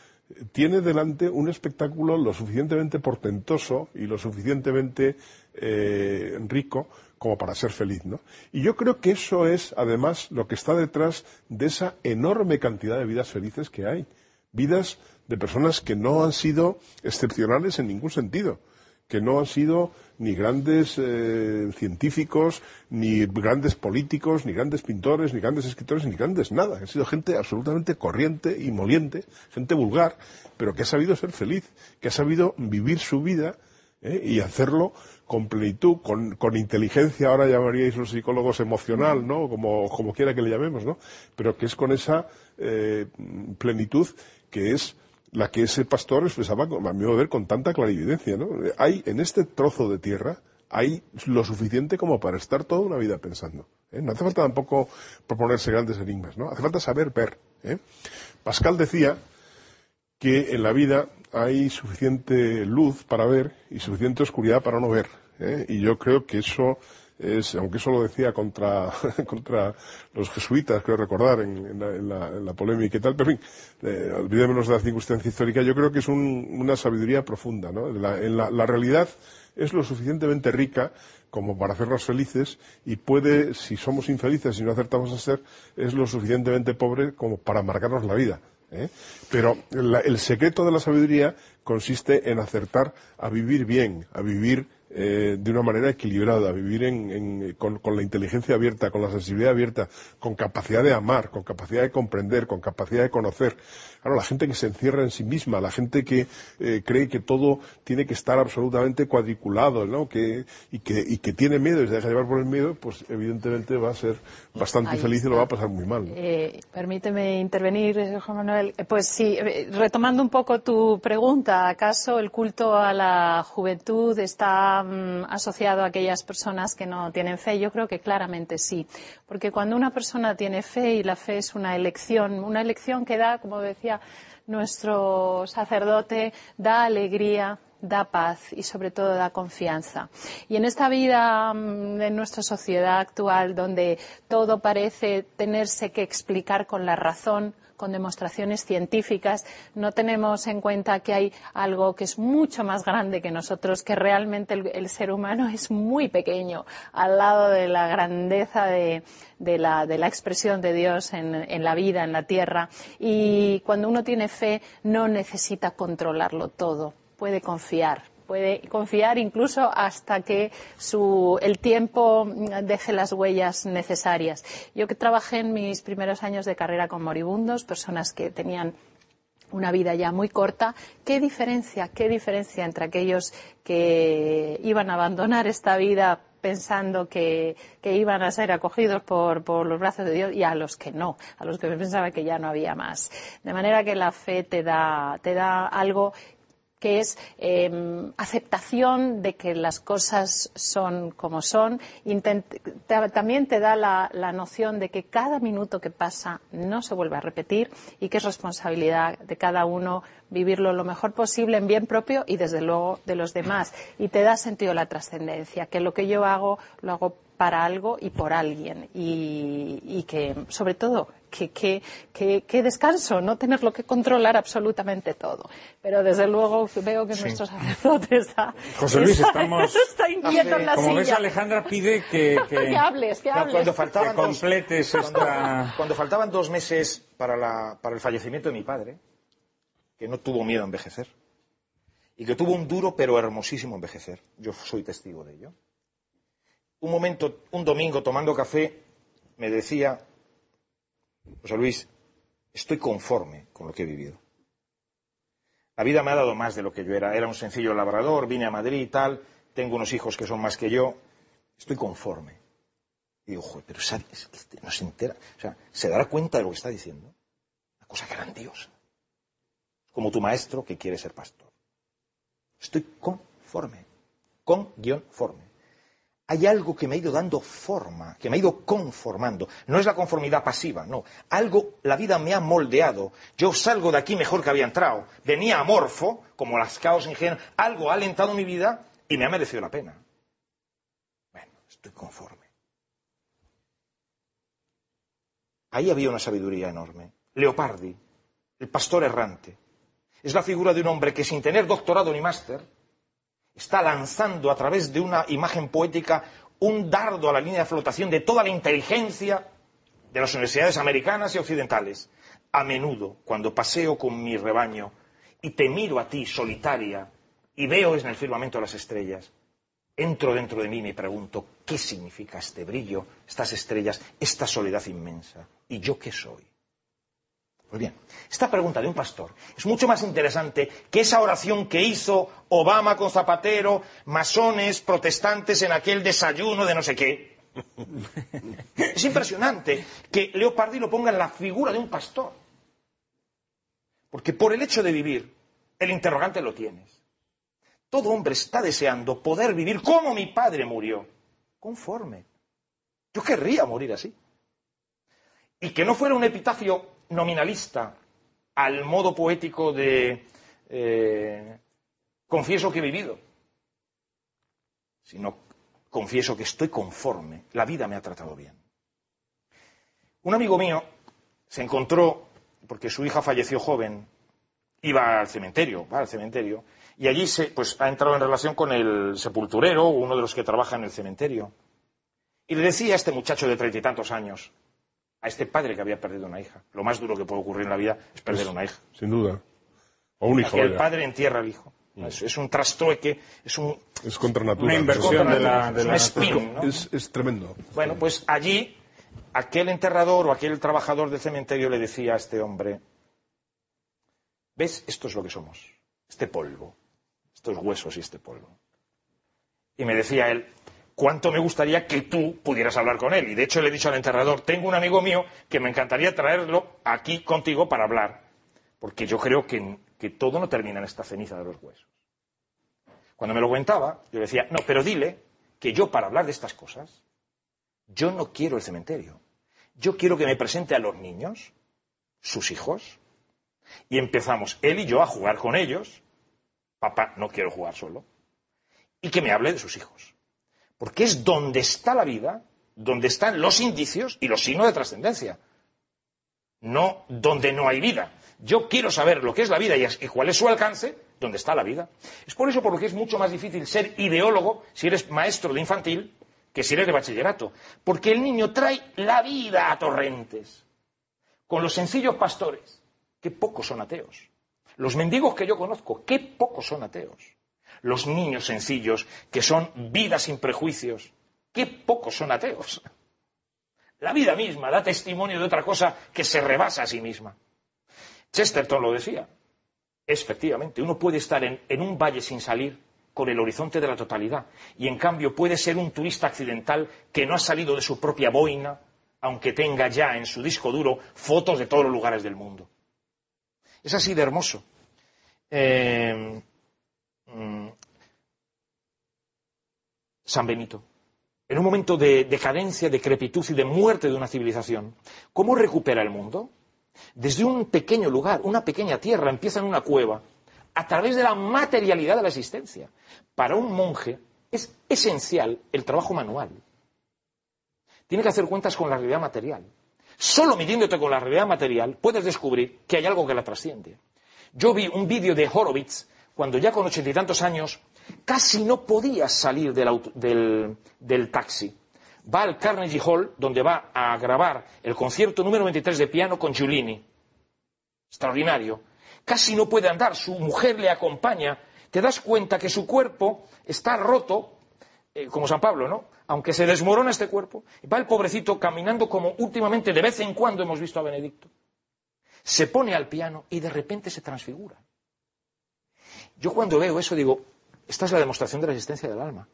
Speaker 3: tiene delante un espectáculo lo suficientemente portentoso y lo suficientemente eh, rico como para ser feliz, ¿no? Y yo creo que eso es, además, lo que está detrás de esa enorme cantidad de vidas felices que hay. Vidas de personas que no han sido excepcionales en ningún sentido, que no han sido ni grandes eh, científicos, ni grandes políticos, ni grandes pintores, ni grandes escritores, ni grandes nada. Han sido gente absolutamente corriente y moliente, gente vulgar, pero que ha sabido ser feliz, que ha sabido vivir su vida ¿eh? y hacerlo con plenitud, con, inteligencia, ahora llamaríais los psicólogos emocional, ¿no? Como, quiera que le llamemos, ¿no? Pero que es con esa eh, plenitud que es la que ese pastor expresaba, a mi ver, con tanta clarividencia, ¿no? Hay, en este trozo de tierra, hay lo suficiente como para estar toda una vida pensando. ¿eh? No hace falta tampoco proponerse grandes enigmas, ¿no? Hace falta saber ver. ¿eh? Pascal decía que en la vida hay suficiente luz para ver y suficiente oscuridad para no ver. ¿eh? Y yo creo que eso es, aunque eso lo decía contra, contra los jesuitas, creo recordar, en, la, polémica y tal, pero en fin, eh, olvidémonos de la circunstancia histórica, yo creo que es una sabiduría profunda, ¿no? La, en la, realidad es lo suficientemente rica como para hacernos felices y puede, si somos infelices y no acertamos a ser, es lo suficientemente pobre como para marcarnos la vida. ¿eh? Pero el secreto de la sabiduría consiste en acertar a vivir bien, a vivir eh, de una manera equilibrada, vivir con, la inteligencia abierta, con la sensibilidad abierta, con capacidad de amar, con capacidad de comprender, con capacidad de conocer. Claro, la gente que se encierra en sí misma, la gente que eh, cree que todo tiene que estar absolutamente cuadriculado, ¿no? Que, y, que, y que tiene miedo y se deja llevar por el miedo, pues evidentemente va a ser bastante feliz y lo va a pasar muy mal.
Speaker 4: Eh, permíteme intervenir, Juan Manuel. Pues sí, retomando un poco tu pregunta, ¿acaso el culto a la juventud está Mm, asociado a aquellas personas que no tienen fe? Yo creo que claramente sí, porque cuando una persona tiene fe y la fe es una elección, una elección que da, como decía nuestro sacerdote, da alegría, da paz y sobre todo da confianza. Y en esta vida, mm, en nuestra sociedad actual, donde todo parece tenerse que explicar con la razón, con demostraciones científicas, no tenemos en cuenta que hay algo que es mucho más grande que nosotros, que realmente el, ser humano es muy pequeño al lado de la grandeza de, la, expresión de Dios en, la vida, en la tierra. Y cuando uno tiene fe, no necesita controlarlo todo, puede confiar puede confiar incluso hasta que el tiempo deje las huellas necesarias. Yo que trabajé en mis primeros años de carrera con moribundos, personas que tenían una vida ya muy corta, ¿qué diferencia, qué diferencia entre aquellos que iban a abandonar esta vida pensando que, iban a ser acogidos por, por, los brazos de Dios y a los que no, a los que pensaba que ya no había más. De manera que la fe te da, te da algo que es em, aceptación de que las cosas son como son. también te da la, noción de que cada minuto que pasa no se vuelve a repetir y que es responsabilidad de cada uno vivirlo lo mejor posible en bien propio y desde luego de los demás. Y te da sentido la trascendencia, que lo que yo hago lo hago para algo y por alguien. Y, que, sobre todo, que, descanso, no tenerlo que controlar absolutamente todo. Pero desde luego veo que nuestro sacerdote está,
Speaker 1: José Luis, estamos,
Speaker 4: está inquieto en la
Speaker 1: como ves, Alejandra pide que,
Speaker 4: que, hables, que hables.
Speaker 5: cuando faltaban
Speaker 1: completes
Speaker 5: dos, esta... cuando, faltaban dos meses para, la, para el fallecimiento de mi padre, que no tuvo miedo a envejecer, y que tuvo un duro pero hermosísimo envejecer. Yo soy testigo de ello un momento, un domingo tomando café, me decía, José Luis, estoy conforme con lo que he vivido. La vida me ha dado más de lo que yo era. Era un sencillo labrador, vine a Madrid y tal, tengo unos hijos que son más que yo, estoy conforme. Y digo, joder, pero ¿sabes? Este no se entera, o sea, se dará cuenta de lo que está diciendo. Una cosa grandiosa. Como tu maestro que quiere ser pastor. Estoy conforme. Con guion forme hay algo que me ha ido dando forma, que me ha ido conformando. No es la conformidad pasiva, no. Algo, la vida me ha moldeado. Yo salgo de aquí mejor que había entrado. Venía amorfo, como las caos ingenuas. Algo ha alentado mi vida y me ha merecido la pena. Bueno, estoy conforme. Ahí había una sabiduría enorme. Leopardi, el pastor errante. Es la figura de un hombre que sin tener doctorado ni máster está lanzando a través de una imagen poética un dardo a la línea de flotación de toda la inteligencia de las universidades americanas y occidentales. A menudo, cuando paseo con mi rebaño y te miro a ti solitaria y veo en el firmamento las estrellas, entro dentro de mí y me pregunto, ¿qué significa este brillo, estas estrellas, esta soledad inmensa? ¿Y yo qué soy? Pues bien, esta pregunta de un pastor es mucho más interesante que esa oración que hizo Obama con Zapatero, masones, protestantes en aquel desayuno de no sé qué. Es impresionante que Leopardi lo ponga en la figura de un pastor. Porque por el hecho de vivir, el interrogante lo tienes. Todo hombre está deseando poder vivir como mi padre murió, conforme. Yo querría morir así. Y que no fuera un epitafio nominalista al modo poético de eh, confieso que he vivido, sino confieso que estoy conforme, la vida me ha tratado bien. Un amigo mío se encontró, porque su hija falleció joven, iba al cementerio, va al cementerio, y allí se, pues, ha entrado en relación con el sepulturero, uno de los que trabaja en el cementerio. Y le decía a este muchacho de treinta y tantos años, a este padre que había perdido una hija. Lo más duro que puede ocurrir en la vida es perder una hija.
Speaker 3: Sin duda. O un hijo.
Speaker 5: Que el padre entierra al hijo. Mm. Es, un trastrueque, es un...
Speaker 3: Es contra natura.
Speaker 1: Una inversión de la, de
Speaker 5: la spin, ¿no?
Speaker 3: es, es tremendo.
Speaker 5: Bueno, pues allí aquel enterrador o aquel trabajador del cementerio le decía a este hombre, ¿ves? Esto es lo que somos, este polvo, estos huesos y este polvo. Y me decía él, cuánto me gustaría que tú pudieras hablar con él. Y de hecho le he dicho al enterrador, tengo un amigo mío que me encantaría traerlo aquí contigo para hablar, porque yo creo que, todo no termina en esta ceniza de los huesos. Cuando me lo comentaba, yo le decía, no, pero dile que yo para hablar de estas cosas, yo no quiero el cementerio. Yo quiero que me presente a los niños, sus hijos, y empezamos él y yo a jugar con ellos. Papá, no quiero jugar solo. Y que me hable de sus hijos. Porque es donde está la vida, donde están los indicios y los signos de trascendencia. No donde no hay vida. Yo quiero saber lo que es la vida y cuál es su alcance, donde está la vida. Es por eso por lo que es mucho más difícil ser ideólogo si eres maestro de infantil que si eres de bachillerato. Porque el niño trae la vida a torrentes. Con los sencillos pastores, que pocos son ateos. Los mendigos que yo conozco, qué pocos son ateos los niños sencillos, que son vidas sin prejuicios. Qué pocos son ateos. La vida misma da testimonio de otra cosa que se rebasa a sí misma. Chesterton lo decía. Efectivamente, uno puede estar en, en un valle sin salir con el horizonte de la totalidad y en cambio puede ser un turista accidental que no ha salido de su propia boina, aunque tenga ya en su disco duro fotos de todos los lugares del mundo. Es así de hermoso. Eh, Mm, San Benito. En un momento de decadencia, decrepitud y de muerte de una civilización, ¿cómo recupera el mundo? Desde un pequeño lugar, una pequeña tierra, empieza en una cueva, a través de la materialidad de la existencia. Para un monje es esencial el trabajo manual. Tiene que hacer cuentas con la realidad material. Solo midiéndote con la realidad material puedes descubrir que hay algo que la trasciende. Yo vi un vídeo de Horowitz cuando ya con ochenta y tantos años casi no podía salir del, taxi. Va al Carnegie Hall, donde va a grabar el concierto número 23 de piano con Giulini. Extraordinario. Casi no puede andar, su mujer le acompaña. Te das cuenta que su cuerpo está roto, eh, como San Pablo, ¿no? Aunque se desmorona este cuerpo. Va el pobrecito caminando como últimamente de vez en cuando hemos visto a Benedicto. Se pone al piano y de repente se transfigura. Yo cuando veo eso digo, esta es la demostración de la existencia del alma.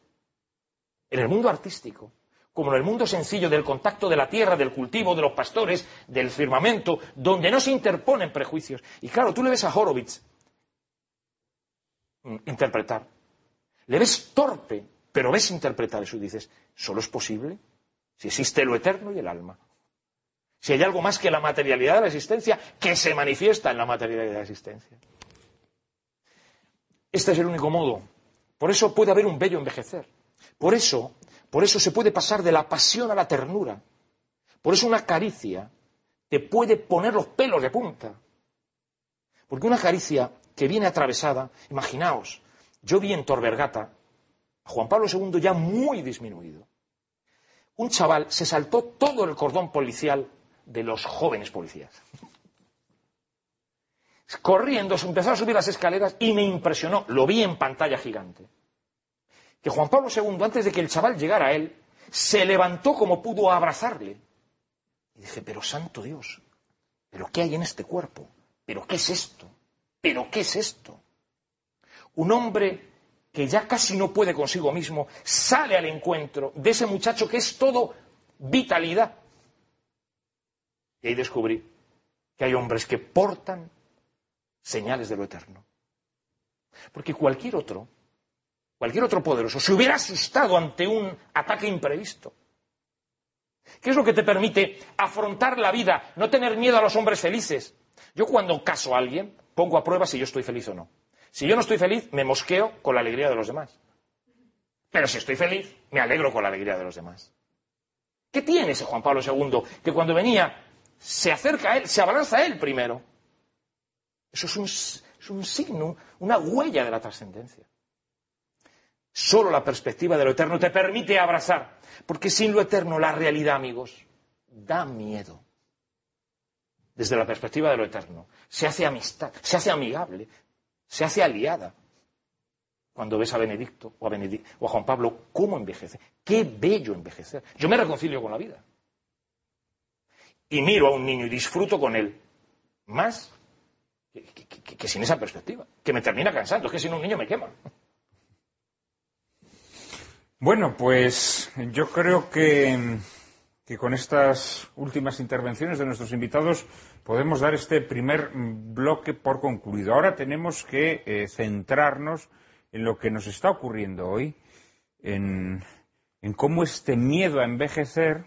Speaker 5: En el mundo artístico, como en el mundo sencillo del contacto de la tierra, del cultivo, de los pastores, del firmamento, donde no se interponen prejuicios. Y claro, tú le ves a Horowitz mm, interpretar. Le ves torpe, pero ves interpretar eso y dices, ¿solo es posible? Si existe lo eterno y el alma. Si hay algo más que la materialidad de la existencia que se manifiesta en la materialidad de la existencia. Este es el único modo. Por eso puede haber un bello envejecer. Por eso, por eso se puede pasar de la pasión a la ternura. Por eso una caricia te puede poner los pelos de punta. Porque una caricia que viene atravesada, imaginaos, yo vi en Torbergata a Juan Pablo II ya muy disminuido. Un chaval se saltó todo el cordón policial de los jóvenes policías. Corriendo, empezó a subir las escaleras y me impresionó, lo vi en pantalla gigante, que Juan Pablo II, antes de que el chaval llegara a él, se levantó como pudo a abrazarle. Y dije, pero santo Dios, ¿pero qué hay en este cuerpo? ¿Pero qué es esto? ¿Pero qué es esto? Un hombre que ya casi no puede consigo mismo sale al encuentro de ese muchacho que es todo vitalidad. Y ahí descubrí que hay hombres que portan señales de lo eterno. Porque cualquier otro, cualquier otro poderoso, se hubiera asustado ante un ataque imprevisto. ¿Qué es lo que te permite afrontar la vida, no tener miedo a los hombres felices? Yo cuando caso a alguien, pongo a prueba si yo estoy feliz o no. Si yo no estoy feliz, me mosqueo con la alegría de los demás. Pero si estoy feliz, me alegro con la alegría de los demás. ¿Qué tiene ese Juan Pablo II? Que cuando venía, se acerca a él, se abalanza a él primero. Eso es un, es un signo, una huella de la trascendencia. Solo la perspectiva de lo eterno te permite abrazar. Porque sin lo eterno, la realidad, amigos, da miedo. Desde la perspectiva de lo eterno. Se hace amistad, se hace amigable, se hace aliada. Cuando ves a Benedicto o a, o a Juan Pablo, ¿cómo envejece? Qué bello envejecer. Yo me reconcilio con la vida. Y miro a un niño y disfruto con él. Más que, sin esa perspectiva. Que me termina cansando. Es que sin un niño me quema.
Speaker 1: Bueno, pues yo creo que, que, con estas últimas intervenciones de nuestros invitados podemos dar este primer bloque por concluido. Ahora tenemos que eh, centrarnos en lo que nos está ocurriendo hoy, en, cómo este miedo a envejecer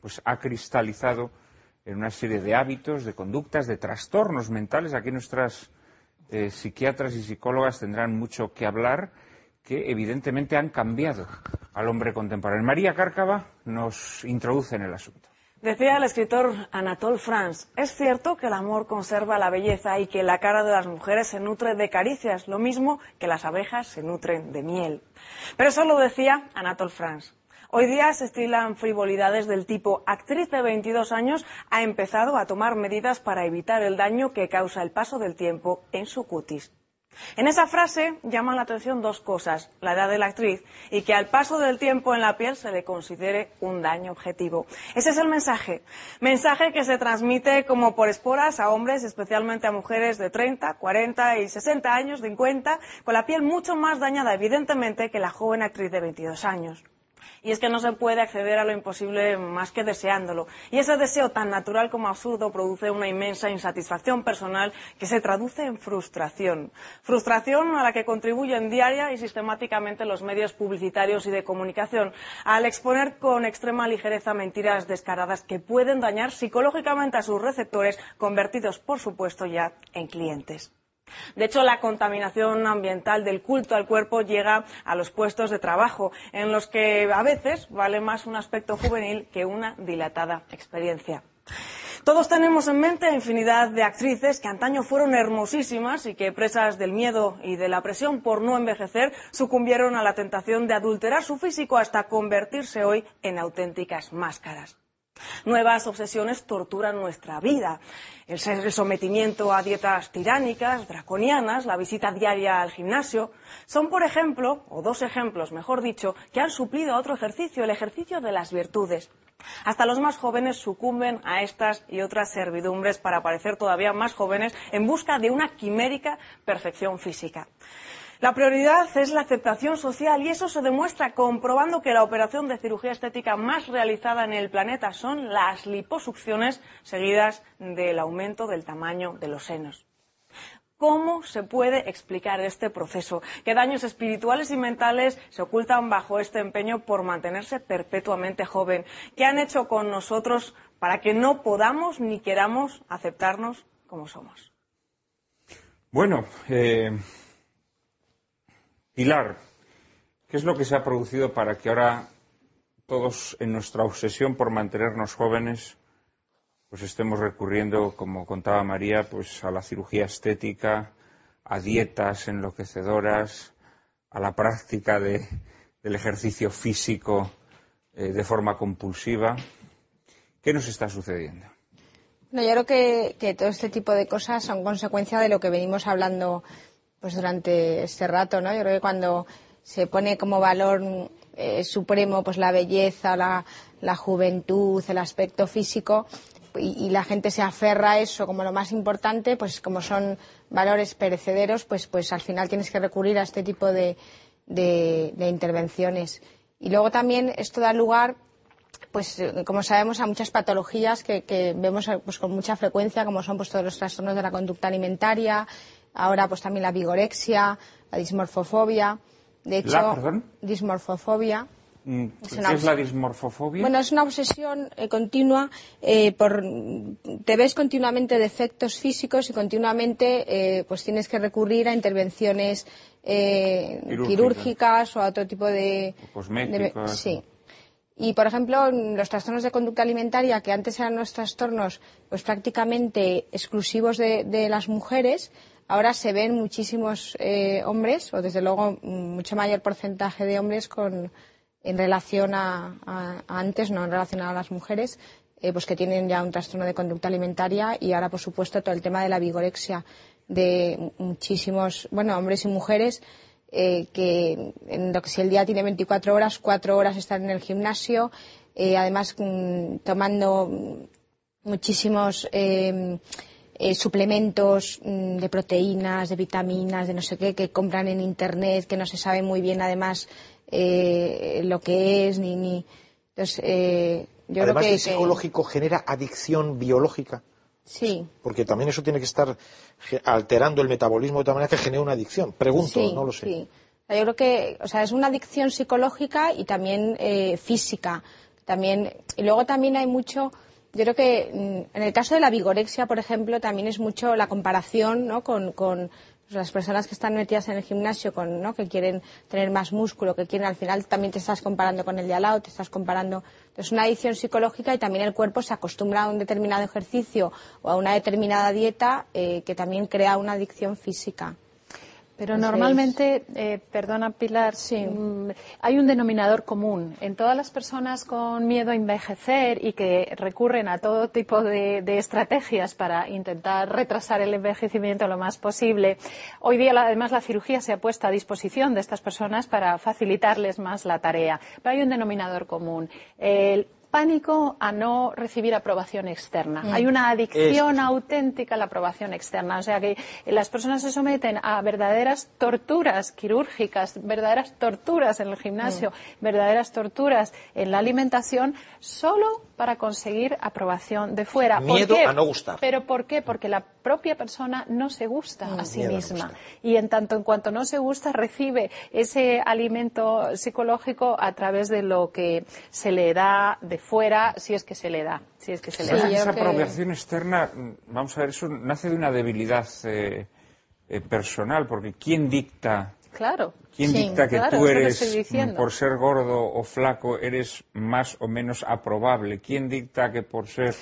Speaker 1: pues, ha cristalizado en una serie de hábitos, de conductas, de trastornos mentales. Aquí nuestras eh, psiquiatras y psicólogas tendrán mucho que hablar, que evidentemente han cambiado al hombre contemporáneo. María Cárcava nos introduce en el asunto.
Speaker 2: Decía el escritor Anatole France, es cierto que el amor conserva la belleza y que la cara de las mujeres se nutre de caricias, lo mismo que las abejas se nutren de miel. Pero eso lo decía Anatole France. Hoy día se estilan frivolidades del tipo actriz de 22 años ha empezado a tomar medidas para evitar el daño que causa el paso del tiempo en su cutis. En esa frase llaman la atención dos cosas, la edad de la actriz y que al paso del tiempo en la piel se le considere un daño objetivo. Ese es el mensaje. Mensaje que se transmite como por esporas a hombres, especialmente a mujeres de 30, 40 y 60 años, 50, con la piel mucho más dañada evidentemente que la joven actriz de 22 años. Y es que no se puede acceder a lo imposible más que deseándolo. Y ese deseo tan natural como absurdo produce una inmensa insatisfacción personal que se traduce en frustración. Frustración a la que contribuyen diaria y sistemáticamente los medios publicitarios y de comunicación al exponer con extrema ligereza mentiras descaradas que pueden dañar psicológicamente a sus receptores, convertidos, por supuesto, ya en clientes. De hecho, la contaminación ambiental del culto al cuerpo llega a los puestos de trabajo, en los que a veces vale más un aspecto juvenil que una dilatada experiencia. Todos tenemos en mente infinidad de actrices que antaño fueron hermosísimas y que, presas del miedo y de la presión por no envejecer, sucumbieron a la tentación de adulterar su físico hasta convertirse hoy en auténticas máscaras. Nuevas obsesiones torturan nuestra vida. El, sometimiento a dietas tiránicas, draconianas, la visita diaria al gimnasio, son, por ejemplo, o dos ejemplos, mejor dicho, que han suplido a otro ejercicio, el ejercicio de las virtudes. Hasta los más jóvenes sucumben a estas y otras servidumbres para parecer todavía más jóvenes en busca de una quimérica perfección física. La prioridad es la aceptación social y eso se demuestra comprobando que la operación de cirugía estética más realizada en el planeta son las liposucciones seguidas del aumento del tamaño de los senos. ¿Cómo se puede explicar este proceso? ¿Qué daños espirituales y mentales se ocultan bajo este empeño por mantenerse perpetuamente joven? ¿Qué han hecho con nosotros para que no podamos ni queramos aceptarnos como somos?
Speaker 1: Bueno, eh, Pilar, ¿qué es lo que se ha producido para que ahora todos en nuestra obsesión por mantenernos jóvenes pues estemos recurriendo, como contaba María, pues a la cirugía estética, a dietas enloquecedoras, a la práctica de, del ejercicio físico eh, de forma compulsiva. ¿Qué nos está sucediendo?
Speaker 6: No, yo creo que, que, todo este tipo de cosas son consecuencia de lo que venimos hablando pues durante este rato, ¿no? Yo creo que cuando se pone como valor eh, supremo pues la belleza, la, la, juventud, el aspecto físico y, la gente se aferra a eso como lo más importante, pues como son valores perecederos, pues, pues al final tienes que recurrir a este tipo de, de, de intervenciones. Y luego también esto da lugar pues como sabemos a muchas patologías que, que vemos pues, con mucha frecuencia como son pues todos los trastornos de la conducta alimentaria ahora pues también la vigorexia la dismorfofobia de hecho
Speaker 1: ¿La, perdón?
Speaker 6: dismorfofobia
Speaker 1: Mm, ¿Qué es la dismorfofobia?
Speaker 6: Bueno, es una obsesión eh, continua eh, por te ves continuamente defectos físicos y continuamente eh, pues tienes que recurrir a intervenciones quirúrgicas o a otro tipo de
Speaker 1: cosméticos.
Speaker 6: De, sí. Y, por ejemplo, los trastornos de conducta alimentaria, que antes eran los trastornos pues prácticamente exclusivos de, de las mujeres, ahora se ven muchísimos eh, hombres, o desde luego mucho mayor porcentaje de hombres con, en relación a, antes, no en relación a las mujeres, eh, pues que tienen ya un trastorno de conducta alimentaria y ahora, por supuesto, todo el tema de la vigorexia de muchísimos, bueno, hombres y mujeres eh, que en lo que si el día tiene 24 horas, cuatro horas están en el gimnasio, eh, además mm, tomando muchísimos eh, suplementos mm, de proteínas, de vitaminas, de no sé qué, que compran en internet, que no se sabe muy bien además eh, lo que es, ni. ni... Entonces, eh, yo
Speaker 5: además
Speaker 6: creo que.
Speaker 5: psicológico, que... genera adicción biológica.
Speaker 6: Sí.
Speaker 5: Porque también eso tiene que estar alterando el metabolismo de tal manera que genere una adicción. Pregunto,
Speaker 6: sí,
Speaker 5: no lo sé.
Speaker 6: Sí. Yo creo que, o sea, es una adicción psicológica y también eh, física. También, y luego también hay mucho, yo creo que mm, en el caso de la vigorexia, por ejemplo, también es mucho la comparación ¿no? con, las personas que están metidas en el gimnasio, con, ¿no? que quieren tener más músculo, que quieren al final también te estás comparando con el de al lado, te estás comparando. Es una adicción psicológica y también el cuerpo se acostumbra a un determinado ejercicio o a una determinada dieta eh, que también crea una adicción física.
Speaker 4: Pero Entonces, normalmente, eh, perdona Pilar,
Speaker 6: sí.
Speaker 4: mmm, hay un denominador común en todas las personas con miedo a envejecer y que recurren a todo tipo de, de, estrategias para intentar retrasar el envejecimiento lo más posible. Hoy día, además, la cirugía se ha puesto a disposición de estas personas para facilitarles más la tarea. Pero hay un denominador común. El pánico a no recibir aprobación externa. Mm. Hay una adicción es... auténtica a la aprobación externa. O sea que las personas se someten a verdaderas torturas quirúrgicas, verdaderas torturas en el gimnasio, mm. verdaderas torturas en la alimentación, solo para conseguir aprobación de fuera.
Speaker 5: Miedo a no gustar.
Speaker 4: ¿Pero por qué? Porque la propia persona no se gusta
Speaker 5: Mm,
Speaker 4: a sí misma. Y en tanto en cuanto no se gusta, recibe ese alimento psicológico a través de lo que se le da de fuera, si es que se le da. Si es que se le
Speaker 1: sí,
Speaker 4: da.
Speaker 1: Esa que... aprobación externa, vamos a ver, eso nace de una debilidad eh, eh, personal, porque ¿quién dicta
Speaker 4: Claro.
Speaker 1: ¿Quién
Speaker 4: sí,
Speaker 1: dicta que
Speaker 4: claro,
Speaker 1: tú eres, por ser gordo o flaco, eres más o menos aprobable? ¿Quién dicta que por ser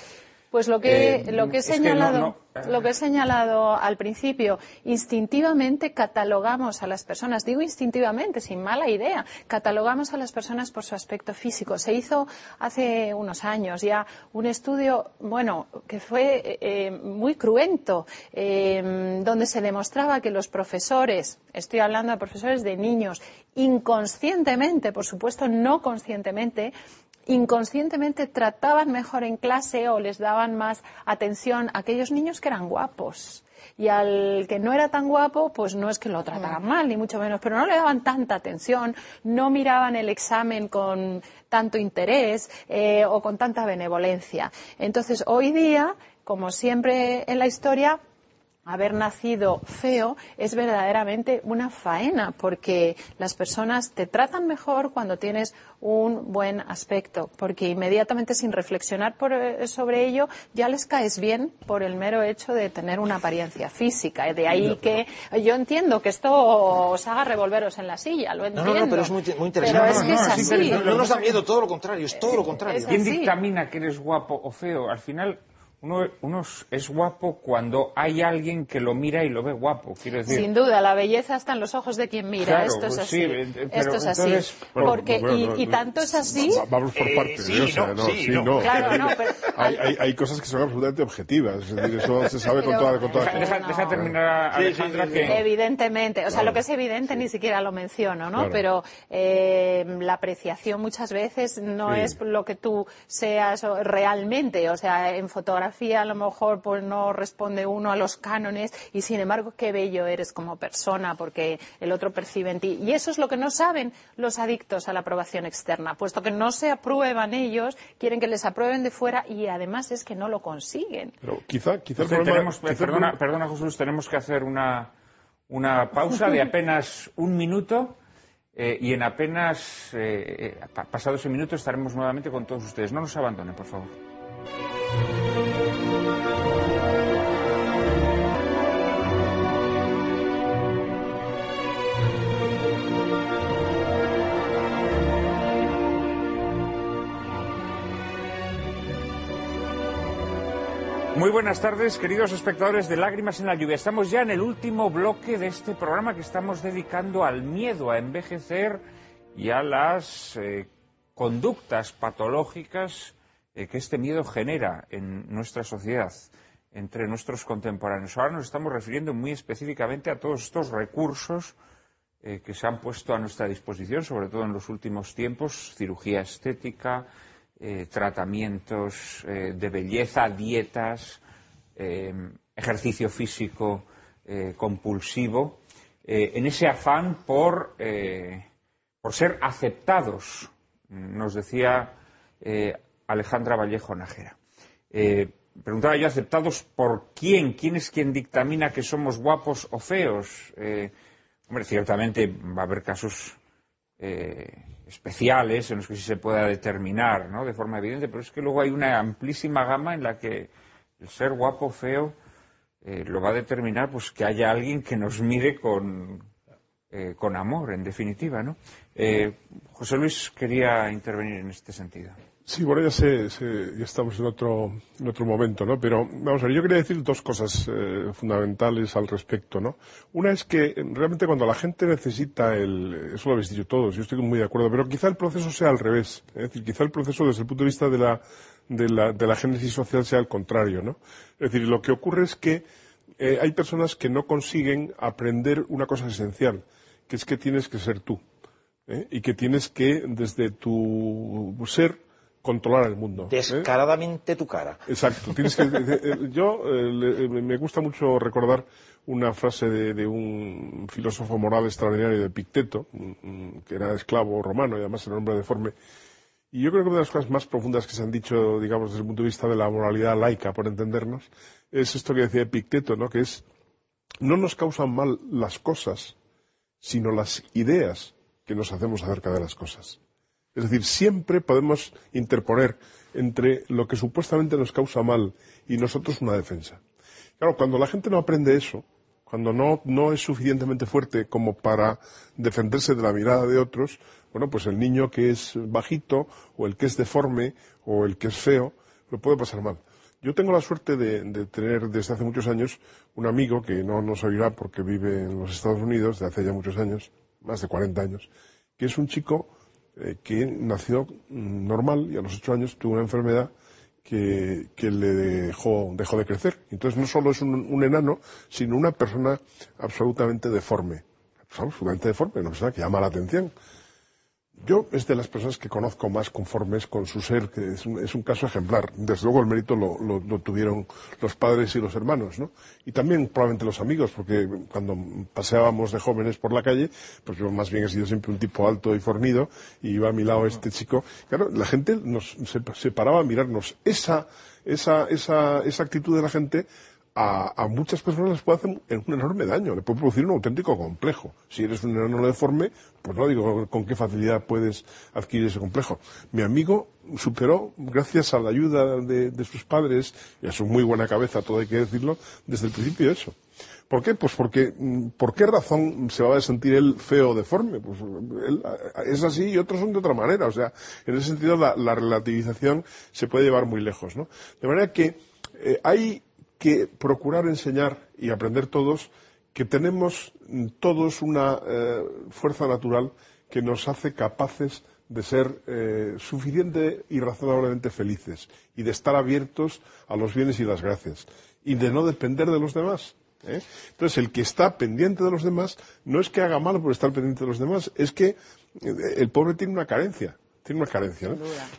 Speaker 4: pues lo que, eh, lo que he señalado,
Speaker 1: que no, no,
Speaker 4: lo que he señalado al principio, instintivamente catalogamos a las personas, digo instintivamente, sin mala idea, catalogamos a las personas por su aspecto físico. Se hizo hace unos años ya un estudio, bueno, que fue eh, muy cruento, eh, donde se demostraba que los profesores, estoy hablando de profesores de niños, inconscientemente, por supuesto no conscientemente, inconscientemente trataban mejor en clase o les daban más atención a aquellos niños que eran guapos. Y al que no era tan guapo, pues no es que lo trataran mal, ni mucho menos, pero no le daban tanta atención, no miraban el examen con tanto interés eh, o con tanta benevolencia. Entonces, hoy día, como siempre en la historia, haber nacido feo es verdaderamente una faena porque las personas te tratan mejor cuando tienes un buen aspecto porque inmediatamente sin reflexionar por, eh, sobre ello ya les caes bien por el mero hecho de tener una apariencia física. De ahí que yo entiendo que esto os haga revolveros en la silla lo entiendo
Speaker 5: no, no, no pero es muy, muy interesante.
Speaker 4: Pero es que es así.
Speaker 5: no nos da miedo todo lo contrario es todo lo contrario.
Speaker 1: ¿quién dictamina que eres guapo o feo? al final uno, uno es guapo cuando hay alguien que lo mira y lo ve guapo, quiero decir.
Speaker 4: Sin duda, la belleza está en los ojos de quien mira.
Speaker 1: Claro,
Speaker 4: Esto es
Speaker 1: pues
Speaker 4: así.
Speaker 1: sí, eh, pero
Speaker 4: Esto es así.
Speaker 1: entonces-
Speaker 3: Bueno,
Speaker 4: Porque,
Speaker 3: bueno,
Speaker 4: y, y tanto es así.
Speaker 3: va- Vamos por
Speaker 5: Eh,
Speaker 3: partes,
Speaker 5: sí,
Speaker 3: ¿eh? o sea,
Speaker 5: no,
Speaker 3: no,
Speaker 5: sí,
Speaker 3: sí,
Speaker 5: no.
Speaker 3: no.
Speaker 4: Claro, no, pero-
Speaker 3: hay, hay, hay cosas que son absolutamente objetivas, es decir, eso se sabe con
Speaker 4: Pero-
Speaker 3: toda, con toda
Speaker 1: Deja, deja-
Speaker 4: no.
Speaker 1: deja terminar a
Speaker 5: Sí, sí,
Speaker 1: Alejandra
Speaker 5: sí, sí.
Speaker 1: que...
Speaker 4: Evidentemente, o sea,
Speaker 3: Claro.
Speaker 4: lo que es evidente ni siquiera lo menciono, ¿no?
Speaker 3: Claro.
Speaker 4: Pero eh, la apreciación muchas veces no
Speaker 3: Sí.
Speaker 4: es lo que tú seas realmente, o sea, en fotografía a lo mejor pues no responde uno a los cánones y sin embargo qué bello eres como persona porque el otro percibe en ti y eso es lo que no saben los adictos a la aprobación externa, puesto que no se aprueban ellos, quieren que les aprueben de fuera y además es que no lo consiguen.
Speaker 3: Pero quizá, quizá el
Speaker 1: Entonces,
Speaker 3: problema...
Speaker 1: tenemos-
Speaker 3: quizá
Speaker 1: perdona,
Speaker 3: problema-
Speaker 1: perdona, Jesús, tenemos que hacer una, una pausa de apenas un minuto eh, y en apenas eh, eh, pa- pasado ese minuto estaremos nuevamente con todos ustedes. No nos abandonen, por favor. Muy buenas tardes, queridos espectadores de Lágrimas en la Lluvia. Estamos ya en el último bloque de este programa que estamos dedicando al miedo a envejecer y a las eh, conductas patológicas eh, que este miedo genera en nuestra sociedad, entre nuestros contemporáneos. Ahora nos estamos refiriendo muy específicamente a todos estos recursos eh, que se han puesto a nuestra disposición, sobre todo en los últimos tiempos, cirugía estética, eh, tratamientos eh, de belleza, dietas, eh, ejercicio físico compulsivo, en ese afán por, por ser aceptados, nos decía Alejandra Vallejo Nájera. Eh, preguntaba yo, ¿aceptados por quién? ¿Quién es quien dictamina que somos guapos o feos? Hombre, ciertamente va a haber casos eh, especiales en los que sí se pueda determinar ¿no? de forma evidente, pero es que luego hay una amplísima gama en la que el ser guapo feo eh, lo va a determinar pues que haya alguien que nos mire con, eh, con amor, en definitiva. ¿no? Eh, José Luis quería intervenir en este sentido.
Speaker 3: Sí, bueno, ya, sé, sé- ya estamos en otro, en otro momento, ¿no? Pero vamos a ver, yo quería decir dos cosas eh, fundamentales al respecto, ¿no? Una es que eh, realmente cuando la gente necesita el, eso lo habéis dicho todos, yo estoy muy de acuerdo, pero quizá el proceso sea al revés, es decir, quizá el proceso desde el punto de vista de la, de la, de la génesis social sea al contrario, ¿no? Es decir, lo que ocurre es que eh, hay personas que no consiguen aprender una cosa esencial, que es que tienes que ser tú. Y que tienes que, desde tu ser, controlar el mundo. ¿eh?
Speaker 5: Descaradamente tu cara.
Speaker 3: Exacto. Tienes que, eh, eh, yo eh, le- me gusta mucho recordar una frase de, de un filósofo moral extraordinario de Picteto, mm, mm, que era esclavo romano y además era un hombre deforme. Y yo creo que una de las cosas más profundas que se han dicho, digamos, desde el punto de vista de la moralidad laica, por entendernos, es esto que decía Picteto, ¿no? Que es, no nos causan mal las cosas, sino las ideas que nos hacemos acerca de las cosas. Es decir, siempre podemos interponer entre lo que supuestamente nos causa mal y nosotros una defensa. Claro, cuando la gente no aprende eso, cuando no, no es suficientemente fuerte como para defenderse de la mirada de otros, bueno, pues el niño que es bajito, o el que es deforme, o el que es feo, lo puede pasar mal. Yo tengo la suerte de, de tener desde hace muchos años un amigo que no nos oirá porque vive en los Estados Unidos de hace ya muchos años, más de 40 años, que es un chico eh, que nació mm, normal y a los ocho años tuvo una enfermedad que, que le dejó, dejó de crecer. Entonces no solo es un, un enano, sino una persona absolutamente deforme. Absolutamente deforme, una persona que llama la atención. Yo es de las personas que conozco más conformes con su ser, que es un, es un caso ejemplar. Desde luego el mérito lo, lo- lo tuvieron los padres y los hermanos, ¿no? Y también probablemente los amigos, porque cuando paseábamos de jóvenes por la calle, pues yo más bien he sido siempre un tipo alto y fornido, y iba a mi lado este chico. Claro, la gente nos se, se paraba a mirarnos. Esa, esa, esa, esa actitud de la gente a, muchas personas les puede hacer un enorme daño, le puede producir un auténtico complejo. Si eres un enano deforme, pues no digo con qué facilidad puedes adquirir ese complejo. Mi amigo superó, gracias a la ayuda de, sus padres y a su muy buena cabeza, todo hay que decirlo, desde el principio eso. ¿Por qué? Pues porque, mm, ¿por qué razón se va a sentir él feo o deforme? Pues él es así y otros son de otra manera. O sea, en ese sentido la, la relativización se puede llevar muy lejos, ¿no? De manera que Eh, hay que procurar enseñar y aprender todos que tenemos todos una eh, fuerza natural que nos hace capaces de ser eh, suficiente y razonablemente felices y de estar abiertos a los bienes y las gracias y de no depender de los demás. ¿eh? Entonces, el que está pendiente de los demás no es que haga mal por estar pendiente de los demás, es que el pobre tiene una carencia.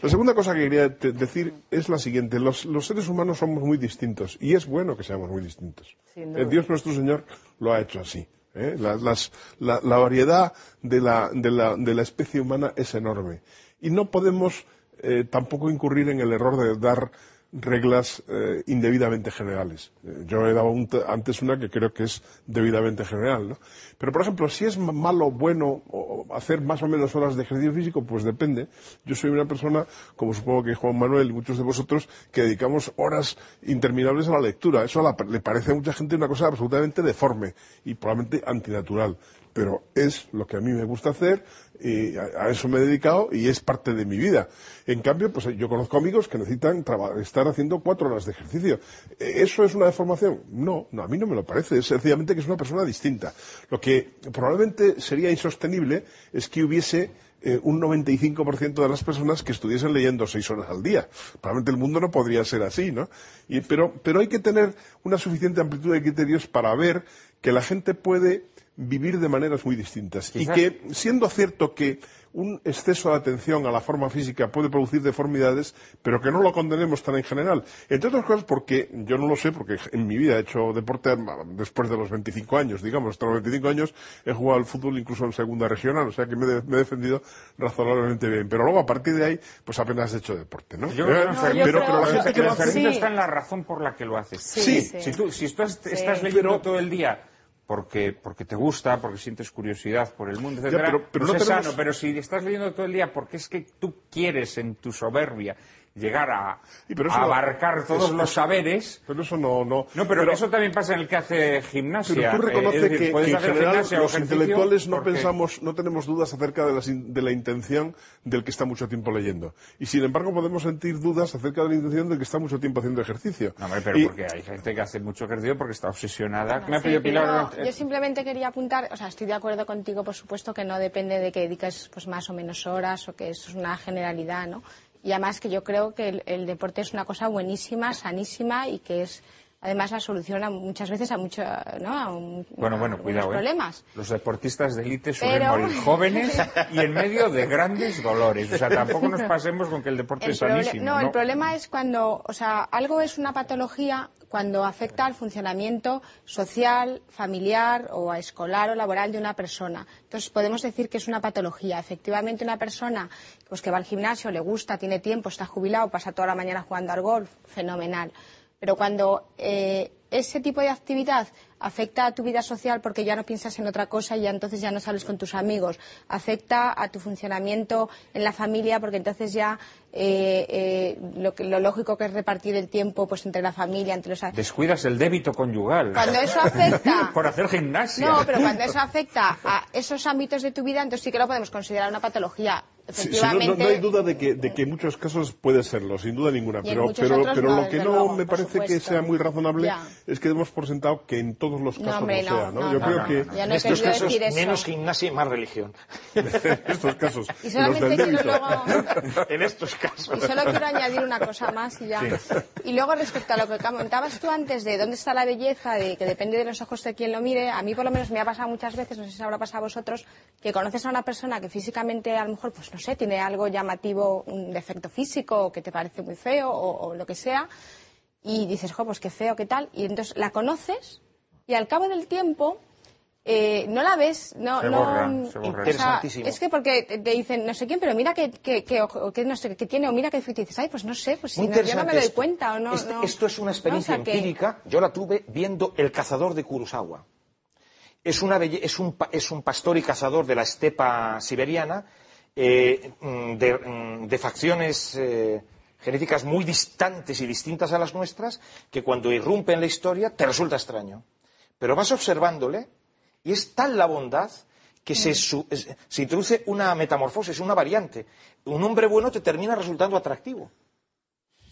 Speaker 3: La segunda cosa que quería decir es la siguiente. Los, los seres humanos somos muy distintos y es bueno que seamos muy distintos. Eh. Dios nuestro Señor lo ha hecho así. ¿eh? La, las- la- la variedad de la, de la- de la especie humana es enorme. Y no podemos eh, tampoco incurrir en el error de dar reglas eh, indebidamente generales. Eh, yo he dado antes una que creo que es debidamente general. ¿no? Pero, por ejemplo, si es ma- malo, bueno, o hacer más o menos horas de ejercicio físico, pues depende. Yo soy una persona, como supongo que Juan Manuel y muchos de vosotros, que dedicamos horas interminables a la lectura. Eso le parece a mucha gente una cosa absolutamente deforme y probablemente antinatural. Pero es lo que a mí me gusta hacer y a, eso me he dedicado y es parte de mi vida. En cambio, pues yo conozco amigos que necesitan estar haciendo cuatro horas de ejercicio. Eh, ¿Eso es una deformación? No, no, a mí no me lo parece. Es sencillamente que es una persona distinta. Lo que probablemente sería insostenible es que hubiese eh, un 95% de las personas que estuviesen leyendo seis horas al día. Probablemente el mundo no podría ser así, ¿no? Y- pero, pero hay que tener una suficiente amplitud de criterios para ver que la gente puede vivir de maneras muy distintas.
Speaker 1: Quizás-
Speaker 3: Y que, siendo cierto que un exceso de atención a la forma física puede producir deformidades, pero que no lo condenemos tan en general. Entre otras cosas porque, yo no lo sé, porque en mi vida he hecho deporte después de los 25 años, digamos, hasta los 25 años he jugado al fútbol incluso en segunda regional, o sea que me, he de- me he defendido razonablemente bien. Pero luego, a partir de ahí, pues apenas he hecho deporte, ¿no?
Speaker 1: Yo creo que
Speaker 4: yo
Speaker 3: pero,
Speaker 4: creo-
Speaker 3: pero la gente que
Speaker 1: el
Speaker 3: lo hace...
Speaker 1: enfermito
Speaker 4: Sí.
Speaker 1: está en la razón por la que lo haces.
Speaker 4: Sí,
Speaker 3: Sí.
Speaker 1: Si tú, si tú est-
Speaker 4: Sí.
Speaker 1: estás leyendo
Speaker 3: Pero-
Speaker 1: todo el día porque, porque te gusta, porque sientes curiosidad por el mundo, etcétera,
Speaker 3: pero- pero
Speaker 1: pues
Speaker 3: no
Speaker 1: es
Speaker 3: tenemos-
Speaker 1: sano. Pero si estás leyendo todo el día porque es que tú quieres en tu soberbia llegar a,
Speaker 3: Sí, pero
Speaker 1: a
Speaker 3: eso no-
Speaker 1: abarcar todos
Speaker 3: eso-
Speaker 1: los saberes...
Speaker 3: Pero eso no... No,
Speaker 1: No, pero, eso también pasa en el que hace gimnasia.
Speaker 3: Pero tú
Speaker 1: Eh,
Speaker 3: reconoces
Speaker 1: decir,
Speaker 3: que, en
Speaker 1: hacer
Speaker 3: general los intelectuales no
Speaker 1: porque-
Speaker 3: pensamos, no tenemos dudas acerca de, in- de la intención del que está mucho tiempo leyendo. Y sin embargo podemos sentir dudas acerca de la intención del que está mucho tiempo haciendo ejercicio.
Speaker 1: No, pero
Speaker 3: Y-
Speaker 1: porque hay gente que hace mucho ejercicio porque está obsesionada. Me
Speaker 6: Sí,
Speaker 1: Pilar... eh,
Speaker 6: yo simplemente quería apuntar, o sea, estoy de acuerdo contigo, por supuesto, que no depende de que dediques pues, más o menos horas o que eso es una generalidad, ¿no? Y además que yo creo que el, el deporte es una cosa buenísima, sanísima y que es además la solución a muchas veces a mucho, ¿no? A un-
Speaker 1: Bueno,
Speaker 6: a
Speaker 1: bueno, ¿eh?
Speaker 6: problemas.
Speaker 1: Los deportistas de élite suelen
Speaker 6: Pero-
Speaker 1: morir jóvenes y en medio de grandes dolores. O sea, tampoco nos pasemos con que el deporte
Speaker 6: El
Speaker 1: es sanísimo.
Speaker 6: no,
Speaker 1: ¿no?
Speaker 6: el problema es cuando, o sea, algo es una patología cuando afecta al funcionamiento social, familiar o escolar o laboral de una persona. Entonces podemos decir que es una patología. Efectivamente, una persona pues, que va al gimnasio, le gusta, tiene tiempo, está jubilado, pasa toda la mañana jugando al golf, fenomenal. Pero cuando eh, ese tipo de actividad afecta a tu vida social porque ya no piensas en otra cosa y ya entonces ya no sales con tus amigos, afecta a tu funcionamiento en la familia porque entonces ya eh, eh, lo, que- lo lógico que es repartir el tiempo pues entre la familia, entre los...
Speaker 1: Descuidas el débito conyugal.
Speaker 6: Cuando eso afecta...
Speaker 1: Por hacer gimnasia.
Speaker 6: No, pero cuando eso afecta a esos ámbitos de tu vida, entonces sí que lo podemos considerar una patología.
Speaker 3: Sí, sí, no- no, hay duda de que, de que en muchos casos puede serlo, sin duda ninguna. Pero, pero, pero
Speaker 6: no,
Speaker 3: lo que no
Speaker 6: luego,
Speaker 3: me parece que sea muy razonable
Speaker 6: Ya.
Speaker 3: es que demos por sentado que en todos los casos
Speaker 6: hombre,
Speaker 3: lo
Speaker 6: no,
Speaker 3: sea. ¿no?
Speaker 6: no,
Speaker 3: Yo
Speaker 6: no,
Speaker 3: creo
Speaker 6: no,
Speaker 3: que
Speaker 5: En estos casos,
Speaker 6: decir eso.
Speaker 5: menos gimnasia y más religión.
Speaker 3: en estos casos.
Speaker 6: Y
Speaker 3: en los del
Speaker 6: luego...
Speaker 5: en estos casos.
Speaker 6: Y solo quiero añadir una cosa más y ya. Y luego respecto a lo que comentabas tú antes de dónde está la belleza, de que depende de los ojos de quien lo mire, a mí por lo menos me ha pasado muchas veces, no sé si habrá pasado a vosotros, que conoces a una persona que físicamente a lo mejor, pues no sé, tiene algo llamativo, un defecto físico, o que te parece muy feo, o, o lo que sea, y dices, jo, pues qué feo, qué tal, y entonces la conoces, y al cabo del tiempo... eh, no la ves, no,
Speaker 1: Se
Speaker 6: no,
Speaker 1: borra, se borra.
Speaker 6: o sea,
Speaker 5: Interesantísimo.
Speaker 6: es que porque te te dicen no sé quién, pero mira que, que, que, ojo, que no sé qué tiene, o mira que y dices, ay, pues no sé, pues si no, yo no me doy
Speaker 5: esto.
Speaker 6: cuenta o no.
Speaker 5: Este-
Speaker 6: no.
Speaker 5: Esto es una experiencia
Speaker 6: No, o sea, que-
Speaker 5: empírica. Yo la tuve viendo El cazador de Kurosawa. Es, una belle- es, un, pa- es un pastor y cazador de la estepa siberiana, eh, mm, de, mm, de facciones eh, genéticas muy distantes y distintas a las nuestras, que cuando irrumpe en la historia te resulta extraño. Pero vas observándole y es tal la bondad que se, su- es- se introduce una metamorfosis, una variante. Un hombre bueno te termina resultando atractivo.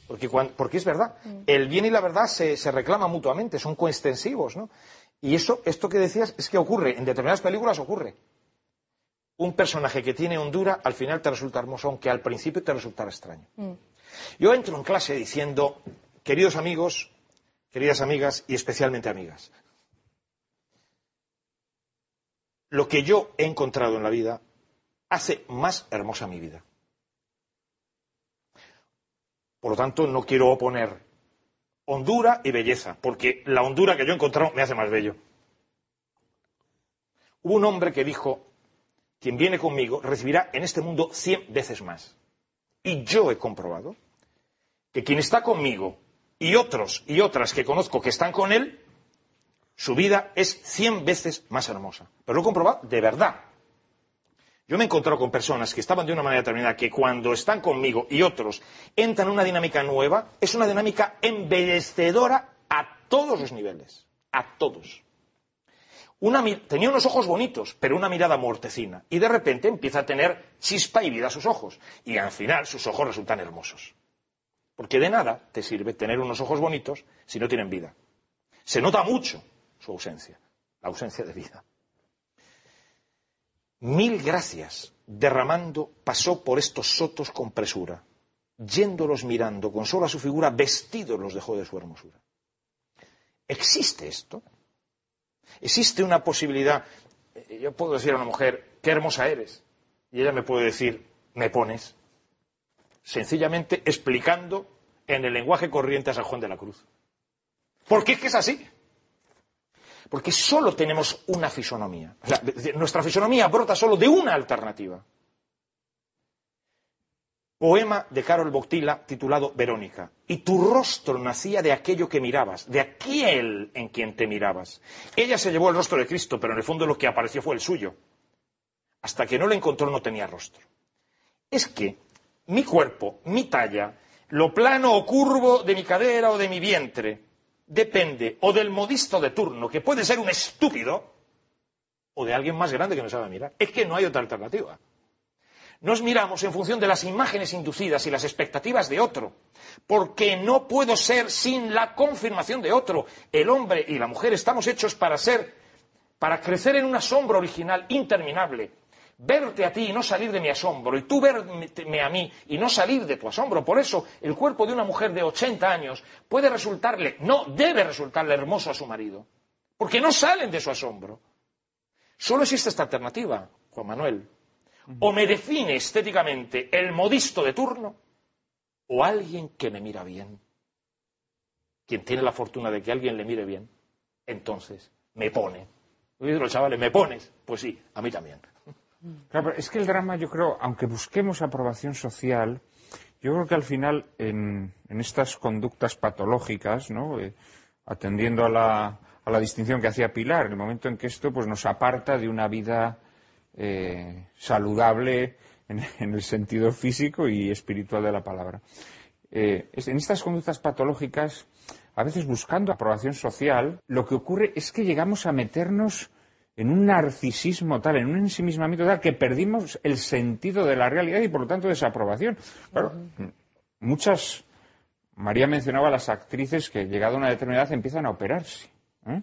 Speaker 5: Porque, porque es verdad. El bien y la verdad se, se reclaman mutuamente, son coextensivos, ¿no? Y eso, esto que decías, es que ocurre, en determinadas películas ocurre. Un personaje que tiene hondura, al final te resulta hermoso, aunque al principio te resultara extraño. Yo entro en clase diciendo, queridos amigos, queridas amigas y especialmente amigas, lo que yo he encontrado en la vida hace más hermosa mi vida. Por lo tanto, no quiero oponer hondura y belleza, porque la hondura que yo he encontrado me hace más bello. Hubo un hombre que dijo, quien viene conmigo recibirá en este mundo cien veces más. Y yo he comprobado que quien está conmigo y otros y otras que conozco que están con él, su vida es cien veces más hermosa. Pero lo he comprobado de verdad. Yo me he encontrado con personas que estaban de una manera determinada que cuando están conmigo y otros entran en una dinámica nueva, es una dinámica embellecedora a todos los niveles. A todos. Tenía unos ojos bonitos, pero una mirada mortecina. Y de repente empieza a tener chispa y vida a sus ojos. Y al final sus ojos resultan hermosos. Porque de nada te sirve tener unos ojos bonitos si no tienen vida. Se nota mucho su ausencia, la ausencia de vida. Mil gracias derramando pasó por estos sotos con presura, yéndolos mirando con sola su figura, vestidos los dejó de su hermosura. ¿Existe esto? ¿Existe una posibilidad? Eh, Yo puedo decir a una mujer, qué hermosa eres, y ella me puede decir, me pones, sencillamente explicando en el lenguaje corriente a San Juan de la Cruz. Porque es que es así. Porque solo tenemos una fisonomía. Nuestra fisonomía brota solo de una alternativa. Poema de Carol Boctila titulado Verónica. Y tu rostro nacía de aquello que mirabas, de aquel en quien te mirabas. Ella se llevó el rostro de Cristo, pero en el fondo lo que apareció fue el suyo. Hasta que no lo encontró no tenía rostro. Es que mi cuerpo, mi talla, lo plano o curvo de mi cadera o de mi vientre, depende o del modisto de turno, que puede ser un estúpido, o de alguien más grande que no sabe mirar. Es que no hay otra alternativa. Nos miramos en función de las imágenes inducidas y las expectativas de otro, porque no puedo ser sin la confirmación de otro. El hombre y la mujer estamos hechos para ser, para crecer en un asombro original interminable. Verte a ti y no salir de mi asombro, y tú verme a mí y no salir de tu asombro. Por eso, el cuerpo de una mujer de 80 años puede resultarle, no debe resultarle hermoso a su marido, porque no salen de su asombro. Solo existe esta alternativa, Juan Manuel. O me define estéticamente el modisto de turno, o alguien que me mira bien. Quien tiene la fortuna de que alguien le mire bien, entonces me pone. Los chavales, ¿me pones? Pues sí, a mí también.
Speaker 1: Pero es que el drama, yo creo, aunque busquemos aprobación social, yo creo que al final, en, en estas conductas patológicas, ¿no? Eh, atendiendo a la, a la distinción que hacía Pilar, el momento en que esto pues, nos aparta de una vida eh, saludable en, en el sentido físico y espiritual de la palabra. Eh, en estas conductas patológicas, a veces buscando aprobación social, lo que ocurre es que llegamos a meternos en un narcisismo tal, en un ensimismamiento tal, que perdimos el sentido de la realidad y por lo tanto de esa aprobación. Claro, muchas, María mencionaba a las actrices que llegado a una determinada edad empiezan a operarse. ¿eh?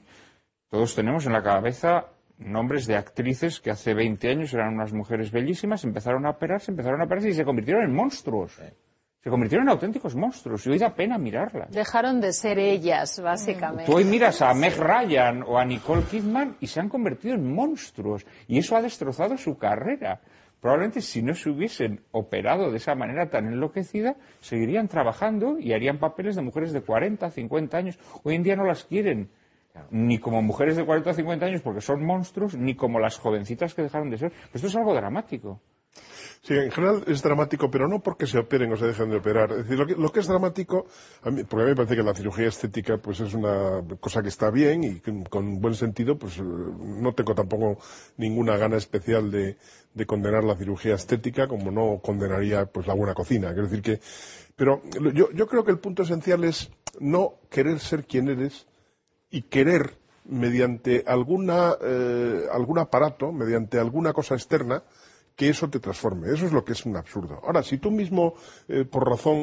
Speaker 1: Todos tenemos en la cabeza nombres de actrices que hace 20 años eran unas mujeres bellísimas, empezaron a operarse, empezaron a operarse y se convirtieron en monstruos. Se convirtieron en auténticos monstruos y hoy da pena mirarlas.
Speaker 4: Dejaron de ser ellas, básicamente.
Speaker 1: Tú hoy miras a Meg Ryan o a Nicole Kidman y se han convertido en monstruos. Y eso ha destrozado su carrera. Probablemente si no se hubiesen operado de esa manera tan enloquecida, seguirían trabajando y harían papeles de mujeres de 40, 50 años. Hoy en día no las quieren. Ni como mujeres de 40 o 50 años porque son monstruos, ni como las jovencitas que dejaron de ser. Pero esto es algo dramático.
Speaker 3: Sí, en general es dramático, pero no porque se operen o se dejen de operar. Es decir, lo que, lo que es dramático, a mí- porque a mí me parece que la cirugía estética pues es una cosa que está bien y que, con buen sentido, pues eh, no tengo tampoco ninguna gana especial de, de condenar la cirugía estética como no condenaría pues la buena cocina. Quiero decir que, pero yo, yo creo que el punto esencial es no querer ser quien eres y querer mediante alguna, eh, algún aparato, mediante alguna cosa externa, que eso te transforme. Eso es lo que es un absurdo. Ahora, si tú mismo, eh, por razón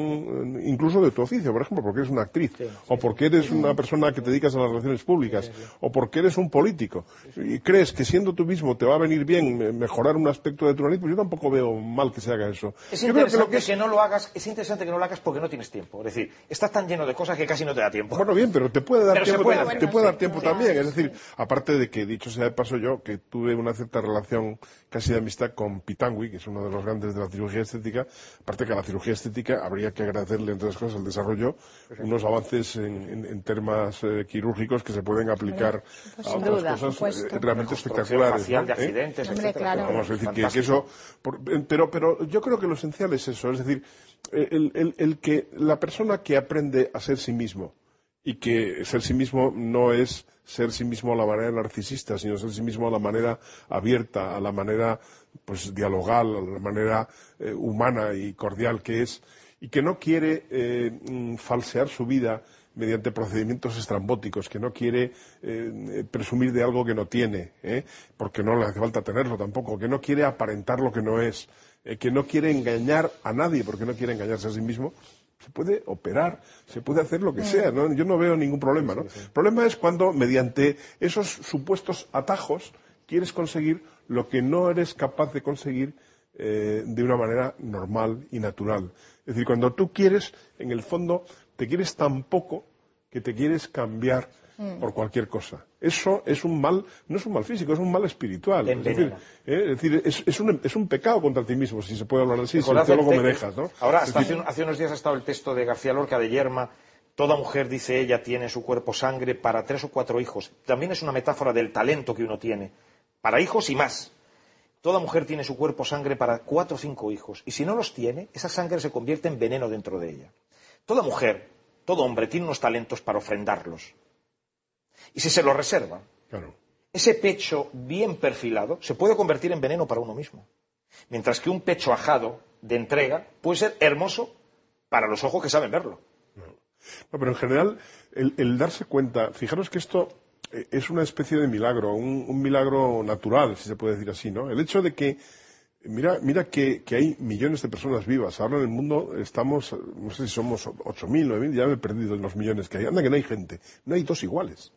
Speaker 3: eh, incluso de tu oficio, por ejemplo, porque eres una actriz, o porque eres una persona que te dedicas a las relaciones públicas, o porque eres un político, y crees que siendo tú mismo te va a venir bien mejorar un aspecto de tu nariz, pues yo tampoco veo mal que se haga eso.
Speaker 5: Es
Speaker 3: Yo
Speaker 5: interesante
Speaker 3: que lo
Speaker 5: que,
Speaker 3: que es-
Speaker 5: no lo hagas, es interesante que no lo hagas porque no tienes tiempo. Es decir, estás tan lleno de cosas que casi no te da tiempo.
Speaker 3: Bueno, bien, pero te puede dar
Speaker 5: Pero
Speaker 3: tiempo,
Speaker 5: puede
Speaker 3: te,
Speaker 5: hacer.
Speaker 3: te puede dar tiempo también. Es decir, aparte de que, dicho sea de paso yo, que tuve una cierta relación casi de amistad con Pitangui, que es uno de los grandes de la cirugía estética, aparte que a la cirugía estética habría que agradecerle, entre otras cosas, el desarrollo, unos avances en, en- en temas eh, quirúrgicos que se pueden aplicar a
Speaker 4: sin
Speaker 3: otras
Speaker 4: duda,
Speaker 3: cosas
Speaker 6: supuesto.
Speaker 3: eh, realmente
Speaker 5: Reconstrucción
Speaker 3: espectaculares.
Speaker 5: de
Speaker 3: ¿Eh?
Speaker 5: accidentes,
Speaker 6: Hombre,
Speaker 5: etcétera.
Speaker 6: claro.
Speaker 3: Vamos a decir que, que eso, por- pero, pero yo creo que lo esencial es eso, es decir, el, el- el que la persona que aprende a ser sí mismo y que ser sí mismo no es ser sí mismo a la manera narcisista, sino ser sí mismo a la manera abierta, a la manera pues dialogal, a la manera eh, humana y cordial que es, y que no quiere eh, mm, falsear su vida mediante procedimientos estrambóticos, que no quiere eh, presumir de algo que no tiene, porque no le hace falta tenerlo tampoco, que no quiere aparentar lo que no es, que no quiere engañar a nadie porque no quiere engañarse a sí mismo, se puede operar, se puede hacer lo que sea, ¿no? yo no veo ningún problema. ¿no? El problema es cuando mediante esos supuestos atajos quieres conseguir lo que no eres capaz de conseguir eh, de una manera normal y natural. Es decir, cuando tú quieres, en el fondo, te quieres tan poco que te quieres cambiar por cualquier cosa. Eso es un mal, no es un mal físico, es un mal espiritual.
Speaker 5: Te
Speaker 3: Es decir, eh, es, decir, es, es un, es un pecado contra ti mismo, si se puede hablar así, si el teólogo me dejas, ¿no?
Speaker 5: Ahora, hasta
Speaker 3: decir,
Speaker 5: hace, un- hace unos días ha estado el texto de García Lorca de Yerma. Toda mujer, dice ella, tiene en su cuerpo sangre para tres o cuatro hijos. También es una metáfora del talento que uno tiene. Para hijos y más. Toda mujer tiene en su cuerpo sangre para cuatro o cinco hijos. Y si no los tiene, esa sangre se convierte en veneno dentro de ella. Toda mujer, todo hombre, tiene unos talentos para ofrendarlos. Y si se los reserva,
Speaker 3: claro.
Speaker 5: ese pecho bien perfilado se puede convertir en veneno para uno mismo. Mientras que un pecho ajado de entrega puede ser hermoso para los ojos que saben verlo.
Speaker 3: No, pero en general, el, el darse cuenta, fijaros que esto eh, es una especie de milagro, un, un milagro natural, si se puede decir así, ¿no? El hecho de que, mira, mira que, que hay millones de personas vivas. Ahora en el mundo estamos, no sé si somos 8.000, 9.000, ya me he perdido en los millones que hay. Anda que no hay gente, no hay dos iguales.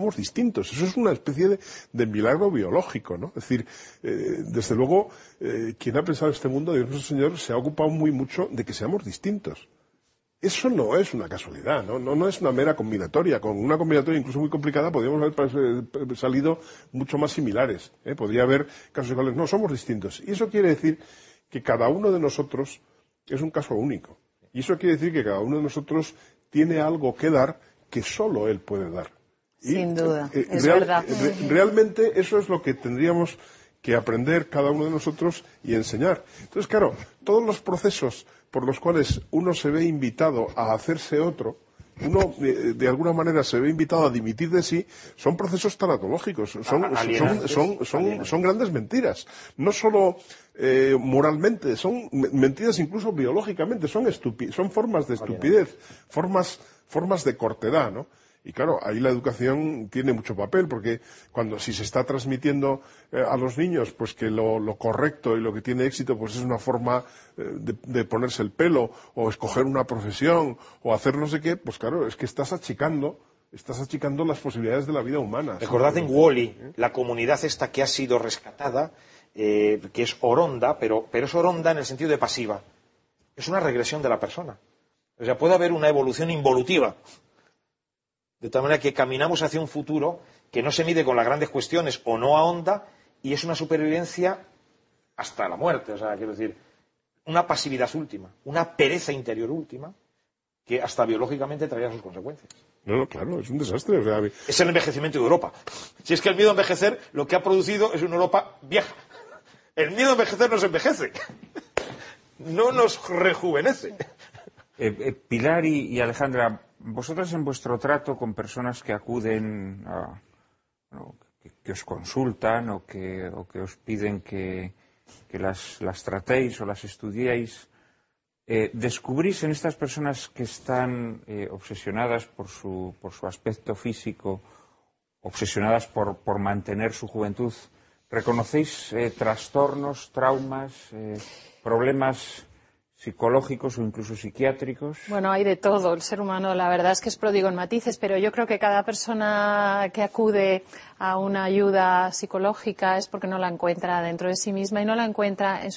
Speaker 3: Somos distintos. Eso es una especie de, milagro biológico, ¿no? Es decir, eh, desde luego, eh, quien ha pensado este mundo, Dios nuestro Señor, se ha ocupado muy mucho de que seamos distintos. Eso no es una casualidad, ¿no? No, es una mera combinatoria. Con una combinatoria incluso muy complicada podríamos haber pas- salido mucho más similares. ¿eh? Podría haber casos iguales. No, somos distintos. Y eso quiere decir que cada uno de nosotros es un caso único. Y eso quiere decir que cada uno de nosotros tiene algo que dar que solo él puede dar. Y,
Speaker 4: Sin duda,
Speaker 3: eh,
Speaker 4: es
Speaker 3: real-
Speaker 4: verdad.
Speaker 3: re- realmente eso es lo que tendríamos que aprender cada uno de nosotros y enseñar. Entonces, claro, todos los procesos por los cuales uno se ve invitado a hacerse otro, uno eh, de alguna manera se ve invitado a dimitir de sí, son procesos tanatológicos, son, son,
Speaker 5: alienantes,
Speaker 3: son, son,
Speaker 5: alienantes.
Speaker 3: son grandes mentiras. No solo eh, moralmente, son me- mentiras incluso biológicamente, son, son formas de estupidez, formas, formas de cortedad, ¿no? Y claro, ahí la educación tiene mucho papel, porque cuando si se está transmitiendo eh, a los niños, pues que lo, lo correcto y lo que tiene éxito, pues es una forma eh, de, de ponerse el pelo, o escoger una profesión, o hacer no sé qué, pues claro, es que estás achicando, estás achicando las posibilidades de la vida humana.
Speaker 5: Recordad en Wally, la comunidad esta que ha sido rescatada, eh, que es oronda, pero, pero es oronda en el sentido de pasiva. Es una regresión de la persona. O sea, puede haber una evolución involutiva. De tal manera que caminamos hacia un futuro que no se mide con las grandes cuestiones o no ahonda y es una supervivencia hasta la muerte. O sea, quiero decir, una pasividad última, una pereza interior última que hasta biológicamente traerá sus consecuencias.
Speaker 3: No, no, claro, es un desastre. O sea,
Speaker 5: Es el envejecimiento de Europa. Si es que el miedo a envejecer lo que ha producido es una Europa vieja. El miedo a envejecer nos envejece. No nos rejuvenece.
Speaker 1: Eh, eh, Pilar y, y Alejandra, vosotras en vuestro trato con personas que acuden que, os consultan o que, os piden que, las tratéis o las estudiéis, eh, ¿descubrís en estas personas que están eh, obsesionadas por su, por su aspecto físico, obsesionadas por, por mantener su juventud, ¿Reconocéis eh, trastornos, traumas, eh, problemas psicológicos o incluso psiquiátricos?
Speaker 4: Bueno, hay de todo. El ser humano, la verdad es que es pródigo en matices, pero yo creo que cada persona que acude a una ayuda psicológica es porque no la encuentra dentro de sí misma y no la encuentra en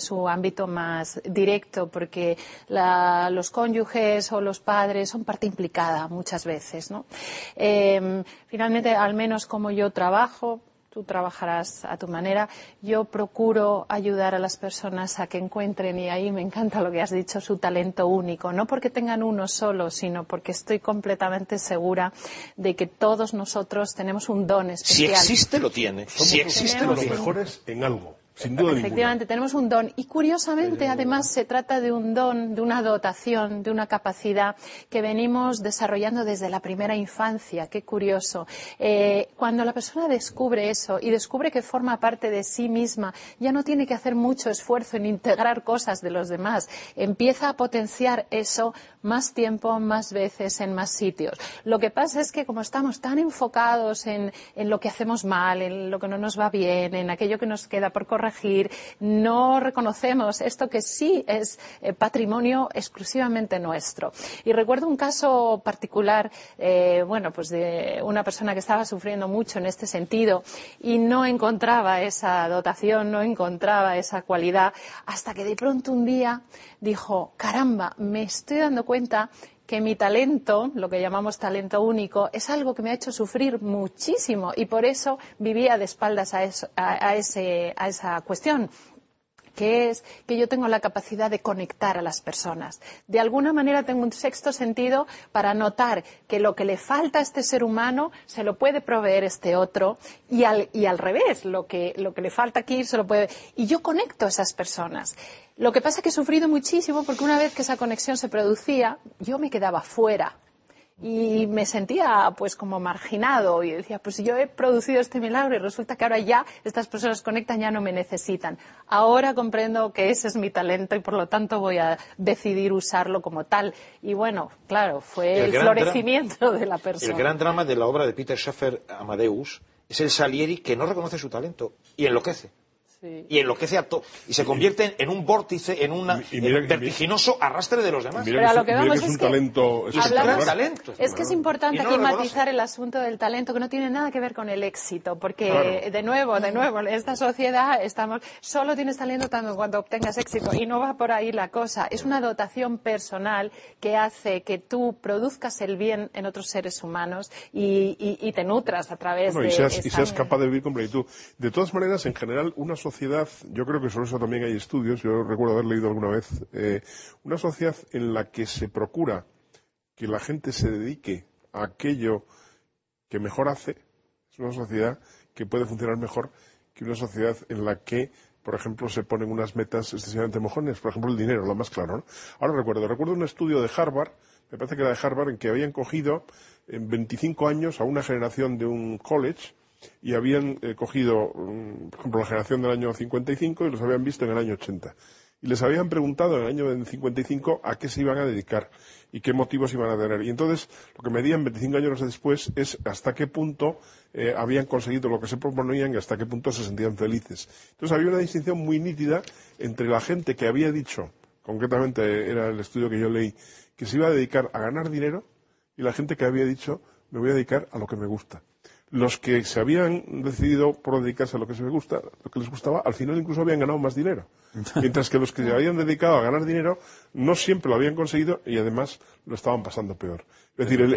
Speaker 4: su, ámbito más directo, porque los cónyuges o los padres son parte implicada muchas veces. ¿no? Eh, finalmente, al menos como yo trabajo, tú trabajarás a tu manera. Yo procuro ayudar a las personas a que encuentren, y ahí me encanta lo que has dicho, su talento único. No porque tengan uno solo, sino porque estoy completamente segura de que todos nosotros tenemos un don especial.
Speaker 5: Si existe, lo tiene. si existe,
Speaker 3: los mejores en algo. Sin duda
Speaker 4: Efectivamente, tenemos un don. Y curiosamente, además, se trata de un don, de una dotación, de una capacidad que venimos desarrollando desde la primera infancia. Qué curioso. Eh, cuando la persona descubre eso y descubre que forma parte de sí misma, ya no tiene que hacer mucho esfuerzo en integrar cosas de los demás. Empieza a potenciar eso más tiempo, más veces, en más sitios. Lo que pasa es que como estamos tan enfocados en, en lo que hacemos mal, en lo que no nos va bien, en aquello que nos queda por correr, no reconocemos esto que sí es eh, patrimonio exclusivamente nuestro. Y recuerdo un caso particular, eh, bueno, pues de una persona que estaba sufriendo mucho en este sentido y no encontraba esa dotación, no encontraba esa cualidad, hasta que de pronto un día dijo, caramba, me estoy dando cuenta que mi talento, lo que llamamos talento único, es algo que me ha hecho sufrir muchísimo y por eso vivía de espaldas a, a esa cuestión que es que yo tengo la capacidad de conectar a las personas. De alguna manera tengo un sexto sentido para notar que lo que le falta a este ser humano se lo puede proveer este otro y al, revés, lo que, lo que le falta aquí se lo puede. Y yo conecto a esas personas. Lo que pasa es que he sufrido muchísimo porque una vez que esa conexión se producía, yo me quedaba fuera y me sentía pues como marginado y decía pues yo he producido este milagro y resulta que ahora ya estas personas conectan ya no me necesitan. Ahora comprendo que ese es mi talento y por lo tanto voy a decidir usarlo como tal y bueno claro fue el, florecimiento de la persona.
Speaker 5: el gran drama de la obra de Peter Schaffer Amadeus es el Salieri que no reconoce su talento y enloquece y enloquece a todo. Y se convierte en un vórtice, en un vertiginoso arrastre de los demás.
Speaker 4: Pero a lo que vamos
Speaker 3: es, un talento,
Speaker 4: es, es que es importante aquí matizar el asunto del talento, que no tiene nada que ver con el éxito, porque de nuevo, de nuevo, en esta sociedad estamos, solo tienes talento tanto cuando obtengas éxito, y no va por ahí la cosa. Es una dotación personal que hace que tú produzcas el bien en otros seres humanos y, te nutras a través de...
Speaker 3: Y seas, y seas capaz de vivir con plenitud. De todas maneras, en general, una sociedad sociedad, yo creo que sobre eso también hay estudios, yo recuerdo haber leído alguna vez, eh, una sociedad en la que se procura que la gente se dedique a aquello que mejor hace, es una sociedad que puede funcionar mejor que una sociedad en la que, por ejemplo, se ponen unas metas excesivamente mojones, por ejemplo, el dinero, lo más claro. Ahora recuerdo, recuerdo un estudio de Harvard, me parece que era de Harvard, en que habían cogido en 25 años a una generación de un college, y habían eh, cogido, mm, por ejemplo, la generación del año 55 y los habían visto en el año 80. Y les habían preguntado en el año 55 a qué se iban a dedicar y qué motivos iban a tener. Y entonces lo que medían 25 años después es hasta qué punto eh, habían conseguido lo que se proponían y hasta qué punto se sentían felices. Entonces había una distinción muy nítida entre la gente que había dicho, concretamente era el estudio que yo leí, que se iba a dedicar a ganar dinero y la gente que había dicho me voy a dedicar a lo que me gusta los que se habían decidido por dedicarse a lo que se les gusta, lo que les gustaba, al final incluso habían ganado más dinero. Mientras que los que se habían dedicado a ganar dinero no siempre lo habían conseguido y además lo estaban pasando peor. Es decir, el,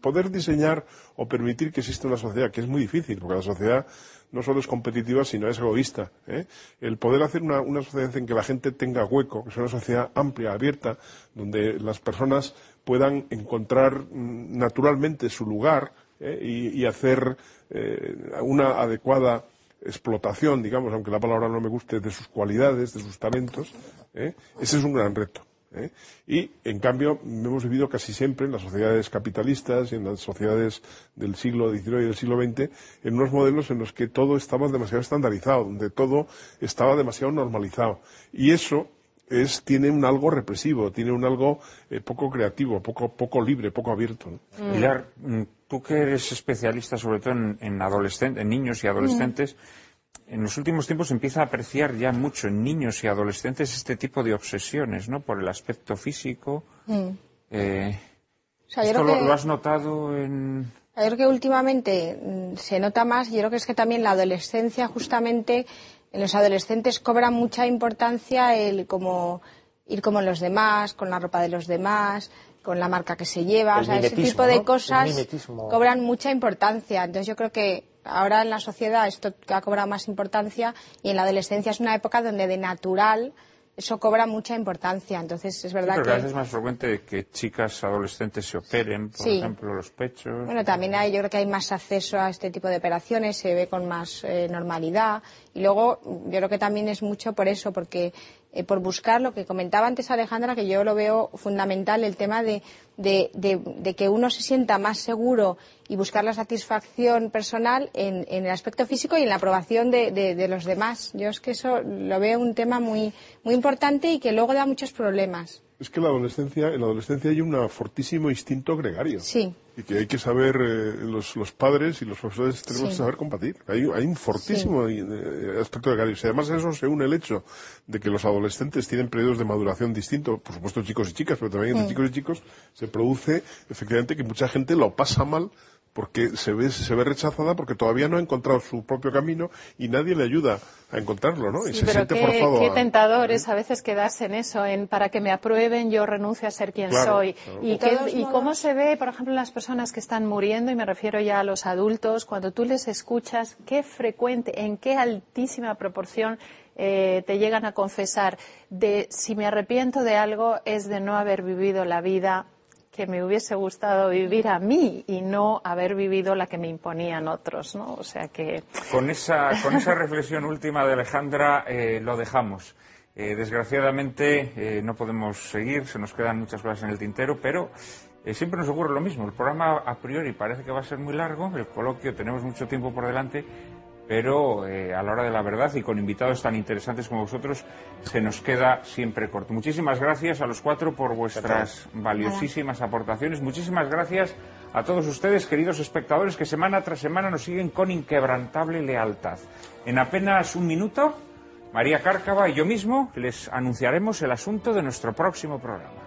Speaker 3: poder diseñar o permitir que exista una sociedad, que es muy difícil, porque la sociedad no solo es competitiva, sino es egoísta. ¿eh? El poder hacer una, sociedad en que la gente tenga hueco, que sea una sociedad amplia, abierta, donde las personas puedan encontrar mm, naturalmente su lugar ¿eh? y, hacer eh, una adecuada explotación, digamos, aunque la palabra no me guste, de sus cualidades, de sus talentos, ese es un gran reto. Y, en cambio, hemos vivido casi siempre en las sociedades capitalistas y en las sociedades del siglo XIX y del siglo XX en unos modelos en los que todo estaba demasiado estandarizado, donde todo estaba demasiado normalizado. Y eso es, tiene un algo represivo, tiene un algo eh, poco creativo, poco, poco libre, poco abierto.
Speaker 1: Pilar, mm, tú que eres especialista sobre todo en, en adolescentes, en niños y adolescentes, en los últimos tiempos se empieza a apreciar ya mucho en niños y adolescentes este tipo de obsesiones, ¿no? Por el aspecto físico. Eh,
Speaker 6: O sea, yo
Speaker 1: ¿Esto
Speaker 6: creo
Speaker 1: lo,
Speaker 6: que-
Speaker 1: lo has notado en...?
Speaker 6: Yo creo que últimamente mm, se nota más, yo creo que es que también la adolescencia, justamente, en los adolescentes cobra mucha importancia el como ir como los demás, con la ropa de los demás, con la marca que se lleva,
Speaker 5: El
Speaker 6: o sea, ese tipo de cosas cobran mucha importancia. Entonces yo creo que ahora en la sociedad esto ha cobrado más importancia y en la adolescencia es una época donde de natural eso cobra mucha importancia. Entonces es
Speaker 1: Sí,
Speaker 6: verdad
Speaker 1: pero
Speaker 6: que...
Speaker 1: vez es más frecuente que chicas adolescentes se operen, por
Speaker 6: Sí.
Speaker 1: ejemplo, los pechos.
Speaker 6: Bueno, también hay, yo creo que hay más acceso a este tipo de operaciones, se ve con más eh, normalidad. Y luego, yo creo que también es mucho por eso, porque eh, por buscar lo que comentaba antes Alejandra, que yo lo veo fundamental, el tema de, de, que uno se sienta más seguro y buscar la satisfacción personal en, en el aspecto físico y en la aprobación de los demás. Yo es que eso lo veo un tema muy, muy importante y que luego da muchos problemas.
Speaker 3: Es que la adolescencia, en la adolescencia hay un fortísimo instinto gregario.
Speaker 6: Sí.
Speaker 3: Y que hay que saber, eh, los, los padres y los profesores tenemos
Speaker 6: Sí.
Speaker 3: que saber combatir. Hay, hay un fortísimo eh, aspecto gregario. Si además a eso se une el hecho de que los adolescentes tienen periodos de maduración distintos, por supuesto chicos y chicas, pero también entre chicos y chicos, se produce efectivamente que mucha gente lo pasa mal porque se ve, se ve rechazada porque todavía no ha encontrado su propio camino y nadie le ayuda a encontrarlo, ¿no? y
Speaker 4: Sí,
Speaker 3: se
Speaker 4: pero
Speaker 3: siente
Speaker 4: qué,
Speaker 3: forzado
Speaker 4: qué
Speaker 3: a-
Speaker 4: tentador es a veces quedarse en eso, en para que me aprueben yo renuncio a ser quien
Speaker 3: Claro,
Speaker 4: soy.
Speaker 3: claro.
Speaker 4: Y, qué- y cómo se ve, por ejemplo, en las personas que están muriendo, y me refiero ya a los adultos, cuando tú les escuchas, qué frecuente, en qué altísima proporción eh, te llegan a confesar de si me arrepiento de algo es de no haber vivido la vida que me hubiese gustado vivir a mí y no haber vivido la que me imponían otros, ¿no? O sea que
Speaker 1: Con esa, con esa reflexión última de Alejandra eh, lo dejamos. Eh, desgraciadamente eh, no podemos seguir, se nos quedan muchas cosas en el tintero, pero siempre nos ocurre lo mismo. El programa a priori parece que va a ser muy largo, el coloquio tenemos mucho tiempo por delante, pero eh, a la hora de la verdad y con invitados tan interesantes como vosotros se nos queda siempre corto. Muchísimas gracias a los cuatro por vuestras valiosísimas aportaciones. Muchísimas gracias a todos ustedes, queridos espectadores, que semana tras semana nos siguen con inquebrantable lealtad. En apenas un minuto, María Cárcava y yo mismo les anunciaremos el asunto de nuestro próximo programa.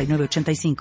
Speaker 7: 906985.